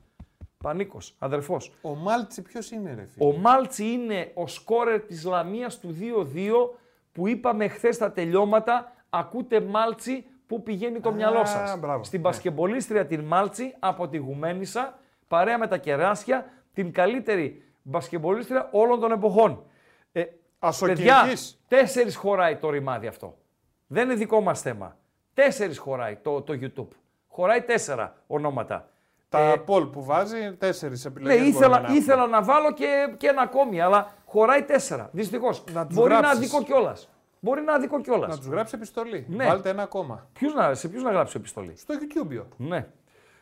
Πανίκος, αδερφός. Ο Μάλτσι ποιος είναι, ρε φίλε; Ο Μάλτσι είναι ο σκόρερ της Λαμίας του 2-2 που είπαμε χθες στα τελειώματα. Ακούτε Μάλτσι που πηγαίνει το Α, μυαλό σας. μπράβο, Στην ναι. μπασκεμπολίστρια την Μάλτσι από τη Γουμένισσα, παρέα με τα κεράσια, την καλύτερη μπασκεμπολίστρια όλων των εποχών. Ε, Ασοκυρικής. παιδιά, τέσσερις χωράει το ρημάδι αυτό. Δεν είναι δικό μας θέμα. Τέσσερις χωράει το, το YouTube. Χωράει τέσσερα ονόματα. Τα Ε, Πολ που βάζει, τέσσερις ναι, επιλογέ. ήθελα, ήθελα να βάλω και, και ένα ακόμη, αλλά χωράει τέσσερα. Δυστυχώς. Να τους Μπορεί να γράψεις. αδικό κιόλας. Μπορεί να αδικό κιόλας. Να τους γράψει επιστολή. Ναι. Βάλτε ένα ακόμα. να, σε ποιους να γράψει επιστολή; Στο YouTube. Ναι.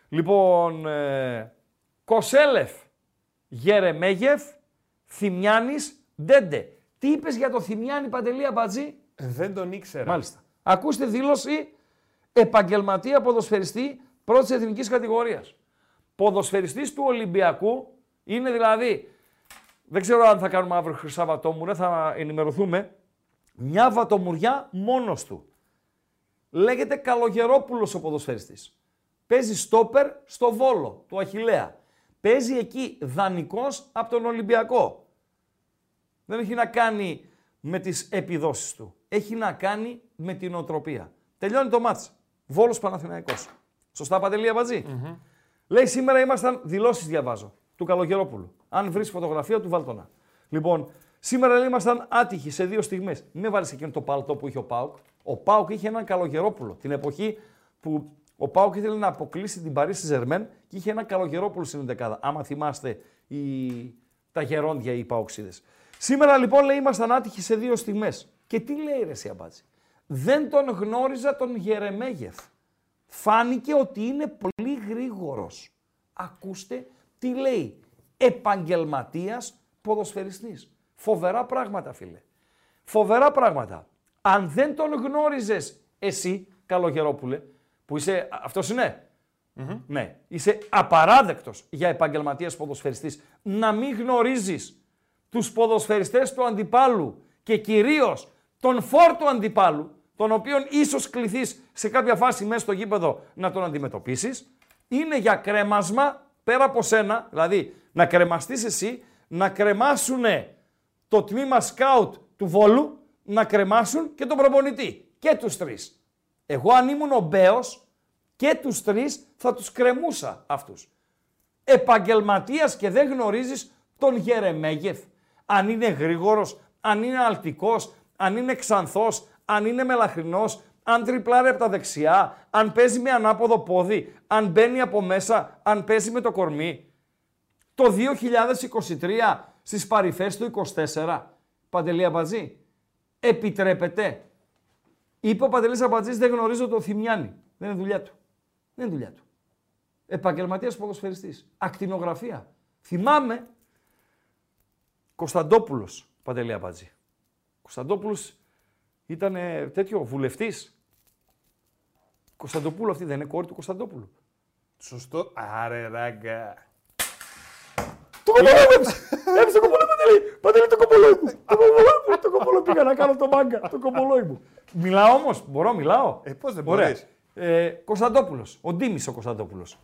Λοιπόν, ε, Κοσέλεφ, Γερεμέγεφ, Θημιάνης, Ντέντε. Τι είπες για το Θημιάνη Παντελία Μπατζή. Δεν τον ήξερα. Μάλιστα. Ακούστε δήλωση επαγγελματία ποδοσφαιριστή πρώτης εθνικής κατηγορίας. Ποδοσφαιριστής του Ολυμπιακού είναι δηλαδή, δεν ξέρω αν θα κάνουμε αύριο Χρυσάβατόμουρα, θα ενημερωθούμε, μια βατομουριά μόνος του. Λέγεται Καλογερόπουλος ο ποδοσφαιριστής. Παίζει στόπερ στο Βόλο, του Αχιλέα. Παίζει εκεί δανεικός από τον Ολυμπιακό. Δεν έχει να κάνει με τις επιδόσεις του. Έχει να κάνει με την οτροπία. Τελειώνει το μάτς. Βόλος Παναθηναϊκός. Σωστά Παντελή Αμπατζή. Λέει σήμερα ήμασταν δηλώσεις διαβάζω του Καλογερόπουλου. Αν βρεις φωτογραφία του Βάλτονα. Λοιπόν, σήμερα λέει, ήμασταν άτυχοι σε δύο στιγμές. Μην βάλεις εκείνο το παλτό που είχε ο Πάουκ. Ο Πάουκ είχε έναν Καλογερόπουλο. Την εποχή που ο Πάουκ ήθελε να αποκλείσει την Παρίσι Ζερμέν και είχε έναν Καλογερόπουλο στην δεκάδα. Άμα θυμάστε οι... τα γερόντια οι Παουξίδες. Σήμερα λοιπόν λέει ήμασταν άτυχοι σε δύο στιγμές. Και τι λέει ρε εσύ Αμπάτζη; Δεν τον γνώριζα τον Γερεμέγεφ. Φάνηκε ότι είναι πολύ γρήγορος. Ακούστε τι λέει. Επαγγελματίας ποδοσφαιριστής. Φοβερά πράγματα, φίλε. Φοβερά πράγματα. Αν δεν τον γνώριζες εσύ, Καλογερόπουλε, που είσαι, αυτός είναι, ναι, είσαι απαράδεκτος για επαγγελματίας ποδοσφαιριστής, να μην γνωρίζεις τους ποδοσφαιριστές του αντιπάλου και κυρίως τον φόρτο αντιπάλου, τον οποίον ίσως κληθείς σε κάποια φάση μέσα στο γήπεδο να τον αντιμετωπίσεις, είναι για κρέμασμα πέρα από σένα, δηλαδή να κρεμαστείς εσύ, να κρεμάσουνε το τμήμα σκάουτ του Βόλου, να κρεμάσουν και τον προπονητή. Και τους τρεις. Εγώ αν ήμουν ο Μπέος και τους τρεις θα τους κρεμούσα αυτούς. Επαγγελματίας και δεν γνωρίζεις τον Γερεμέγεθ. Αν είναι γρήγορος, αν είναι αλτικός, αν είναι ξανθός, αν είναι μελαχρινός, αν τριπλάρει από τα δεξιά, αν παίζει με ανάποδο πόδι, αν μπαίνει από μέσα, αν παίζει με το κορμί. Το 2023 στις παρυφές του 24, Παντελή Αμπατζή, επιτρέπεται. Είπε ο Παντελής Αμπατζής δεν γνωρίζω το Θημιάνι. Δεν είναι δουλειά του. Δεν είναι δουλειά του. Επαγγελματίας ποδοσφαιριστής. Ακτινογραφία. Θυμάμαι Κωνσταντόπουλος, Παντελή Αμπατζή. Κωνσταντόπουλος ήταν τέτοιο βουλευτής. Κωνσταντοπούλου αυτή δεν είναι κόρη του Κωνσταντόπουλου. Σωστό. Άρε ράγκα. Το κομπολόι μου έψε. Έψε το κομπολόι Παντελή. Παντελή το κομπολόι μου. Το κομπολόι μου. Το κομπολόι πήγα να κάνω το μάγκα. Το κομπολόι μου. Μιλάω όμως. Μπορώ, μιλάω. Ε, πώς δεν Ωραία. μπορείς. Ε, Κωνσταντόπουλος. Ο Ντίμης ο Κωνσταντόπουλος.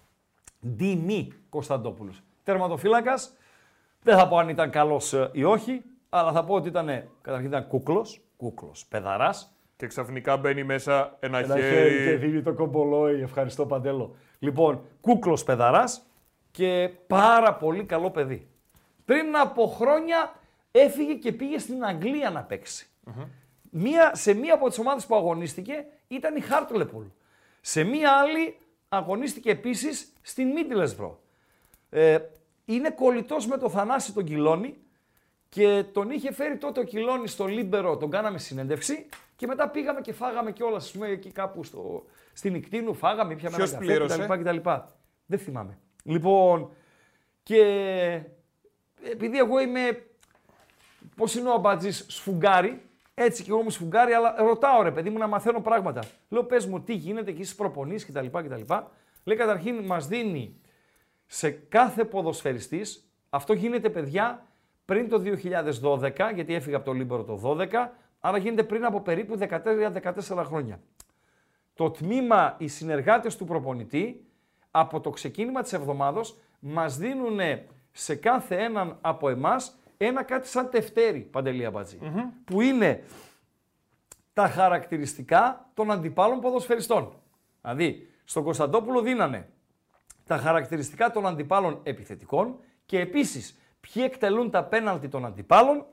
Ντίμη Κωνσταντόπουλος. Τερματοφύλακας. Δεν θα πω αν ήταν καλός ε, ή όχι, αλλά θα πω ότι ήταν, ε, καταρχήν ήταν κούκλος, κούκλος, παιδαράς. Και ξαφνικά μπαίνει μέσα ένα, Ένα χέρι. χέρι και δίνει το κομπολόι. Ευχαριστώ Παντέλο. Λοιπόν, κούκλος παιδαράς και πάρα πολύ καλό παιδί. Πριν από χρόνια έφυγε και πήγε στην Αγγλία να παίξει Μία, σε μία από τις ομάδες που αγωνίστηκε ήταν η Χάρτλεπουλ. Σε μία άλλη αγωνίστηκε επίσης στην Middlesbrough. Ε, είναι κολλητός με το Θανάση τον Κιλόνι και τον είχε φέρει τότε ο Κιλόνι στο Λίμπερο, τον κάναμε συνέντευξη και μετά πήγαμε και φάγαμε κιόλας, ας πούμε, εκεί κάπου στο, στην Ικτίνου, φάγαμε, ήπιαμε Ποιος ένα πλήρωσε; καφέ κτλ, κτλ. Δεν θυμάμαι. Λοιπόν, και επειδή εγώ είμαι, πώς είναι ο Αμπατζής, σφουγγάρι, έτσι και εγώ είμαι σφουγγάρι, αλλά ρωτάω ρε παιδί μου να μαθαίνω πράγματα. Λέω πες μου τι γίνεται και εσείς προπονείς κτλ. κτλ. Λέει καταρχήν μας δίνει σε κάθε ποδοσφαιριστής, αυτό γίνεται παιδιά πριν το 2012, γιατί έφυγα από το Λίμπερο το 12, άρα γίνεται πριν από περίπου 13-14 χρόνια. Το τμήμα, οι συνεργάτες του προπονητή, από το ξεκίνημα της εβδομάδος, μας δίνουν σε κάθε έναν από εμάς ένα κάτι σαν τευτέρι, Παντελή Αμπατζή, που είναι τα χαρακτηριστικά των αντιπάλων ποδοσφαιριστών. Δηλαδή, στον Κωνσταντόπουλο δίνανε τα χαρακτηριστικά των αντιπάλων επιθετικών και επίσης ποιοι εκτελούν τα πέναλτι των αντιπάλων,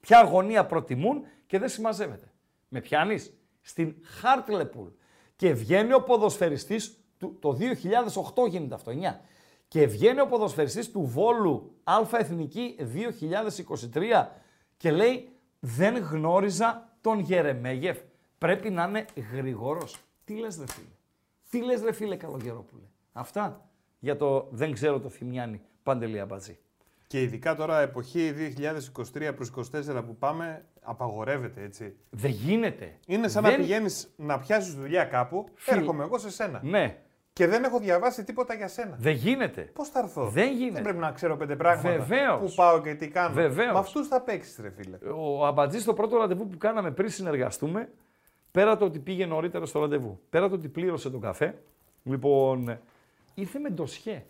ποια αγωνία προτιμούν και δεν συμμαζεύεται. Με πιάνεις; Στην Χάρτλεπουλ και βγαίνει ο ποδοσφαιριστής του, το 2008 γίνεται αυτό, 9. Και βγαίνει ο ποδοσφαιριστής του Βόλου Α Εθνική 2023 και λέει δεν γνώριζα τον Γερεμέγεφ. Πρέπει να είναι γρηγορός. Τι λες ρε φίλε; Τι λες ρε φίλε Καλογερόπουλε; Αυτά για το δεν ξέρω το Θημιάνι Παντελή Αμπατζή. Και ειδικά τώρα εποχή 2023 προς 24 που πάμε, απαγορεύεται έτσι. Δεν γίνεται. Είναι σαν Δεν- να πηγαίνεις να πιάσεις δουλειά κάπου, Φίλε. έρχομαι εγώ σε σένα. Ναι, Και δεν έχω διαβάσει τίποτα για σένα. δεν γίνεται. Πώς θα έρθω; Δεν γίνεται. Δεν πρέπει να ξέρω πέντε πράγματα. Βεβαίως. Πού πάω και τι κάνω. Βεβαίως. Με αυτούς θα παίξεις, ρε φίλε. Ο Αμπατζής στο πρώτο ραντεβού που κάναμε πριν συνεργαστούμε, πέρα το ότι πήγε νωρίτερα στο ραντεβού, πέρα το ότι πλήρωσε τον καφέ, λοιπόν, ήρθε με ντοσιέ.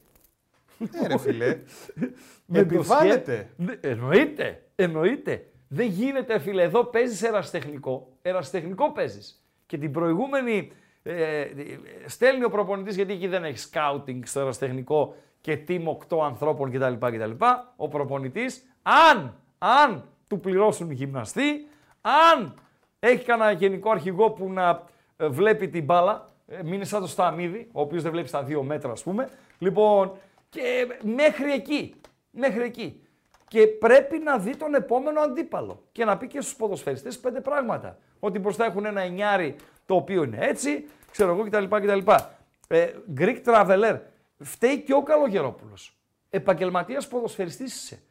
Ναι, ρε φίλε. Με Επιβάλλεται. ντοσιέ. Ναι, Εννοείται, εννοείται. Δεν γίνεται, φίλε, εδώ παίζεις εραστεχνικό. Εραστεχνικό παίζεις. Και την προηγούμενη ε, ε, στέλνει ο προπονητής, γιατί εκεί δεν έχεις σκάουτινγκ στο εραστεχνικό και team 8 ανθρώπων κτλ. κτλ. Ο προπονητής, αν, αν του πληρώσουν γυμναστή, αν έχει κανένα γενικό αρχηγό που να ε, βλέπει την μπάλα, ε, μην είναι σαν το Σταμίδη, ο οποίος δεν βλέπεις στα δύο μέτρα, ας πούμε. Λοιπόν, και μέχρι εκεί. Μέχρι εκεί. Και πρέπει να δει τον επόμενο αντίπαλο και να πει και στους ποδοσφαιριστές πέντε πράγματα. Ότι μπροστά έχουν ένα εννιάρι το οποίο είναι έτσι, ξέρω εγώ κτλ. κτλ. Ε, Greek Traveler, φταίει και ο Καλογερόπουλος. Επαγγελματίας ποδοσφαιριστής είσαι.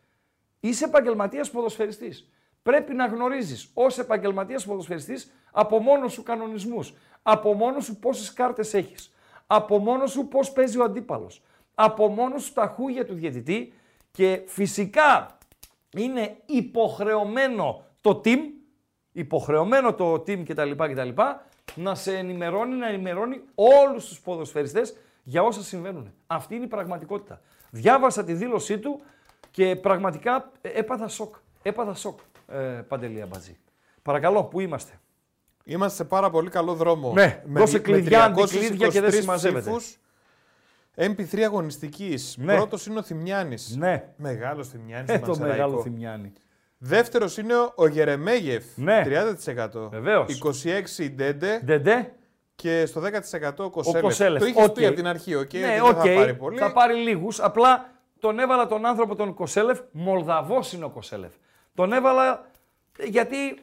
Είσαι επαγγελματίας ποδοσφαιριστής. Πρέπει να γνωρίζεις ως επαγγελματίας ποδοσφαιριστής από μόνος σου κανονισμούς. Από μόνος σου πόσες κάρτες έχεις. Από μόνος σου πώς παίζει ο αντίπαλος. Από μόνος σου τα χούγια του διαιτητή και φυσικά είναι υποχρεωμένο το team, υποχρεωμένο το team κτλ. κτλ να σε ενημερώνει, να ενημερώνει όλους τους ποδοσφαιριστές για όσα συμβαίνουν. Αυτή είναι η πραγματικότητα. Διάβασα τη δήλωσή του και πραγματικά ε, έπαθα σοκ. Έπαθα σοκ, ε, Παντελή Αμπατζή. Παρακαλώ, πού είμαστε; Είμαστε σε πάρα πολύ καλό δρόμο. Ναι, με, δώσε με κλειδιά, 323 αντικλείδια και δεν συμμαζεύεται. ψήφους. MVP αγωνιστικής. Ναι. Πρώτος είναι ο Θημιάνης. Ναι. Μεγάλος Θημιάνης. Ε, το μεγάλο Θημιάνη. Δεύτερος είναι ο Γερεμέγεφ. Ναι. 30%. Βεβαίως. 26 η Ντέντε. Ντεντέ. Και στο 10% ο Κοσέλεφ. Ο Κοσέλεφ. Το είχες Οκ. πει από την αρχή. Okay, ναι, ότι οκ. δεν θα πάρει πολύ. Θα πάρει λίγους. Απλά τον έβαλα τον άνθρωπο τον Κοσέλεφ. Μολδαβός είναι ο Κοσέλεφ. Τον έβαλα ε, γιατί ε,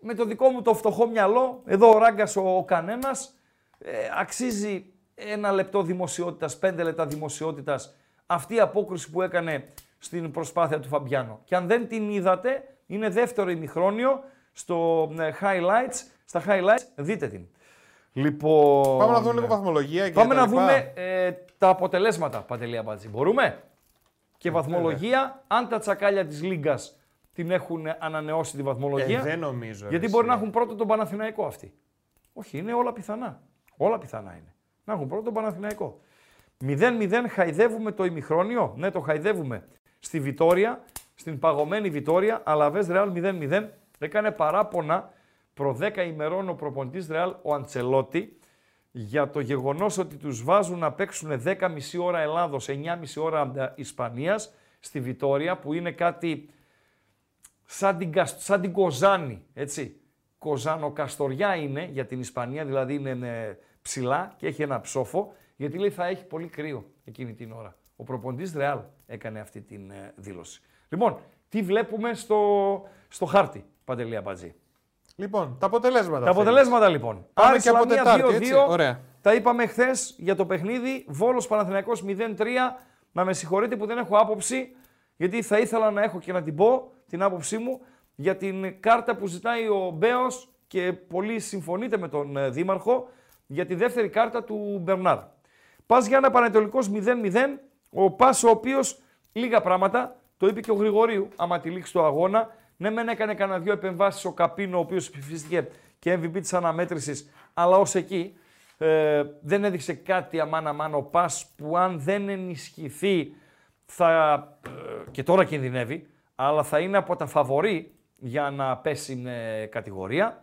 με το δικό μου το φτωχό μυαλό, εδώ ο Ράγκας ο, ο κανένας, ε, αξίζει ένα λεπτό δημοσιότητας, πέντε λεπτά δημοσιότητας αυτή η απόκριση που έκανε στην προσπάθεια του Φαμπιάνο. Και αν δεν την είδατε, είναι δεύτερο ημιχρόνιο στο ε, highlights. Στα highlights δείτε την. Λοιπόν, Πάμε να δούμε λίγο βαθμολογία και Πάμε τα να λοιπά. δούμε ε, τα αποτελέσματα, Παντελία Μπάτζη. Μπορούμε; Και βαθμολογία, αν τα τσακάλια της Λίγκας την έχουν ανανεώσει τη βαθμολογία. Ε, δεν νομίζω. γιατί ρε, μπορεί να εσύ. έχουν πρώτο τον Παναθηναϊκό αυτοί. Όχι, είναι όλα πιθανά. Όλα πιθανά είναι. Να έχουν πρώτο τον Παναθηναϊκό. 0-0 χαϊδεύουμε το ημιχρόνιο. Ναι, το χαϊδεύουμε στη Βιτόρια, στην παγωμένη Βιτόρια. Αλαβές Ρεάλ 0-0. Έκανε παράπονα προ 10 ημερών ο προπονητής Ρεάλ, ο Αντσελότη, για το γεγονός ότι τους βάζουν να παίξουν 10,5 ώρα Ελλάδος, 9,5 ώρα ε, Ισπανίας στη Βιτόρια, που είναι κάτι σαν την, Κασ- σαν την Κοζάνη, έτσι. Κοζάνο-Καστοριά είναι για την Ισπανία, δηλαδή είναι ε, ψηλά και έχει ένα ψόφο, γιατί λέει θα έχει πολύ κρύο εκείνη την ώρα. Ο προπονητής Ρεάλ έκανε αυτή την ε, δήλωση. Λοιπόν, τι βλέπουμε στο, στο χάρτη, Παντελή Αμπατζή; Λοιπόν, τα αποτελέσματα. Τα θέλεις. αποτελέσματα λοιπόν. Πάμε Άρης και από Λαμία Τετάρτη, έτσι. 2-2. Ωραία. Τα είπαμε χθες για το παιχνίδι. Βόλος Παναθηναϊκός 0-3. Να με συγχωρείτε που δεν έχω άποψη, γιατί θα ήθελα να έχω και να την πω την άποψή μου για την κάρτα που ζητάει ο Μπέος και πολύ συμφωνείτε με τον ε, Δήμαρχο για τη δεύτερη κάρτα του Μπερνάρ. Πας για ένα Πανετολικός 0-0, ο Πας ο οποίος λίγα πράγματα, το είπε και ο Γρηγορίου, άμα τη λήξει το αγώνα, ναι μεν έκανε κανένα δυο επεμβάσεις ο Καπίνο, ο οποίος ψηφίστηκε και MVP της αναμέτρησης, αλλά ως εκεί ε, δεν έδειξε κάτι αμάν αμάν ο Πας που αν δεν ενισχυθεί θα, ε, και τώρα κινδυνεύει, αλλά θα είναι από τα φαβορή για να πέσει ε, κατηγορία.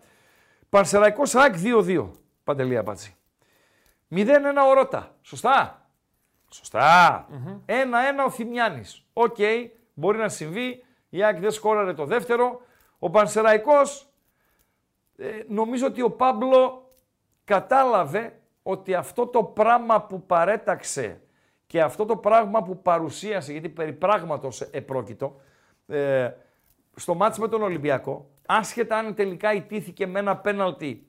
Πανσεραϊκός ΑΕΚ 2-2, Παντελή Αμπατζή. 0-1 ο Ρώτα, σωστά; Σωστά. 1-1 ο Θημιάνης. Οκ, μπορεί να συμβεί. Η ΑΕΚ δεν σκόραρε το δεύτερο. Ο Πανσεραϊκός, ε, νομίζω ότι ο Πάμπλο κατάλαβε ότι αυτό το πράγμα που παρέταξε και αυτό το πράγμα που παρουσίασε, γιατί περί πράγματος επρόκειτο, ε, στο ματς με τον Ολυμπιακό, άσχετα αν τελικά ηττήθηκε με ένα πέναλτι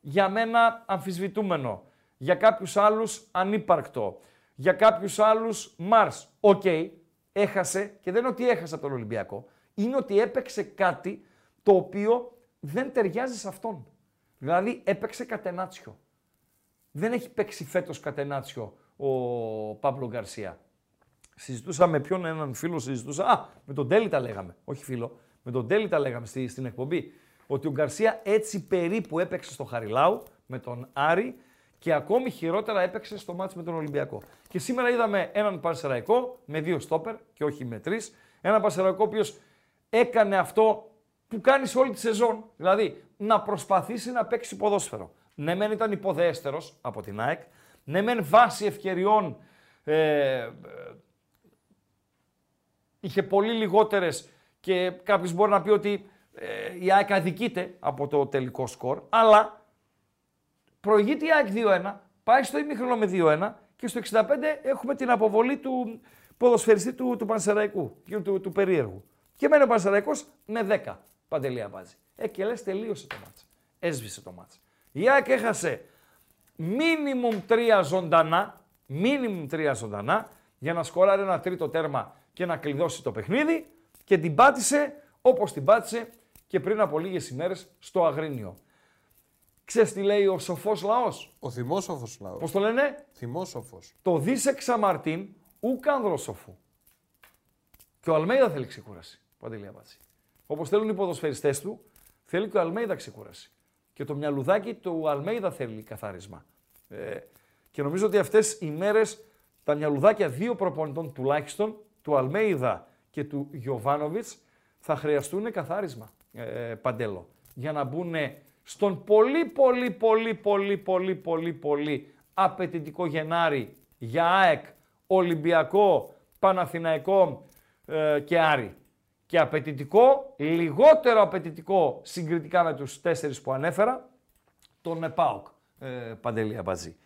για μένα αμφισβητούμενο, για κάποιους άλλους ανύπαρκτο, για κάποιους άλλους Μάρς. Οκ, έχασε και δεν είναι ότι έχασε από τον Ολυμπιακό, είναι ότι έπαιξε κάτι το οποίο δεν ταιριάζει σε αυτόν. Δηλαδή έπαιξε κατενάτσιο. Δεν έχει παίξει φέτος κατενάτσιο ο Παύλο Γκαρσία. Συζητούσα με ποιον έναν φίλο, συζητούσα. Α, με τον Τέλη τα λέγαμε. Όχι φίλο. Με τον Τέλη τα λέγαμε στη, στην εκπομπή. Ότι ο Γκαρσία έτσι περίπου έπαιξε στο Χαριλάου με τον Άρη και ακόμη χειρότερα έπαιξε στο μάτς με τον Ολυμπιακό. Και σήμερα είδαμε έναν Παρσεραϊκό με δύο στόπερ και όχι με τρεις. Ένα Παρσεραϊκό ο οποίος έκανε αυτό που κάνει σε όλη τη σεζόν. Δηλαδή να προσπαθήσει να παίξει ποδόσφαιρο. Ναι, μεν ήταν υποδέστερος από την ΑΕΚ. Ναι, μεν βάση ευκαιριών ε, είχε πολύ λιγότερες και κάποιος μπορεί να πει ότι ε, η ΑΕΚ αδικείται από το τελικό σκορ, αλλά προηγείται η ΑΕΚ 2-1, πάει στο ημίχρονο με 2-1 και στο 65 έχουμε την αποβολή του ποδοσφαιριστή του, του Πανσεραϊκού, του, του, του περίεργου. Και μένει ο Πανσεραϊκός με 10 παντελία μπάζι. Ε, και λες τελείωσε το μάτς. Έσβησε το μάτς. Η ΑΕΚ έχασε μίνιμουμ τρία ζωντανά, μίνιμουμ τρία ζωντανά, για να σκοράρει ένα τρίτο τέρμα και να κλειδώσει το παιχνίδι και την πάτησε όπως την πάτησε και πριν από λίγες ημέρες στο Αγρίνιο. Ξέρεις τι λέει ο σοφός λαός; Ο θυμόσοφος λαός. Πώς το λένε; Θυμόσοφος. Το δίσε ξαμαρτίν ουκ άνδρος σοφού. Και ο Αλμέιδα θέλει ξεκούραση. Παντελή απάντηση. Όπως θέλουν οι ποδοσφαιριστές του, θέλει και ο Αλμέιδα ξεκούραση. Και το μυαλουδάκι του Αλμέιδα θέλει καθάρισμα. Ε, και νομίζω ότι αυτές οι μέρες τα μυαλουδάκια δύο προπονητών τουλάχιστον, του Αλμέιδα και του Γιωβάνοβιτς, θα χρειαστούν καθάρισμα, ε, Παντέλο, για να μπουν στον πολύ πολύ πολύ πολύ πολύ πολύ πολύ απαιτητικό Γενάρη για ΑΕΚ, Ολυμπιακό, Παναθηναϊκό ε, και Άρη. Και απαιτητικό, λιγότερο απαιτητικό συγκριτικά με τους τέσσερις που ανέφερα, τον ΕΠΑΟΚ, ε, Παντελή Αμπατζή.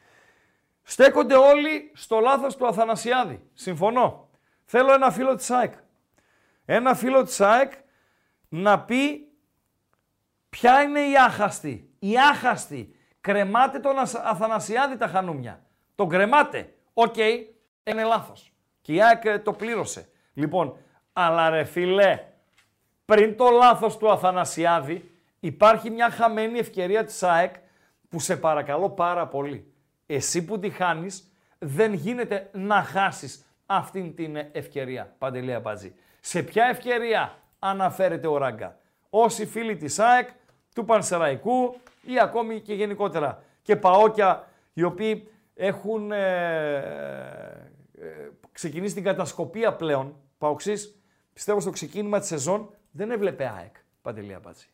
Στέκονται όλοι στο λάθος του Αθανασιάδη. Συμφωνώ. Θέλω ένα φίλο της ΑΕΚ. Ένα φίλο της ΑΕΚ να πει ποια είναι η άχαστη. Η άχαστη. Κρεμάτε τον Αθανασιάδη τα χανούμια. Τον κρεμάτε. Οκ, okay, είναι λάθος. Και η ΑΕΚ ε, το πλήρωσε. Λοιπόν, αλλά ρε φίλε, πριν το λάθος του Αθανασιάδη υπάρχει μια χαμένη ευκαιρία της ΑΕΚ που σε παρακαλώ πάρα πολύ. Εσύ που τη χάνεις δεν γίνεται να χάσεις αυτήν την ευκαιρία, Παντελή Αμπατζή. Σε ποια ευκαιρία αναφέρεται ο Ράγκα; Όσοι φίλοι της ΑΕΚ, του Πανσεραϊκού ή ακόμη και γενικότερα. Και παόκια οι οποίοι έχουν ε, ε, ξεκινήσει την κατασκοπία πλέον, παοξής, πιστεύω στο ξεκίνημα της σεζόν, δεν έβλεπε ΑΕΚ, Παντελή Αμπατζή.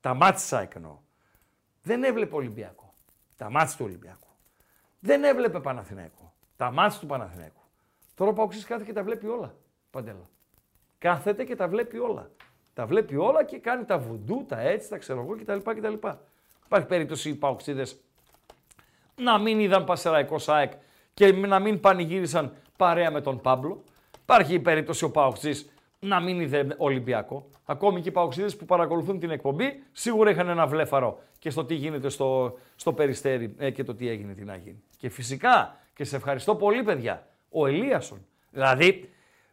Τα μάτια της ΑΕΚ εννοώ. Δεν έβλεπε Ολυμπιακό. Τα μάτια του Ολυμπιακού. Δεν έβλεπε Παναθηναϊκό. Τα μάτια του Παναθηναϊκού. Τώρα ο Παοξής κάθεται και τα βλέπει όλα. Παντέλα. Κάθεται και τα βλέπει όλα. Τα βλέπει όλα και κάνει τα βουντού, τα έτσι, τα ξέρω εγώ κτλ. κτλ. Υπάρχει περίπτωση οι Παοξίδες να μην είδαν Πασεραϊκό ΣΑΕΚ και να μην πανηγύρισαν παρέα με τον Πάμπλο. Υπάρχει η περίπτωση ο Παοξής να μην είδε Ολυμπιακό. Ακόμη και οι Παοξίδες που παρακολουθούν την εκπομπή σίγουρα είχαν ένα βλέφαρο και στο τι γίνεται στο, στο περιστέρι ε, και το τι έγινε, τι να γίνει. Και φυσικά, και σε ευχαριστώ πολύ παιδιά, ο Ελίασον. Δηλαδή,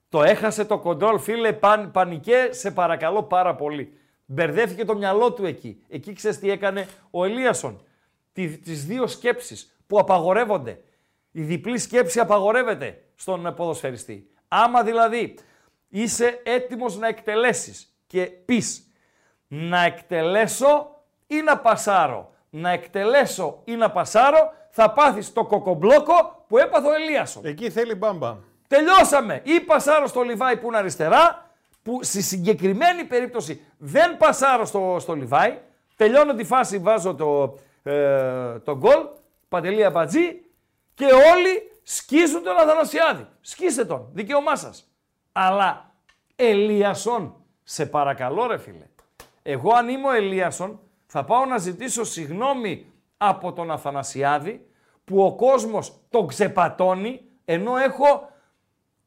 το έχασε το κοντρόλ, φίλε, παν, πανικέ, σε παρακαλώ πάρα πολύ. Μπερδεύτηκε το μυαλό του εκεί. Εκεί ξέρεις τι έκανε ο Ελίασον. Τι, τις δύο σκέψεις που απαγορεύονται. Η διπλή σκέψη απαγορεύεται στον ποδοσφαιριστή. Άμα δηλαδή είσαι έτοιμος να εκτελέσεις και πεις να εκτελέσω ή να πασάρω. Να εκτελέσω ή να πασάρω, θα πάθεις το κοκομπλόκο που έπαθε ο Ελίασον. Εκεί θέλει μπάμπα. Τελειώσαμε. Ή πασάρω στο Λιβάι που είναι αριστερά, που στη συγκεκριμένη περίπτωση δεν πασάρω στο, στο Λιβάι, τελειώνω τη φάση, βάζω το, ε, το γκολ, παντελή αμπατζή και όλοι σκίζουν τον Αθανασιάδη. Σκίστε τον, δικαίωμά σας. Αλλά Ελίασον, σε παρακαλώ ρε φίλε, εγώ αν είμαι ο Ελίασον θα πάω να ζητήσω συγνώμη από τον Αθανασιάδη που ο κόσμος τον ξεπατώνει ενώ έχω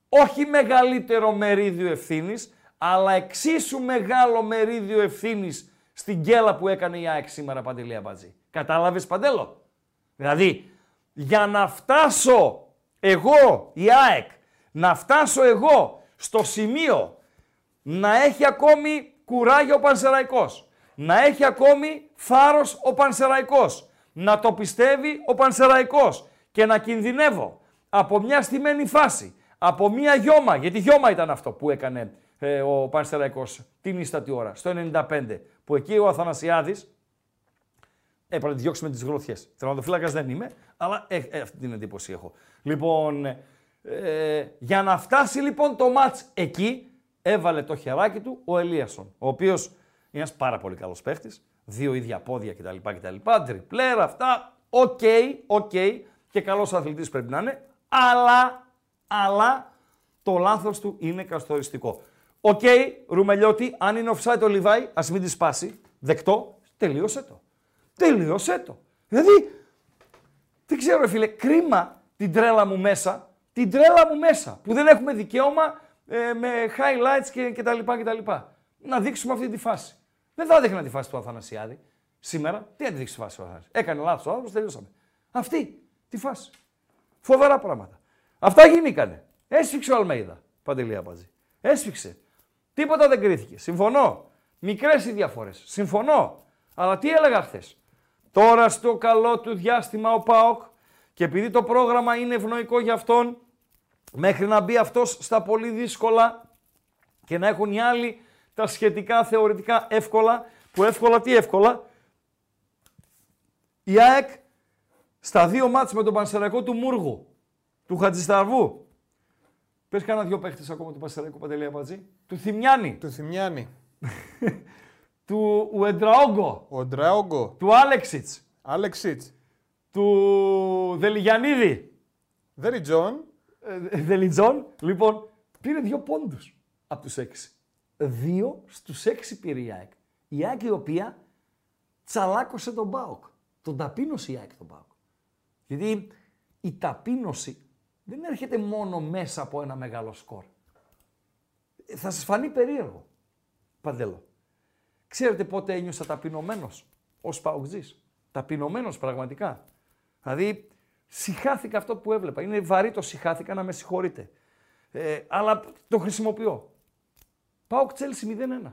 όχι μεγαλύτερο μερίδιο ευθύνης, αλλά εξίσου μεγάλο μερίδιο ευθύνης στην γκέλα που έκανε η ΑΕΚ σήμερα, Παντελή Αμπατζή. Κατάλαβες, Παντέλο; Δηλαδή, για να φτάσω εγώ, η ΑΕΚ, να φτάσω εγώ στο σημείο να έχει ακόμη κουράγιο ο Πανσεραϊκός, να έχει ακόμη θάρρος ο Πανσεραϊκός, να το πιστεύει ο Πανσεραϊκός και να κινδυνεύω από μια στημένη φάση, από μια γιόμα, γιατί γιόμα ήταν αυτό που έκανε ε, ο Πανσεραϊκός την ύστατη ώρα, στο 95, που εκεί ο Αθανασιάδης έπρεπε να τη διώξει με τις γροθιές. Τερματοφύλακας δεν είμαι, αλλά ε, ε, αυτή την εντύπωση έχω. Λοιπόν, ε, για να φτάσει λοιπόν το ματς εκεί, έβαλε το χεράκι του ο Ελίασον, ο οποίος είναι ένας πάρα πολύ καλός παίχτης, δύο ίδια πόδια κτλ. κτλ ντριπλέρ, αυτά, οκ, okay, οκ, okay, και καλός αθλητής πρέπει να είναι, αλλά, αλλά το λάθος του είναι καθοριστικό. OK, okay, Ρουμελιώτη, αν είναι offside ο Λιβάη, ας μην τη σπάσει, δεκτό, τελείωσε το. Τελείωσε το. Δηλαδή, δεν ξέρω φίλε, κρίμα την τρέλα μου μέσα, την τρέλα μου μέσα, που δεν έχουμε δικαίωμα ε, με highlights και, και τα λοιπά και τα λοιπά. Να δείξουμε αυτή τη φάση. Δεν θα δείχνα τη φάση του Αθανασιάδη σήμερα. Τι θα τη δείξει τη φάση του Αθανασιάδη; Έκανε λάθος ο άνθρωπος, τελειώσαμε. Αυτή τη φάση. Φοβερά πράγματα. Αυτά γίνηκαν. Έσφιξε ο Αλμέιδα, Παντελή Αμπατζή. Έσφιξε. Τίποτα δεν κρίθηκε. Συμφωνώ. Μικρές οι διαφορές. Συμφωνώ. Αλλά τι έλεγα χθες; Τώρα στο καλό του διάστημα ο Πάοκ και επειδή το πρόγραμμα είναι ευνοϊκό για αυτόν, μέχρι να μπει αυτός στα πολύ δύσκολα και να έχουν οι άλλοι τα σχετικά θεωρητικά εύκολα, που εύκολα τι εύκολα, η ΑΕΚ στα δύο μάτς με τον Πανσεραϊκό του Μούργου, του Χατζησταρβού, Πες κάνα δυο παίχτες ακόμα του Πανσεραϊκού Παντελία Πατζή, του Θημιάνη, Του Θημιάνη. του Ουεντραόγκο, Ο Ντράογκο. του Άλεξιτς, Άλεξιτς. του Δελιγιανίδη, Δελιτζόν. ε, Δελιτζόν, λοιπόν, πήρε δύο πόντους από τους έξι. Δύο στους έξι πήρε η ΑΕΚ. Η ΑΕΚ η οποία τσαλάκωσε τον ΠΑΟΚ. Τον ταπείνωσε η ΑΕΚ τον ΠΑΟΚ. Γιατί η ταπείνωση δεν έρχεται μόνο μέσα από ένα μεγάλο σκορ. Ε, Θα σας φανεί περίεργο. Παντέλο. Ξέρετε πότε ένιωσα ταπεινωμένος ως ΠΑΟΚτζής; Ταπεινωμένος πραγματικά. Δηλαδή, συχάθηκα αυτό που έβλεπα. Είναι βαρύ το συχάθηκα να με συγχωρείτε. Ε, αλλά το χρησιμοποιώ. ΠΑΟΚ Τσέλσι 0-1.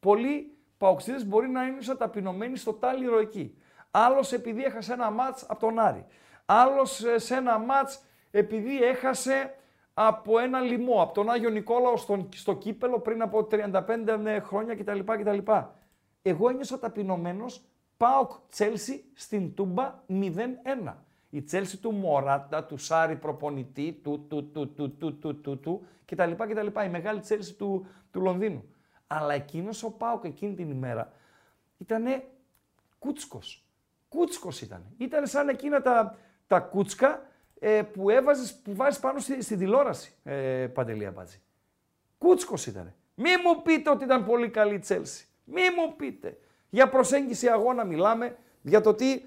Πολλοί παοξίδες μπορεί να είναι σαν ταπεινωμένοι στο τάλιρο εκεί. Άλλος επειδή έχασε ένα μάτς από τον Άρη. Άλλος ε, σε ένα μάτς επειδή έχασε από ένα λοιμό, από τον Άγιο Νικόλαο στον, στο κύπελο πριν από 35 χρόνια κτλ. κτλ. Εγώ ένιωσα ταπεινωμένος ΠΑΟΚ Τσέλσι στην Τούμπα 0-1 η Τσέλση του Μωράτα, του Σάρι προπονητή, του του του του του του του, του κτλ, κτλ. Η μεγάλη Τσέλση του, του Λονδίνου. Αλλά εκείνος ο Πάοκ εκείνη την ημέρα ήταν κούτσκος. Κούτσκος ήταν. Ήταν σαν εκείνα τα, τα κούτσκα ε, που, έβαζες, που πάνω στη, στην τηλεόραση, ε, Παντελία Μπάτζη. Ήταν. Μη μου πείτε ότι ήταν πολύ καλή η Τσέλσι. Μη μου πείτε. Για προσέγγιση αγώνα μιλάμε, για το τι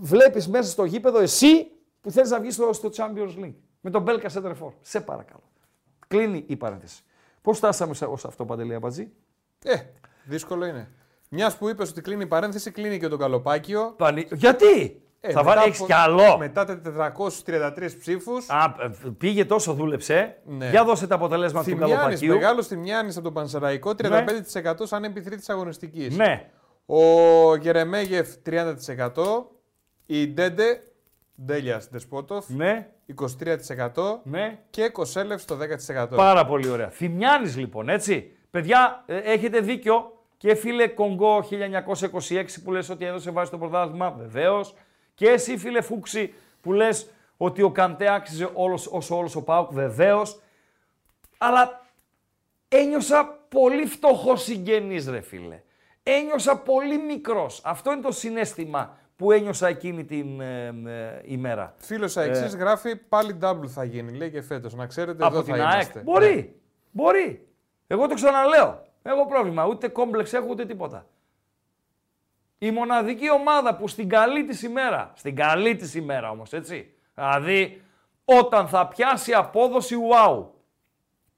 βλέπεις μέσα στο γήπεδο εσύ που θέλεις να βγεις στο, στο Champions League. Με τον Μπέλκα Σέντερφορ. Σε παρακαλώ. Κλείνει η παρένθεση. Πώς φτάσαμε σε, ως αυτό, Παντελία Μπατζή. Ε, δύσκολο είναι. Μιας που είπες ότι κλείνει η παρένθεση, κλείνει και το καλοπάκιο. Πανι... Γιατί! Ε, θα μετά βάλει, έχεις από- κι άλλο. Μετά τα 433 ψήφους. Α, ε, πήγε τόσο, δούλεψε. Ναι. Για δώσε τα αποτελέσματα του Θημιάννης, καλοπακίου. μεγάλος Θημιάννης από τον Πανσεραϊκό, 35% σαν επιθρή τη αγωνιστικής. Ναι. Ο Γερεμέγεφ 30%. Η Ντέντε, Ντέλιας Ντεσπότοφ, Ναι. 23%. Ναι. Και Κοσέλευ το 10%. Πάρα πολύ ωραία. Θημιάνης λοιπόν, έτσι. Παιδιά, ε, έχετε δίκιο. Και φίλε Κονγκό 1926 που λες ότι έδωσε βάση στο πρωτάθλημα, βεβαίως. Και εσύ φίλε Φούξη που λες ότι ο Καντέ άξιζε όλος, όσο όλος ο Πάουκ, βεβαίως. Αλλά ένιωσα πολύ φτωχός συγγενής ρε φίλε. Ένιωσα πολύ μικρός. Αυτό είναι το συνέστημα που ένιωσα εκείνη την ε, ε, ημέρα. Φίλος Αεξή γράφει πάλι double θα γίνει, λέει και φέτος. Να ξέρετε, από εδώ την θα ΑΕΚ. είμαστε. Ναι. Μπορεί. Μπορεί. Εγώ το ξαναλέω. Έχω πρόβλημα. Ούτε κόμπλεξ έχω ούτε τίποτα. Η μοναδική ομάδα που στην καλή της ημέρα, στην καλή της ημέρα όμως, έτσι, δηλαδή όταν θα πιάσει απόδοση wow,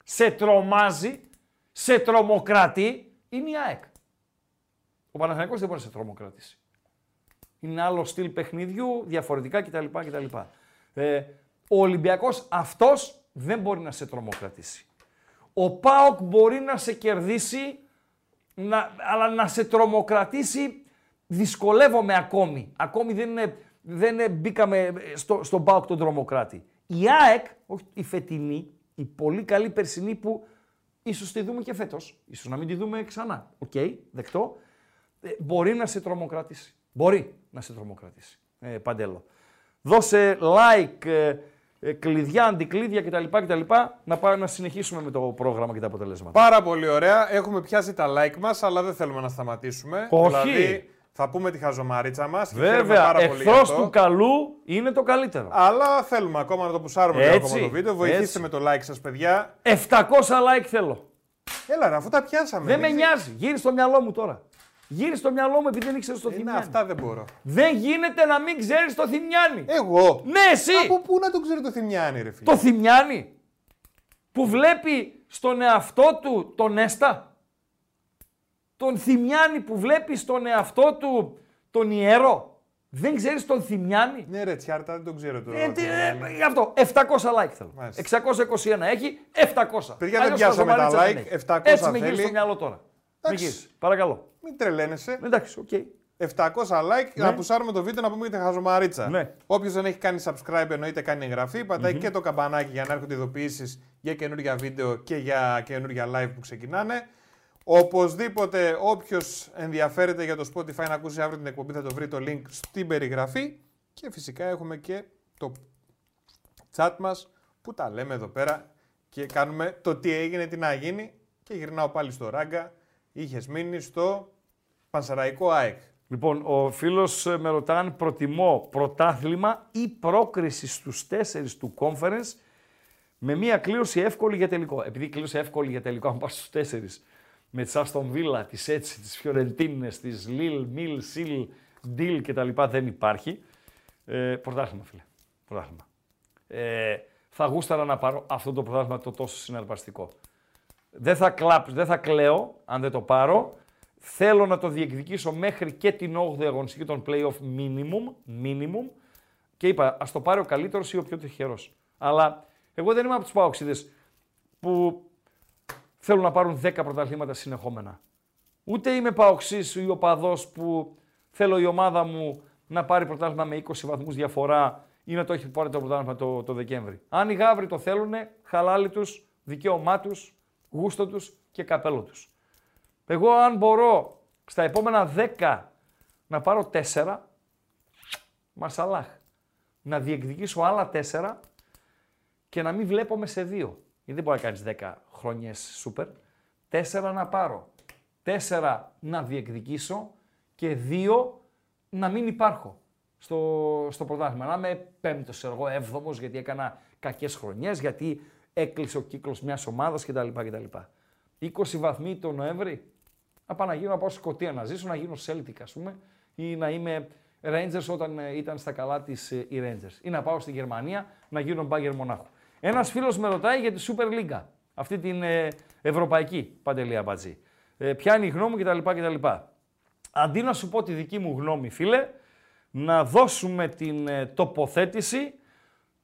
σε τρομάζει, σε τρομοκρατεί, είναι η ΑΕΚ. Ο Παναθηναϊκός δεν μπορεί να σε τρομοκρατήσει. Είναι άλλο στυλ παιχνιδιού, διαφορετικά κτλ. κτλ. Ε, ο Ολυμπιακός αυτός δεν μπορεί να σε τρομοκρατήσει. Ο ΠΑΟΚ μπορεί να σε κερδίσει, να, αλλά να σε τρομοκρατήσει δυσκολεύομαι ακόμη. Ακόμη δεν, είναι, δεν είναι- μπήκαμε στο, στον ΠΑΟΚ τον τρομοκράτη. Η ΑΕΚ, όχι η φετινή, η πολύ καλή περσινή που ίσως τη δούμε και φέτος, ίσως να μην τη δούμε ξανά. Οκ, δεκτό. Ε, μπορεί να σε τρομοκρατήσει. Μπορεί να σε τρομοκρατήσει. Ε, παντέλο. Δώσε like, ε, ε, κλειδιά, αντικλείδια κτλ. κτλ να πάμε να συνεχίσουμε με το πρόγραμμα και τα αποτελέσματα. Πάρα πολύ ωραία. Έχουμε πιάσει τα like μας, αλλά δεν θέλουμε να σταματήσουμε. Όχι. Δηλαδή, θα πούμε τη χαζομαρίτσα μας. Βέβαια, πάρα πολύ γι' εχθρός αυτό. του καλού είναι το καλύτερο. Αλλά θέλουμε ακόμα να το πουσάρουμε λίγο Έτσι, ακόμα το βίντεο. Βοηθήστε έτσι. με το like σας, παιδιά. 700 like θέλω. Έλα, ρε, αφού τα πιάσαμε. Δεν με μην- νοιάζει. Γύρι στο μυαλό μου τώρα. Γύρι στο μυαλό μου επειδή δεν ήξερες το Ε, ναι, Θημιάνι. αυτά δεν μπορώ. Δεν γίνεται να μην ξέρεις το Θημιάνι. Εγώ. Ναι, εσύ. Από πού να τον ξέρει το Θημιάνι, ρε φίλε; Το Θημιάνι που βλέπει στον εαυτό του τον Έστα. Τον Θημιάνι που βλέπει στον εαυτό του τον Ιερό. Δεν ξέρεις τον Θημιάνη. Ναι, ρε, Τσιάρτα, δεν τον ξέρω τώρα. Ε, τι, ε, γι' αυτό, 700 like θέλω. Μάλιστα. 621 έχει, 700. Παιδιά, δεν Αλλιώς πιάσαμε τα Χαζομαρίτσα δεν like, έχει. 700 Έτσι με θέλει. γύρει στο μυαλό τώρα. Με Εντάξει. γύρεις. Παρακαλώ. Μην τρελαίνεσαι. Εντάξει, οκ. 700 like, Ναι. να πουσάρουμε το βίντεο να πούμε για τη χαζομαρίτσα. Ναι. Όποιος δεν έχει κάνει subscribe εννοείται κάνει εγγραφή, πατάει και το καμπανάκι για να έρχονται ειδοποιήσεις για καινούργια βίντεο και για καινούργια live που ξεκινάνε. Οπωσδήποτε όποιος ενδιαφέρεται για το Spotify να ακούσει αύριο την εκπομπή θα το βρει το link στην περιγραφή και φυσικά έχουμε και το chat μας που τα λέμε εδώ πέρα και κάνουμε το τι έγινε, τι να γίνει και γυρνάω πάλι στο ράγκα. Είχες μείνει στο Πανσεραϊκό ΑΕΚ. Λοιπόν, ο φίλος με ρωτά αν προτιμώ πρωτάθλημα ή πρόκριση στους τέσσερις του conference με μία κλήρωση εύκολη για τελικό. Επειδή η κλήρωση εύκολη για τελικό, αν πας στους τέσσερις με τη Άστον Βίλα, τη Έτσι, τις Φιωρεντίνες, τη Λίλ, Μιλ, Σιλ, Ντίλ κτλ. δεν υπάρχει. Ε, πρωτάθλημα, φίλε. Πρωτάθλημα. Ε, θα γούσταρα να πάρω αυτό το πρωτάθλημα το τόσο συναρπαστικό. Δεν θα, κλάψ, δεν θα κλαίω αν δεν το πάρω. Θέλω να το διεκδικήσω μέχρι και την 8η αγωνιστική των play-off minimum, minimum και είπα ας το πάρει ο καλύτερος ή ο πιο τυχερός. Αλλά εγώ δεν είμαι από τους παοξίδες που θέλουν να πάρουν 10 πρωταθλήματα συνεχόμενα. Ούτε είμαι παοξής ή οπαδός που θέλω η ομάδα μου να πάρει πρωτάθλημα με 20 βαθμούς διαφορά ή να το έχει πάρει το πρωτάθλημα το, το Δεκέμβρη. Αν οι γάβροι το θέλουν, χαλάλι τους, δικαίωμά τους, γούστο τους και καπέλο τους. Εγώ αν μπορώ στα επόμενα 10 να πάρω 4, μασαλάχ. Να διεκδικήσω άλλα 4 και να μην βλέπομαι σε 2. Γιατί δεν μπορεί να κάνεις 10 χρόνιες σούπερ. 4 να πάρω. 4 να διεκδικήσω και 2 να μην υπάρχω στο, στο πρωτάθλημα. Να είμαι πέμπτος, εγώ έβδομος, γιατί έκανα κακές χρονιές, γιατί έκλεισε ο κύκλος μιας ομάδας κτλ. κτλ. 20 βαθμοί το Νοέμβρη, να πάω να γίνω, να πάω στη Σκωτία να ζήσω, να γίνω Celtic ας πούμε, ή να είμαι Rangers όταν ε, ήταν στα καλά της ε, οι Rangers. Ή να πάω στη Γερμανία να γίνω Bayern Μονάχου. Ένας φίλος με ρωτάει για τη Super League, αυτή την ε, ευρωπαϊκή παντελή αμπατζή. Ε, ποια είναι η γνώμη κτλ. κτλ. Αντί να σου πω τη δική μου γνώμη, φίλε, να δώσουμε την ε, τοποθέτηση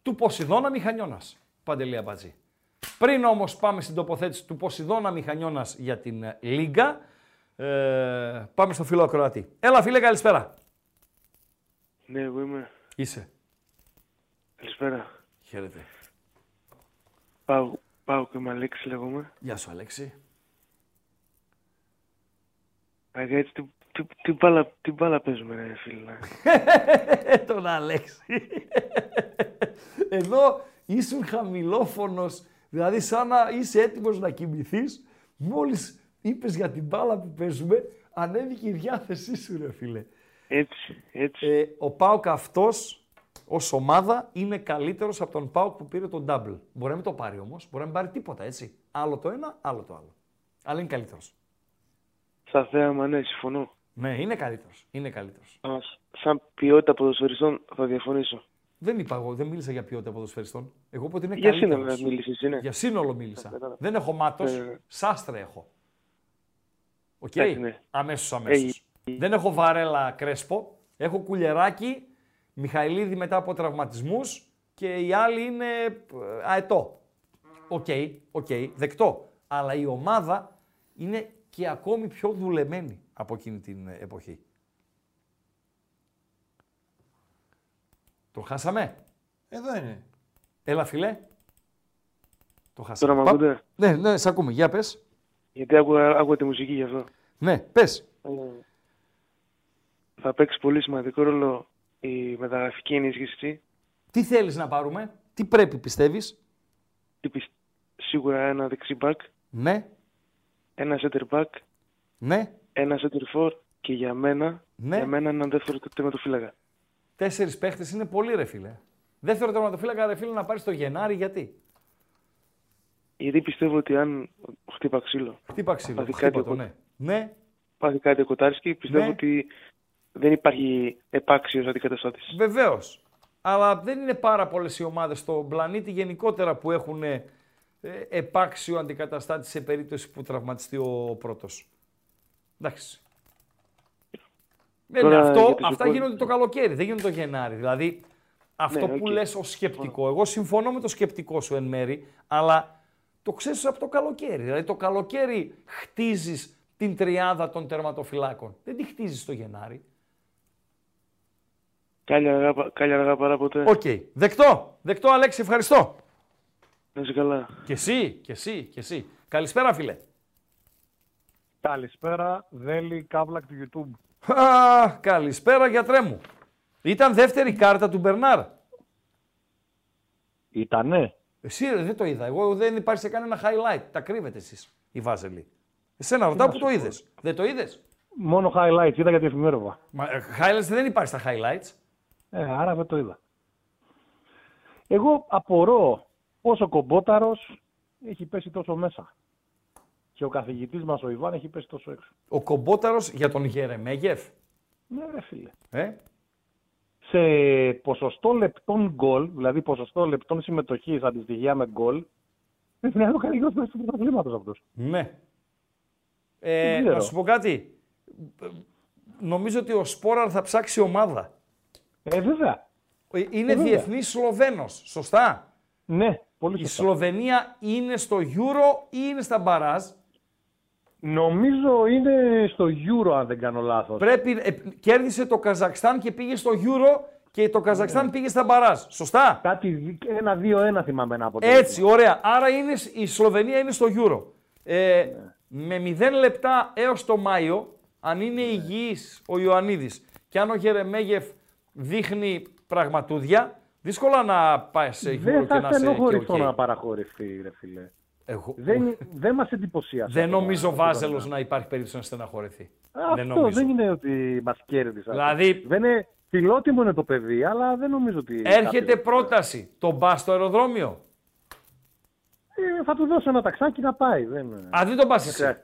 του Ποσειδώνα Μηχανιώνας, Παντελή Αμπατζή. Πριν όμως πάμε στην τοποθέτηση του Ποσειδώνα Μηχανιώνας για την ε, Λίγκα, ε, πάμε στο φίλο Ακροατή. Έλα φίλε, καλησπέρα. Ναι, εγώ είμαι. Είσαι. Καλησπέρα. Χαίρετε. Πάω, πάω και με Αλέξη λέγομαι. Γεια σου Αλέξη. Αγία, έτσι, τι, τι, τι, μπάλα, τι μπάλα παίζουμε, ρε φίλε. Τον Αλέξη. Εδώ ήσουν χαμηλόφωνος, δηλαδή σαν να είσαι έτοιμος να κοιμηθείς, μόλις είπες για την μπάλα που παίζουμε, ανέβηκε η διάθεσή σου ρε φίλε. Έτσι, έτσι. Ε, ο Πάοκ αυτός ως ομάδα είναι καλύτερος από τον Πάοκ που πήρε τον double. Μπορεί να μην το πάρει όμως, μπορεί να μην πάρει τίποτα έτσι. Άλλο το ένα, άλλο το άλλο. Αλλά είναι καλύτερος. Στα θέαμα, ναι, συμφωνώ. Ναι, είναι καλύτερος. Είναι καλύτερος. Αλλά σαν ποιότητα ποδοσφαιριστών θα διαφωνήσω. Δεν είπα εγώ, δεν μίλησα για ποιότητα ποδοσφαιριστών. Εγώ είπα ότι είναι Για καλύτερος. σύνολο μίλησες, είναι. Για σύνολο μίλησα. κατάλαβα. Δεν έχω μάτος, Ε, σάστρε έχω. Οκ, Εντάξει, ναι. αμέσως αμέσως. Δεν έχω βαρέλα Κρέσπο, έχω κουλεράκι, Μιχαηλίδη μετά από τραυματισμούς και οι άλλοι είναι ε, αετό. OK, OK, δεκτό. Αλλά η ομάδα είναι και ακόμη πιο δουλεμένη από εκείνη την ε, εποχή. Το χάσαμε; Εδώ είναι. Έλα φίλε. Το χάσαμε. Τώρα μ' Πα- ακούτε; Ναι, ναι, σε ακούμε. Για πες. Γιατί άκουγα, άκουγα τη μουσική γι' αυτό. Ναι, πες. Ε, θα παίξει πολύ σημαντικό ρόλο η μεταγραφική ενίσχυση. Τι θέλεις να πάρουμε, τι πρέπει πιστεύεις; Τι πισ- Σίγουρα ένα δεξί back, Ναι, ένα center back, ναι, ένα center for και για μένα, Ναι. για μένα ένα δεύτερο τερματοφύλακα. Τέσσερις παίχτες είναι πολύ ρε φίλε. Δεύτερο τερματοφύλακα ρε φίλε να πάρεις το Γενάρη γιατί; Γιατί πιστεύω ότι αν χτύπα ξύλο, Χτύπα ξύλο, πάθει χτύπα κάτι, το, ο- ναι. Ναι, πάθει κάτι ο Κοτάρσκι, πιστεύω Ναι. ότι δεν υπάρχει επάξιος αντικαταστάτης. βεβαίως. Αλλά δεν είναι πάρα πολλές οι ομάδες στον πλανήτη γενικότερα που έχουν ε, επάξιο αντικαταστάτη σε περίπτωση που τραυματιστεί ο πρώτος. Εντάξει. Ναι, Τώρα ναι, αυτό, για τους αυτά υπόλοιπους- γίνονται το καλοκαίρι, δεν γίνονται το Γενάρη. Δηλαδή, αυτό Ναι, που οκ. λες ως σκεπτικό, εγώ συμφωνώ με το σκεπτικό σου εν μέρη, αλλά το ξέρεις από το καλοκαίρι. Δηλαδή, το καλοκαίρι χτίζεις την τριάδα των τερματοφυλάκων. Δεν τη χτίζεις το Γενάρη. Κάλια αργά, πα- κάλια αργά παρά ποτέ. Οκ. Δεκτό. Δεκτό, Αλέξη, ευχαριστώ. Να είσαι καλά. Και εσύ, και εσύ, και εσύ. Καλησπέρα, φίλε. Καλησπέρα, Δέλη Καύλακ του YouTube. Α, καλησπέρα, γιατρέ μου. Ήταν δεύτερη κάρτα του Μπερνάρ. Ήτανε. Εσύ ρε, δεν το είδα. Εγώ δεν υπάρχει σε κανένα highlight. Τα κρύβετε εσείς, η Βάζελη. Εσένα ρωτάω που το είδες. Δεν το είδες; Μόνο highlights είδα γιατί εφημέρευα. Μα, ε, highlights δεν υπάρχει στα highlights. Ε, άρα δεν το είδα. Εγώ απορώ πόσο κομπόταρος έχει πέσει τόσο μέσα. Και ο καθηγητής μας ο Ιβάν έχει πέσει τόσο έξω. Ο κομπόταρος για τον Γερεμέγεφ. Ναι ρε φίλε. Ε; Σε ποσοστό λεπτών γκολ, δηλαδή ποσοστό λεπτών συμμετοχής αντιστοιχεία με γκολ, δεν είναι άλλο καλύτερο του πρωταθλήματος αυτός. Ναι. Ε, Δεν ξέρω. να σου πω κάτι. Ε, Νομίζω ότι ο Σπόραρ θα ψάξει ομάδα. Ε, βέβαια. Ε, Είναι Ε, βέβαια. διεθνής Σλοβαίνος, σωστά; Ναι, πολύ Η σωστά. Σλοβενία είναι στο Euro ή είναι στα μπαράζ. Νομίζω είναι στο Euro αν δεν κάνω λάθος. Πρέπει, ε, κέρδισε το Καζακστάν και πήγε στο Euro και το Καζακστάν Ναι. πήγε στα μπαράζ. Σωστά. Κάτι ένα-δύο-ένα θυμάμαι ένα αποτέλεσμα. Έτσι, ωραία. Άρα είναι, η Σλοβενία είναι στο Euro. Ε, Με 0 λεπτά έως το Μάιο, αν είναι υγιής ο Ιωαννίδης και αν ο Γερεμέγεφ δείχνει πραγματούδια, δύσκολα να πάει σε Euro Δεν και να θα σε στενοχωρηθώ και οκ. να παραχωρηθεί, ρε φίλε. Εγώ- Δεν, δεν μας εντυπωσίασε. Δεν αυτό. νομίζω Αυτό Βάζελος το να υπάρχει περίπτωση να στεναχωρηθεί. Αυτό δεν δεν, νομίζω. είναι ότι μας κέρδισε. Δηλαδή- Δεν είναι, φιλότιμο είναι το παιδί, αλλά δεν νομίζω ότι... Έρχεται κάποιος- πρόταση. Το μπα στο αεροδρόμιο. Ε, θα του δώσω ένα ταξάκι να πάει. Δεν... Α, δεν τον πας εσύ.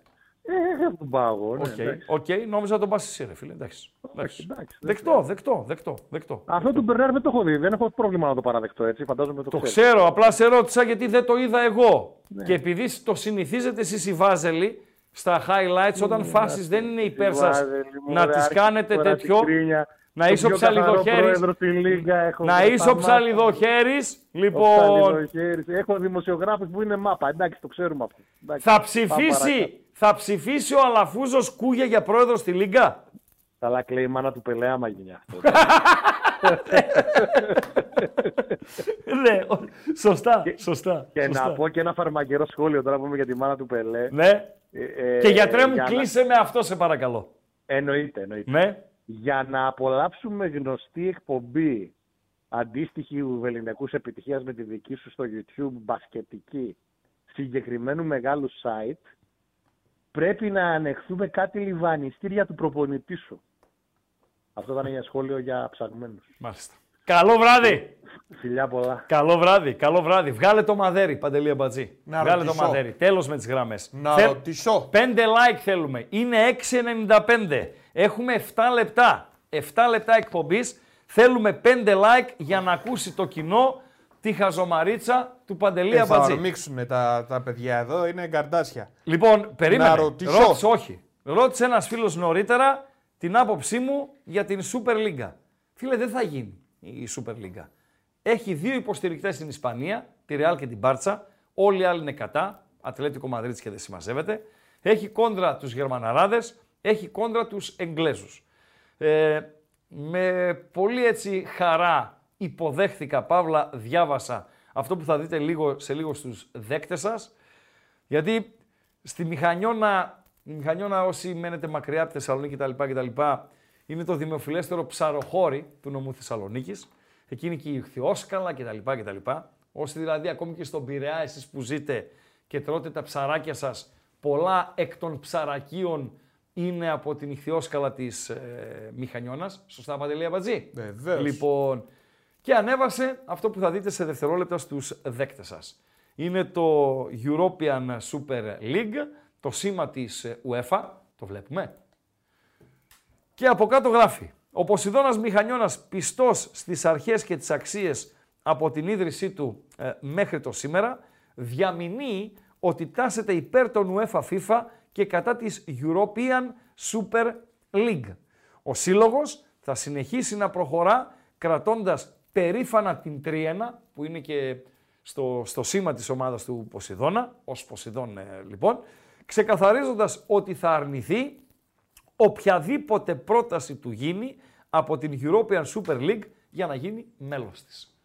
Ε, ε, δεν τον πάω εγώ. Ναι, Οκ, εντάξει. οκ, νόμιζα να τον πας εσύ, ρε φίλε. Εντάξει. Εντάξει. εντάξει, δεν Δεκτό, δεκτό, δεκτό, δεκτό. Αυτό του Μπερνάρ δεν το έχω δει. Δεν έχω πρόβλημα να το παραδεχτώ έτσι. Φαντάζομαι το, Το ξέρεις. ξέρω, απλά σε ρώτησα γιατί δεν το είδα εγώ. Ναι. Και επειδή το συνηθίζετε εσείς οι Βάζελοι στα highlights, όταν φάσεις δεν είναι υπέρ σας Βάζελη μου, να ρε, τις άρχισε κάνετε τώρα την τέτοιο, κρίνια. να Το είσαι ο πιο καθαρό ψαλιδοχέρης, πρόεδρο στη Λίγκα έχω να βρει είσαι στα ο μάτια. ψαλιδοχέρης, Ο λοιπόν, ψαλιδοχέρης. Έχω δημοσιογράφους που είναι μάπα. Εντάξει, το ξέρουμε αυτό. Εντάξει, θα πάμε παρακάτω. ψηφίσει, θα ψηφίσει ο Αλαφούζος Κούγια για πρόεδρος στη Λίγκα; Καλά κλαίει η μάνα του Πελέα, άμα γίνει αυτό. ναι, ο- σωστά, σωστά. Και σωστά. να πω και ένα φαρμακερό σχόλιο τώρα που πούμε για τη μάνα του Πελέ. Ναι. Ε, ε, Και γιατρέ μου, για να- κλείσε με αυτό σε παρακαλώ. Εννοείται, εννοείται. Ναι. Για να απολαύσουμε γνωστή εκπομπή αντίστοιχη βεληνικούς επιτυχίας με τη δική σου στο YouTube, μπασκετική, συγκεκριμένου μεγάλου site, πρέπει να ανεχθούμε κάτι λιβανιστήρια του προπονητή σου. Αυτό ήταν ένα σχόλιο για ψαγμένους. Μάλιστα. Καλό βράδυ. Φιλιά πολλά. Καλό βράδυ, καλό βράδυ. Βγάλε το μαδέρι, Παντελία Μπατζή. Να Βγάλε ρωτήσω. το μαδέρι. Τέλος με τις γραμμές. Να ρωτήσω. 5 like θέλουμε. Είναι 6,95. Έχουμε 7 λεπτά. 7 λεπτά εκπομπής. Θέλουμε 5 like για να ακούσει το κοινό τη χαζομαρίτσα του Παντελία Ε, θα Μπατζή. ορμήξουν τα, τα παιδιά εδώ, είναι γκαρντάσια. Λοιπόν, περίμενε. Να ρωτήσω. Ρώτησε, όχι. Ρώτησε ένας φίλος νωρίτερα την άποψή μου για την Super League. Φίλε, δεν θα γίνει η Super League. Έχει δύο υποστηρικτές στην Ισπανία, τη Real και την Μπάρτσα. Όλοι οι άλλοι είναι κατά. Ατλέτικο Μαδρίτης και δεν συμμαζεύεται. Έχει κόντρα τους Γερμαναράδες, έχει κόντρα τους Εγγλέζους. Ε, με πολύ έτσι χαρά υποδέχθηκα, Παύλα, διάβασα αυτό που θα δείτε λίγο, σε λίγο στους δέκτες σας. Γιατί στη Μηχανιώνα, η Μηχανιώνα όσοι μένετε μακριά από τη Θεσσαλονίκη κτλ, κτλ. είναι το δημοφιλέστερο ψαροχώρι του νομού Θεσσαλονίκης. Εκεί είναι και η Ιχθυόσκαλα κτλ. κτλ. Όσοι δηλαδή ακόμη και στον Πειραιά εσείς που ζείτε και τρώτε τα ψαράκια σας, πολλά εκ των ψαρακίων είναι από την Ιχθυόσκαλα της ε, Μηχανιώνας. Σωστά, Παντελή Αμπατζή; Βεβαίως. Λοιπόν, και ανέβασε αυτό που θα δείτε σε δευτερόλεπτα στους δέκτες σας. Είναι το European Super League, το σήμα της ε, UEFA, το βλέπουμε. Και από κάτω γράφει, ο Ποσειδώνας Μηχανιώνας πιστός στις αρχές και τις αξίες από την ίδρυσή του ε, μέχρι το σήμερα, διαμηνύει ότι τάσεται υπέρ των UEFA FIFA και κατά της European Super League. Ο σύλλογος θα συνεχίσει να προχωρά κρατώντας περήφανα την Τριένα που είναι και στο, στο σήμα της ομάδας του Ποσειδώνα, ως Ποσειδών ε, λοιπόν, ξεκαθαρίζοντας ότι θα αρνηθεί οποιαδήποτε πρόταση του γίνει από την European Super League για να γίνει μέλος της.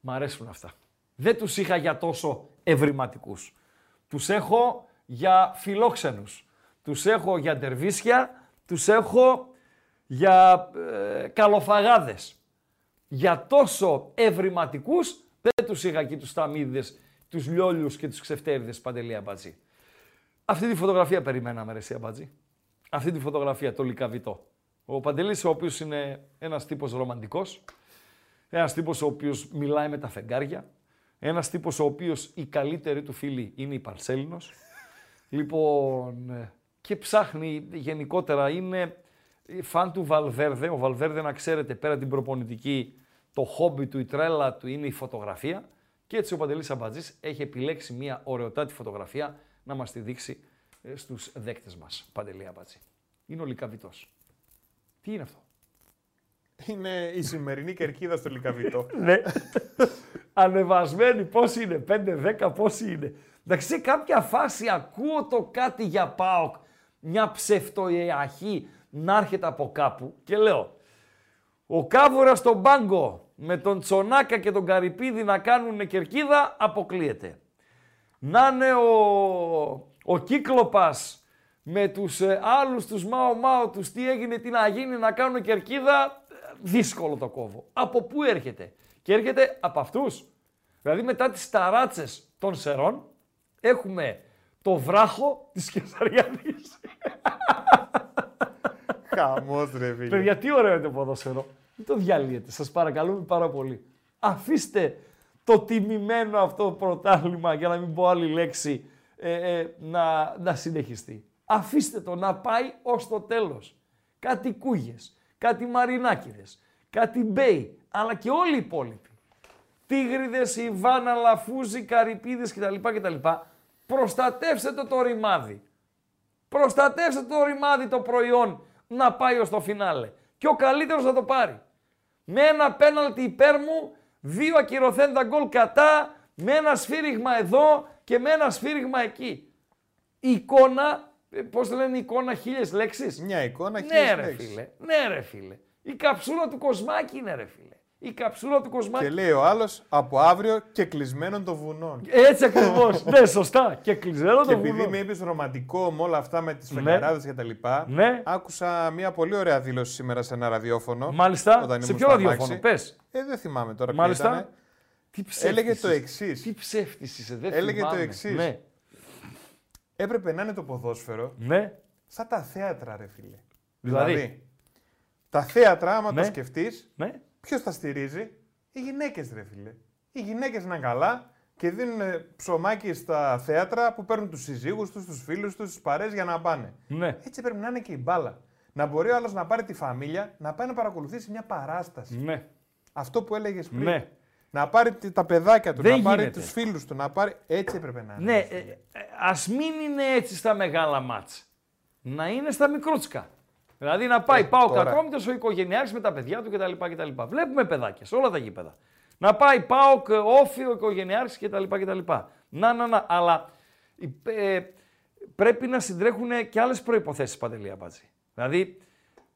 Μ' αρέσουν αυτά. Δεν τους είχα για τόσο ευρηματικούς. Τους έχω για φιλόξενους. Τους έχω για ντερβίσια, τους έχω για ε, καλοφαγάδες. Για τόσο ευρηματικούς δεν τους είχα εκεί τους ταμίδες, τους λιόλιους και τους ξεφτέριδες Παντελή Αμπατζή. Αυτή τη φωτογραφία περιμέναμε ρε εσύ Αμπατζή. Αυτή τη φωτογραφία, το λικαβιτό. Ο Παντελής ο οποίος είναι ένας τύπος ρομαντικός, ένας τύπος ο οποίος μιλάει με τα φεγγάρια, ένας τύπος ο οποίος η καλύτερη του φίλη είναι η Παρσέλινος. Λοιπόν, ε, και ψάχνει γενικότερα, είναι φαν του Βαλβέρδε. Ο Βαλβέρδε, να ξέρετε, πέρα την προπονητική, το χόμπι του, η τρέλα του είναι η φωτογραφία. Και έτσι ο Παντελής Αμπατζής έχει επιλέξει μια ωραιοτάτη φωτογραφία να μας τη δείξει ε, στους δέκτες μας. Παντελή Αμπατζή. Είναι ο Λικαβιτός. Τι είναι αυτό; Είναι η σημερινή κερκίδα στο Λικαβιτό. ναι. Ανεβασμένη, πώς είναι, 5-10, πώς είναι. Εντάξει, σε κάποια φάση ακούω το κάτι για ΠΑΟΚ, μια ψευτοϊαχή να έρχεται από κάπου και λέω, ο Κάβουρας στον Μπάγκο με τον Τσονάκα και τον Καρυπίδη να κάνουν κερκίδα, αποκλείεται. Να είναι ο, ο Κύκλοπας με τους ε, άλλους τους Μάο Μάο τους τι έγινε, τι να γίνει, να κάνουν κερκίδα, δύσκολο το κόβω. Από πού έρχεται; Και έρχεται από αυτούς. Δηλαδή μετά τις ταράτσες των Σερών έχουμε το βράχο της Κεσαριανής. Χαμός ρε φίλε. Παιδιά, τι ωραίο είναι το ποδόσφαιρο. Μην το διαλύετε, σας παρακαλούμε πάρα πολύ. Αφήστε το τιμημένο αυτό πρωτάθλημα, για να μην πω άλλη λέξη, ε, ε, να, να συνεχιστεί. Αφήστε το να πάει ως το τέλος. Κάτι κούγες, κάτι μαρινάκιδες, κάτι μπέι, αλλά και όλοι οι υπόλοιποι. Τίγριδες, Ιβάνα, Λαφούζι, Καρυπίδες κτλ. κτλ. Προστατεύστε το το ρημάδι. Προστατεύστε το ρημάδι το προϊόν να πάει ως το φινάλε. Και ο καλύτερος θα το πάρει. Με ένα πέναλτι υπέρ μου, δύο ακυρωθέντα γκολ κατά, με ένα σφύριγμα εδώ και με ένα σφύριγμα εκεί. Η εικόνα, ε, πώς το λένε, η εικόνα χίλιες λέξεις. Μια εικόνα χίλιες Ναι ρε λέξεις. φίλε, ναι ρε φίλε. Η καψούρα του Κοσμάκη είναι ρε φίλε. Η καψούρα του Κοσμάκη. Και λέει ο άλλος από αύριο και κλεισμένων των βουνών. Έτσι ακριβώς. ναι, σωστά. Και κλεισμένο Και το επειδή βουνό. με είπες ρομαντικό με όλα αυτά με τις Ναι. φεγγαράδες και τα λοιπά, Ναι. άκουσα μια πολύ ωραία δήλωση σήμερα σε ένα ραδιόφωνο. Μάλιστα. όταν Σε ήμουν ποιο στο ραδιόφωνο, αμάξι. πες. Ε, δεν θυμάμαι τώρα Μάλιστα. ποιο ήταν. Τι ψεύτης Έλεγε το είσαι. εξής. Τι ψεύτης είσαι, δεν Έλεγε το θυμάμαι. εξής. Ναι. Έπρεπε να είναι το ποδόσφαιρο Ναι. σαν τα θέατρα, ρε φίλε. Δηλαδή; τα θέατρα, άμα Ναι. το σκεφτείς, Ναι. Ποιος τα στηρίζει, οι γυναίκες, ρε φίλε. Οι γυναίκες είναι καλά και δίνουν ε, ψωμάκι στα θέατρα που παίρνουν τους συζύγους τους, τους φίλους τους, τις παρέ για να πάνε. Ναι. Έτσι πρέπει να είναι και η μπάλα. Να μπορεί ο άλλος να πάρει τη φαμίλια, να πάει να παρακολουθήσει μια παράσταση. Ναι. Αυτό που έλεγες πριν. Ναι. Να πάρει τη- τα παιδάκια του, Δεν να πάρει γίνεται. τους φίλους του, να πάρει. Έτσι έπρεπε να είναι. Ναι, ε, ε, ας μην είναι έτσι στα μεγάλα μάτς. Να είναι στα μικρούτσικα. Δηλαδή να πάει, Ε, πάω τώρα. κατρόμητος ο οικογενειάρχης με τα παιδιά του κτλ. κτλ. Βλέπουμε παιδάκια σε όλα τα γήπεδα. Να πάει, πάω όφη ο οικογενειάρχης κτλ. κτλ. Να, να, να. Αλλά ε, πρέπει να συντρέχουν και άλλες προϋποθέσεις, Παντελή Αμπάτζη. Δηλαδή,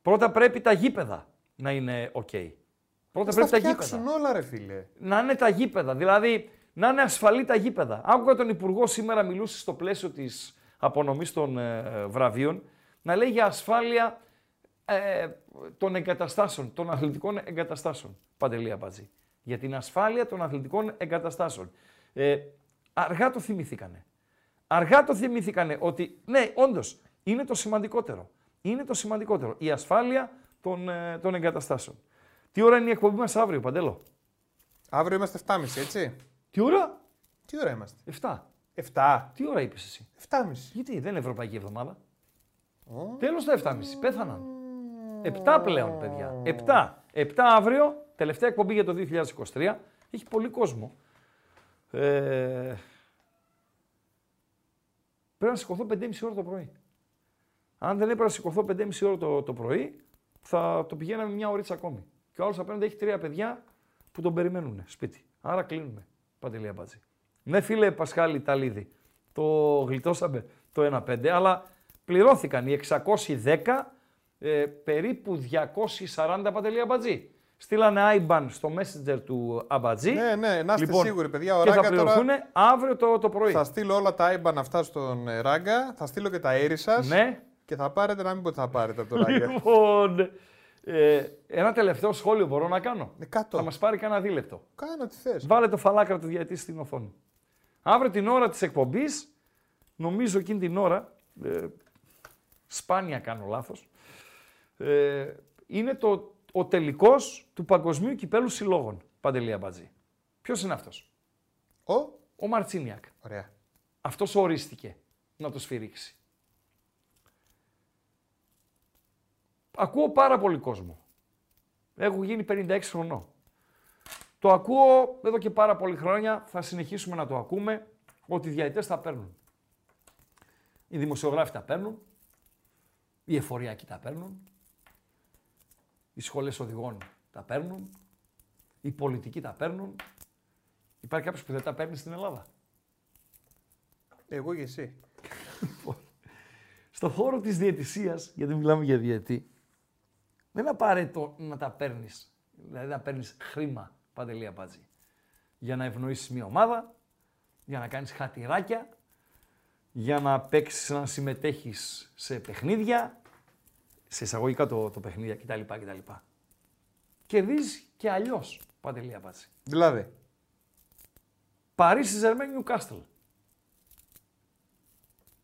πρώτα πρέπει τα γήπεδα να είναι οκ. Πρώτα Θα πρέπει τα τα γήπεδα φτιάξουν όλα, ρε φίλε. να είναι τα γήπεδα. Δηλαδή να είναι ασφαλή τα γήπεδα. Άκουγα τον Υπουργό σήμερα μιλούσε στο πλαίσιο της απονομής των ε, ε, βραβείων να λέει για ασφάλεια ε, των εγκαταστάσεων, των αθλητικών εγκαταστάσεων. Παντελή Αμπατζή. Για την ασφάλεια των αθλητικών εγκαταστάσεων. Ε, αργά το θυμηθήκανε. Αργά το θυμηθήκανε ότι ναι, όντως είναι το σημαντικότερο. Είναι το σημαντικότερο. Η ασφάλεια των, ε, των εγκαταστάσεων. Τι ώρα είναι η εκπομπή μας αύριο, Παντέλο; Αύριο είμαστε 7.30, έτσι. Τι ώρα; Τι ώρα είμαστε; 7. 7. Τι ώρα είπες εσύ; 7.30. Γιατί δεν είναι Ευρωπαϊκή Εβδομάδα; Τέλος τα 7.30. Πέθαναν. 7 πλέον, παιδιά. 7. 7 αύριο, τελευταία εκπομπή για το 2023. Έχει πολύ κόσμο. Ε, πρέπει να σηκωθώ 5.30 ώρα το πρωί. Αν δεν έπρεπε να σηκωθώ 5.30 ώρα το, το πρωί, θα το πηγαίναμε μια ωρίτσα ακόμη. Και ο άλλος απέναντι έχει τρία παιδιά που τον περιμένουν σπίτι. Άρα κλείνουμε. Παντελή Αμπατζή. Ναι, φίλε Πασχάλη Ταλίδη, το γλιτώσαμε το 1-5, αλλά πληρώθηκαν οι 610, ε, περίπου 240 Παντελή Αμπατζή. Στείλανε IBAN στο messenger του Αμπατζή. Ναι, ναι, να είστε Λοιπόν, σίγουροι, παιδιά. Ο και θα Ράγκα πληρωθούν τώρα αύριο το, το πρωί. θα στείλω όλα τα IBAN αυτά στον ε, Ράγκα, θα στείλω και τα air σας. Ναι. Και θα πάρετε να μην πω ότι θα πάρετε από τον Ράγκα. Λοιπόν, ε, ένα τελευταίο σχόλιο μπορώ να κάνω; κάτω. Θα μας πάρει κανένα δίλεπτο. Κάνω τι θες. Βάλε το φαλάκρα του διαιτή στην οθόνη. Αύριο την ώρα της εκπομπής, νομίζω εκείνη την ώρα, ε, σπάνια κάνω λάθος, ε, είναι το, ο τελικός του Παγκοσμίου Κυπέλου Συλλόγων, Παντελή Αμπατζή. Ποιος είναι αυτός; Ο, ο Μαρτσίνιακ. Ωραία. Αυτός ορίστηκε να το σφυρίξει. Ακούω πάρα πολύ κόσμο. Έχω γίνει 56 χρονών. Το ακούω εδώ και πάρα πολλή χρόνια, θα συνεχίσουμε να το ακούμε, ότι οι διαητές τα παίρνουν. Οι δημοσιογράφοι τα παίρνουν, οι εφοριακοί τα παίρνουν, οι σχολές οδηγών τα παίρνουν, οι πολιτικοί τα παίρνουν. Υπάρχει κάποιος που δεν τα παίρνει στην Ελλάδα; Εγώ και εσύ. Στο χώρο της διαιτησίας, γιατί μιλάμε για διαιτή, δεν είναι απαραίτητο να τα παίρνεις, δηλαδή να παίρνεις χρήμα, Παντελή Αμπάτζη, για να ευνοήσεις μια ομάδα, για να κάνεις χατηράκια, για να παίξεις, να συμμετέχεις σε παιχνίδια, σε εισαγωγικά το, το παιχνίδια κτλ. κτλ. Κερδίζεις και αλλιώς, Παντελή Αμπάτζη. Δηλαδή. Παρίσι Ζερμέν Νιουκάστλ.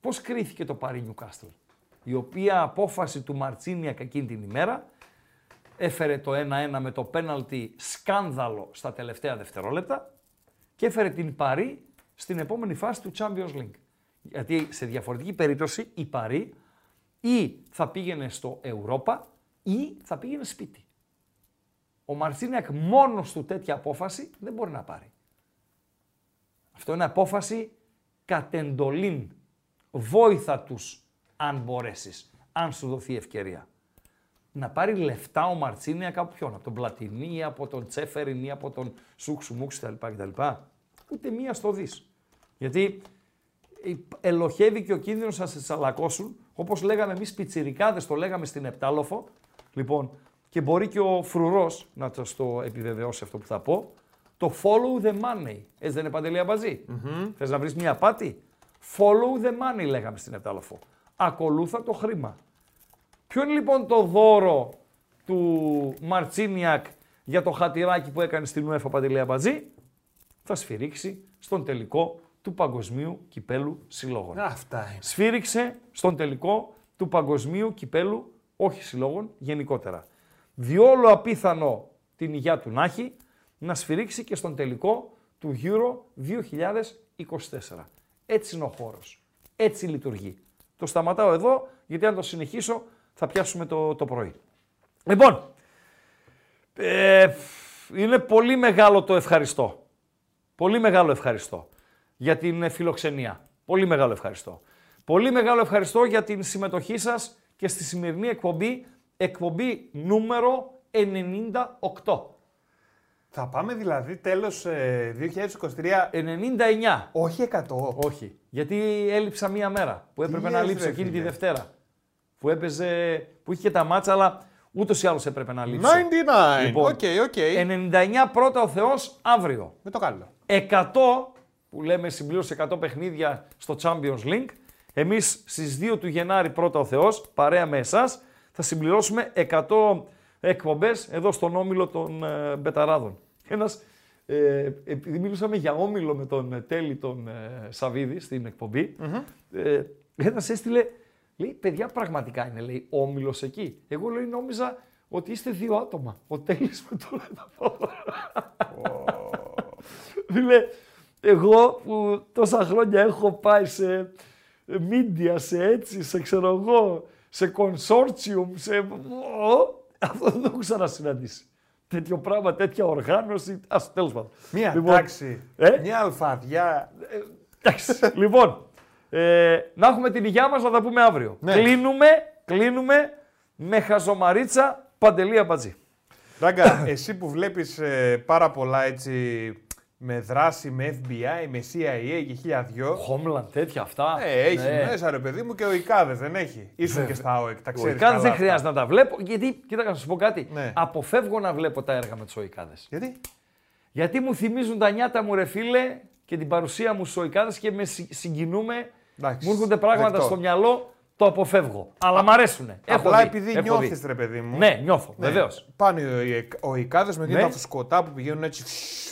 Πώς κρίθηκε το Παρί Νιουκάστλ, η οποία απόφαση του Μαρτσίνιακ εκείνη την ημέρα έφερε το 1-1 με το πέναλτι σκάνδαλο στα τελευταία δευτερόλεπτα και έφερε την Παρί στην επόμενη φάση του Champions League. Γιατί σε διαφορετική περίπτωση η Παρί ή θα πήγαινε στο Europa ή θα πήγαινε σπίτι. Ο Μαρτσίνιακ μόνος του τέτοια απόφαση δεν μπορεί να πάρει. Αυτό είναι απόφαση κατεντολήν. Βόηθα τους αν μπορέσεις, αν σου δοθεί ευκαιρία. Να πάρει λεφτά ο Μαρτσίνια από ποιον, από τον Πλατινί ή από τον Τσέφεριν ή από τον Σούξου Μούξ κτλ. κτλ. Ούτε μία στο δεις. Γιατί ελοχεύει και ο κίνδυνος να σε τσαλακώσουν, όπως λέγαμε εμείς πιτσιρικάδες, το λέγαμε στην Επτάλοφο. Λοιπόν, και μπορεί και ο Φρουρός να το στο επιβεβαιώσει αυτό που θα πω, το follow the money. Έτσι δεν είναι παντελή αμπαζή; Θες να βρεις μια απάτη; Follow the money λέγαμε στην Επτάλοφο. Ακολούθα το χρήμα. Ποιο είναι λοιπόν το δώρο του Μαρτσίνιακ για το χατηράκι που έκανε στην UEFA Παντελή Αμπατζή. Θα σφυρίξει στον τελικό του Παγκοσμίου Κυπέλου Συλλόγων. Αυτά είναι. Σφύριξε στον τελικό του Παγκοσμίου Κυπέλου, όχι συλλόγων, γενικότερα. Διόλου απίθανο την υγειά του να έχει, να σφυρίξει και στον τελικό του Euro 2024. Έτσι είναι ο χώρος. Έτσι λειτουργεί. Το σταματάω εδώ, γιατί αν το συνεχίσω θα πιάσουμε το, το πρωί. Λοιπόν, ε, είναι πολύ μεγάλο το ευχαριστώ. Πολύ μεγάλο ευχαριστώ για την ε, φιλοξενία. Πολύ μεγάλο ευχαριστώ. Πολύ μεγάλο ευχαριστώ για την συμμετοχή σας και στη σημερινή εκπομπή, εκπομπή νούμερο 98. Θα πάμε δηλαδή τέλος ε, 2023. 99. Όχι 100. Όχι. Γιατί έλειψα μία μέρα που έπρεπε να λες, λείψω ρε εκείνη τη φίλε. Δευτέρα. Που έπαιζε, που είχε και τα μάτσα, αλλά ούτως ή άλλως έπρεπε να λείψω. 99. Λοιπόν, OK, OK. 99 πρώτα ο Θεός αύριο. Με το καλό. 100 που λέμε συμπλήρωσε 100 παιχνίδια στο Champions League. Εμείς στις 2 του Γενάρη πρώτα ο Θεός, παρέα με εσάς, θα συμπληρώσουμε 100 εκπομπές εδώ στον Όμιλο των ε, Μπεταράδων. Ένας, ε, επειδή μιλούσαμε για Όμιλο με τον ε, Τέλη τον ε, Σαββίδη στην εκπομπη ε, ένας έστειλε, λέει, παιδιά πραγματικά είναι, λέει, Όμιλος εκεί. Εγώ λέει, νόμιζα ότι είστε δύο άτομα. Ο Τέλης με το Φίλε, εγώ που τόσα χρόνια έχω πάει σε media, σε έτσι, σε ξέρω εγώ, σε consortium, σε... Ω, Αυτό δεν το έχω ξανασυναντήσει. Τέτοιο πράγμα, τέτοια οργάνωση. Α τέλος πάντων. Μία Λοιπόν, τάξη. ε; Μια αλφαδιά. Εντάξει. λοιπόν, ε, να έχουμε την υγειά μας να τα πούμε αύριο. Ναι. Κλείνουμε, κλείνουμε με χαζομαρίτσα Παντελή Αμπατζή. Ράγκα, εσύ που βλέπεις ε, πάρα πολλά έτσι με δράση, με FBI, με CIA και χίλια δυο. Homeland, τέτοια αυτά. Ε, έχει Ναι. μέσα ρε παιδί μου και ο Ικάδες δεν έχει. Ήσουν και στα ΟΕΚ, τα Ο ξέρεις Ικάδες καλά δεν αυτά. χρειάζεται να τα βλέπω, γιατί, κοίτα να σου πω κάτι, Ναι. αποφεύγω να βλέπω τα έργα με τους Οικάδες. Γιατί; Γιατί μου θυμίζουν τα νιάτα μου ρε φίλε και την παρουσία μου στους Οικάδες και με συ- συγκινούμε, Εντάξει, μου έρχονται πράγματα δεκτό. στο μυαλό, το αποφεύγω. Αλλά μ' αρέσουνε. Έχω Απλά δει, επειδή έχω νιώθεις δει. ρε παιδί μου. Ναι, νιώθω, Ναι. βεβαίως. Πάνε οι, ο Ικάδες με Ναι. τα φουσκωτά που πηγαίνουν έτσι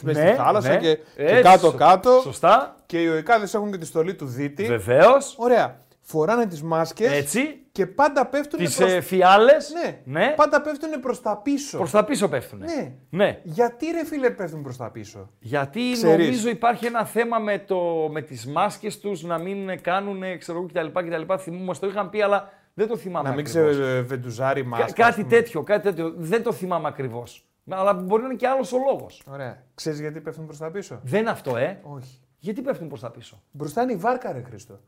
μέσα Ναι, στη θάλασσα ναι. και, και Έτσι, κάτω-κάτω. Σωστά. Και οι Οικάδες έχουν και τη στολή του Δίτη. Βεβαίως. Ωραία. Φοράνε τις μάσκες Έτσι. και πάντα πέφτουν Τις προς... ε, φιάλες. Ναι. ναι. Πάντα πέφτουν προς τα πίσω. Προς τα πίσω πέφτουνε. Ναι. ναι. Γιατί ρε φίλε πέφτουν προς τα πίσω; Γιατί Ξέρεις. νομίζω υπάρχει ένα θέμα με, το, με τις μάσκες τους να μην κάνουν ξέρω εγώ κτλ. κτλ. Θυμού- Μας το είχαν πει αλλά δεν το θυμάμαι Να μην ακριβώς. ξεβεντουζάρει η Κα- μάσκα. ας κάτι πούμε. τέτοιο, κάτι τέτοιο. Δεν το θυμάμαι ακριβώς. Αλλά μπορεί να είναι και άλλος ο λόγος. Ωραία. Ξέρεις γιατί πέφτουν προς τα πίσω; Δεν είναι αυτό, ε. Όχι. Γιατί πέφτουν προς τα πίσω; Μπροστά είναι η βάρκα ρε Χρήστο.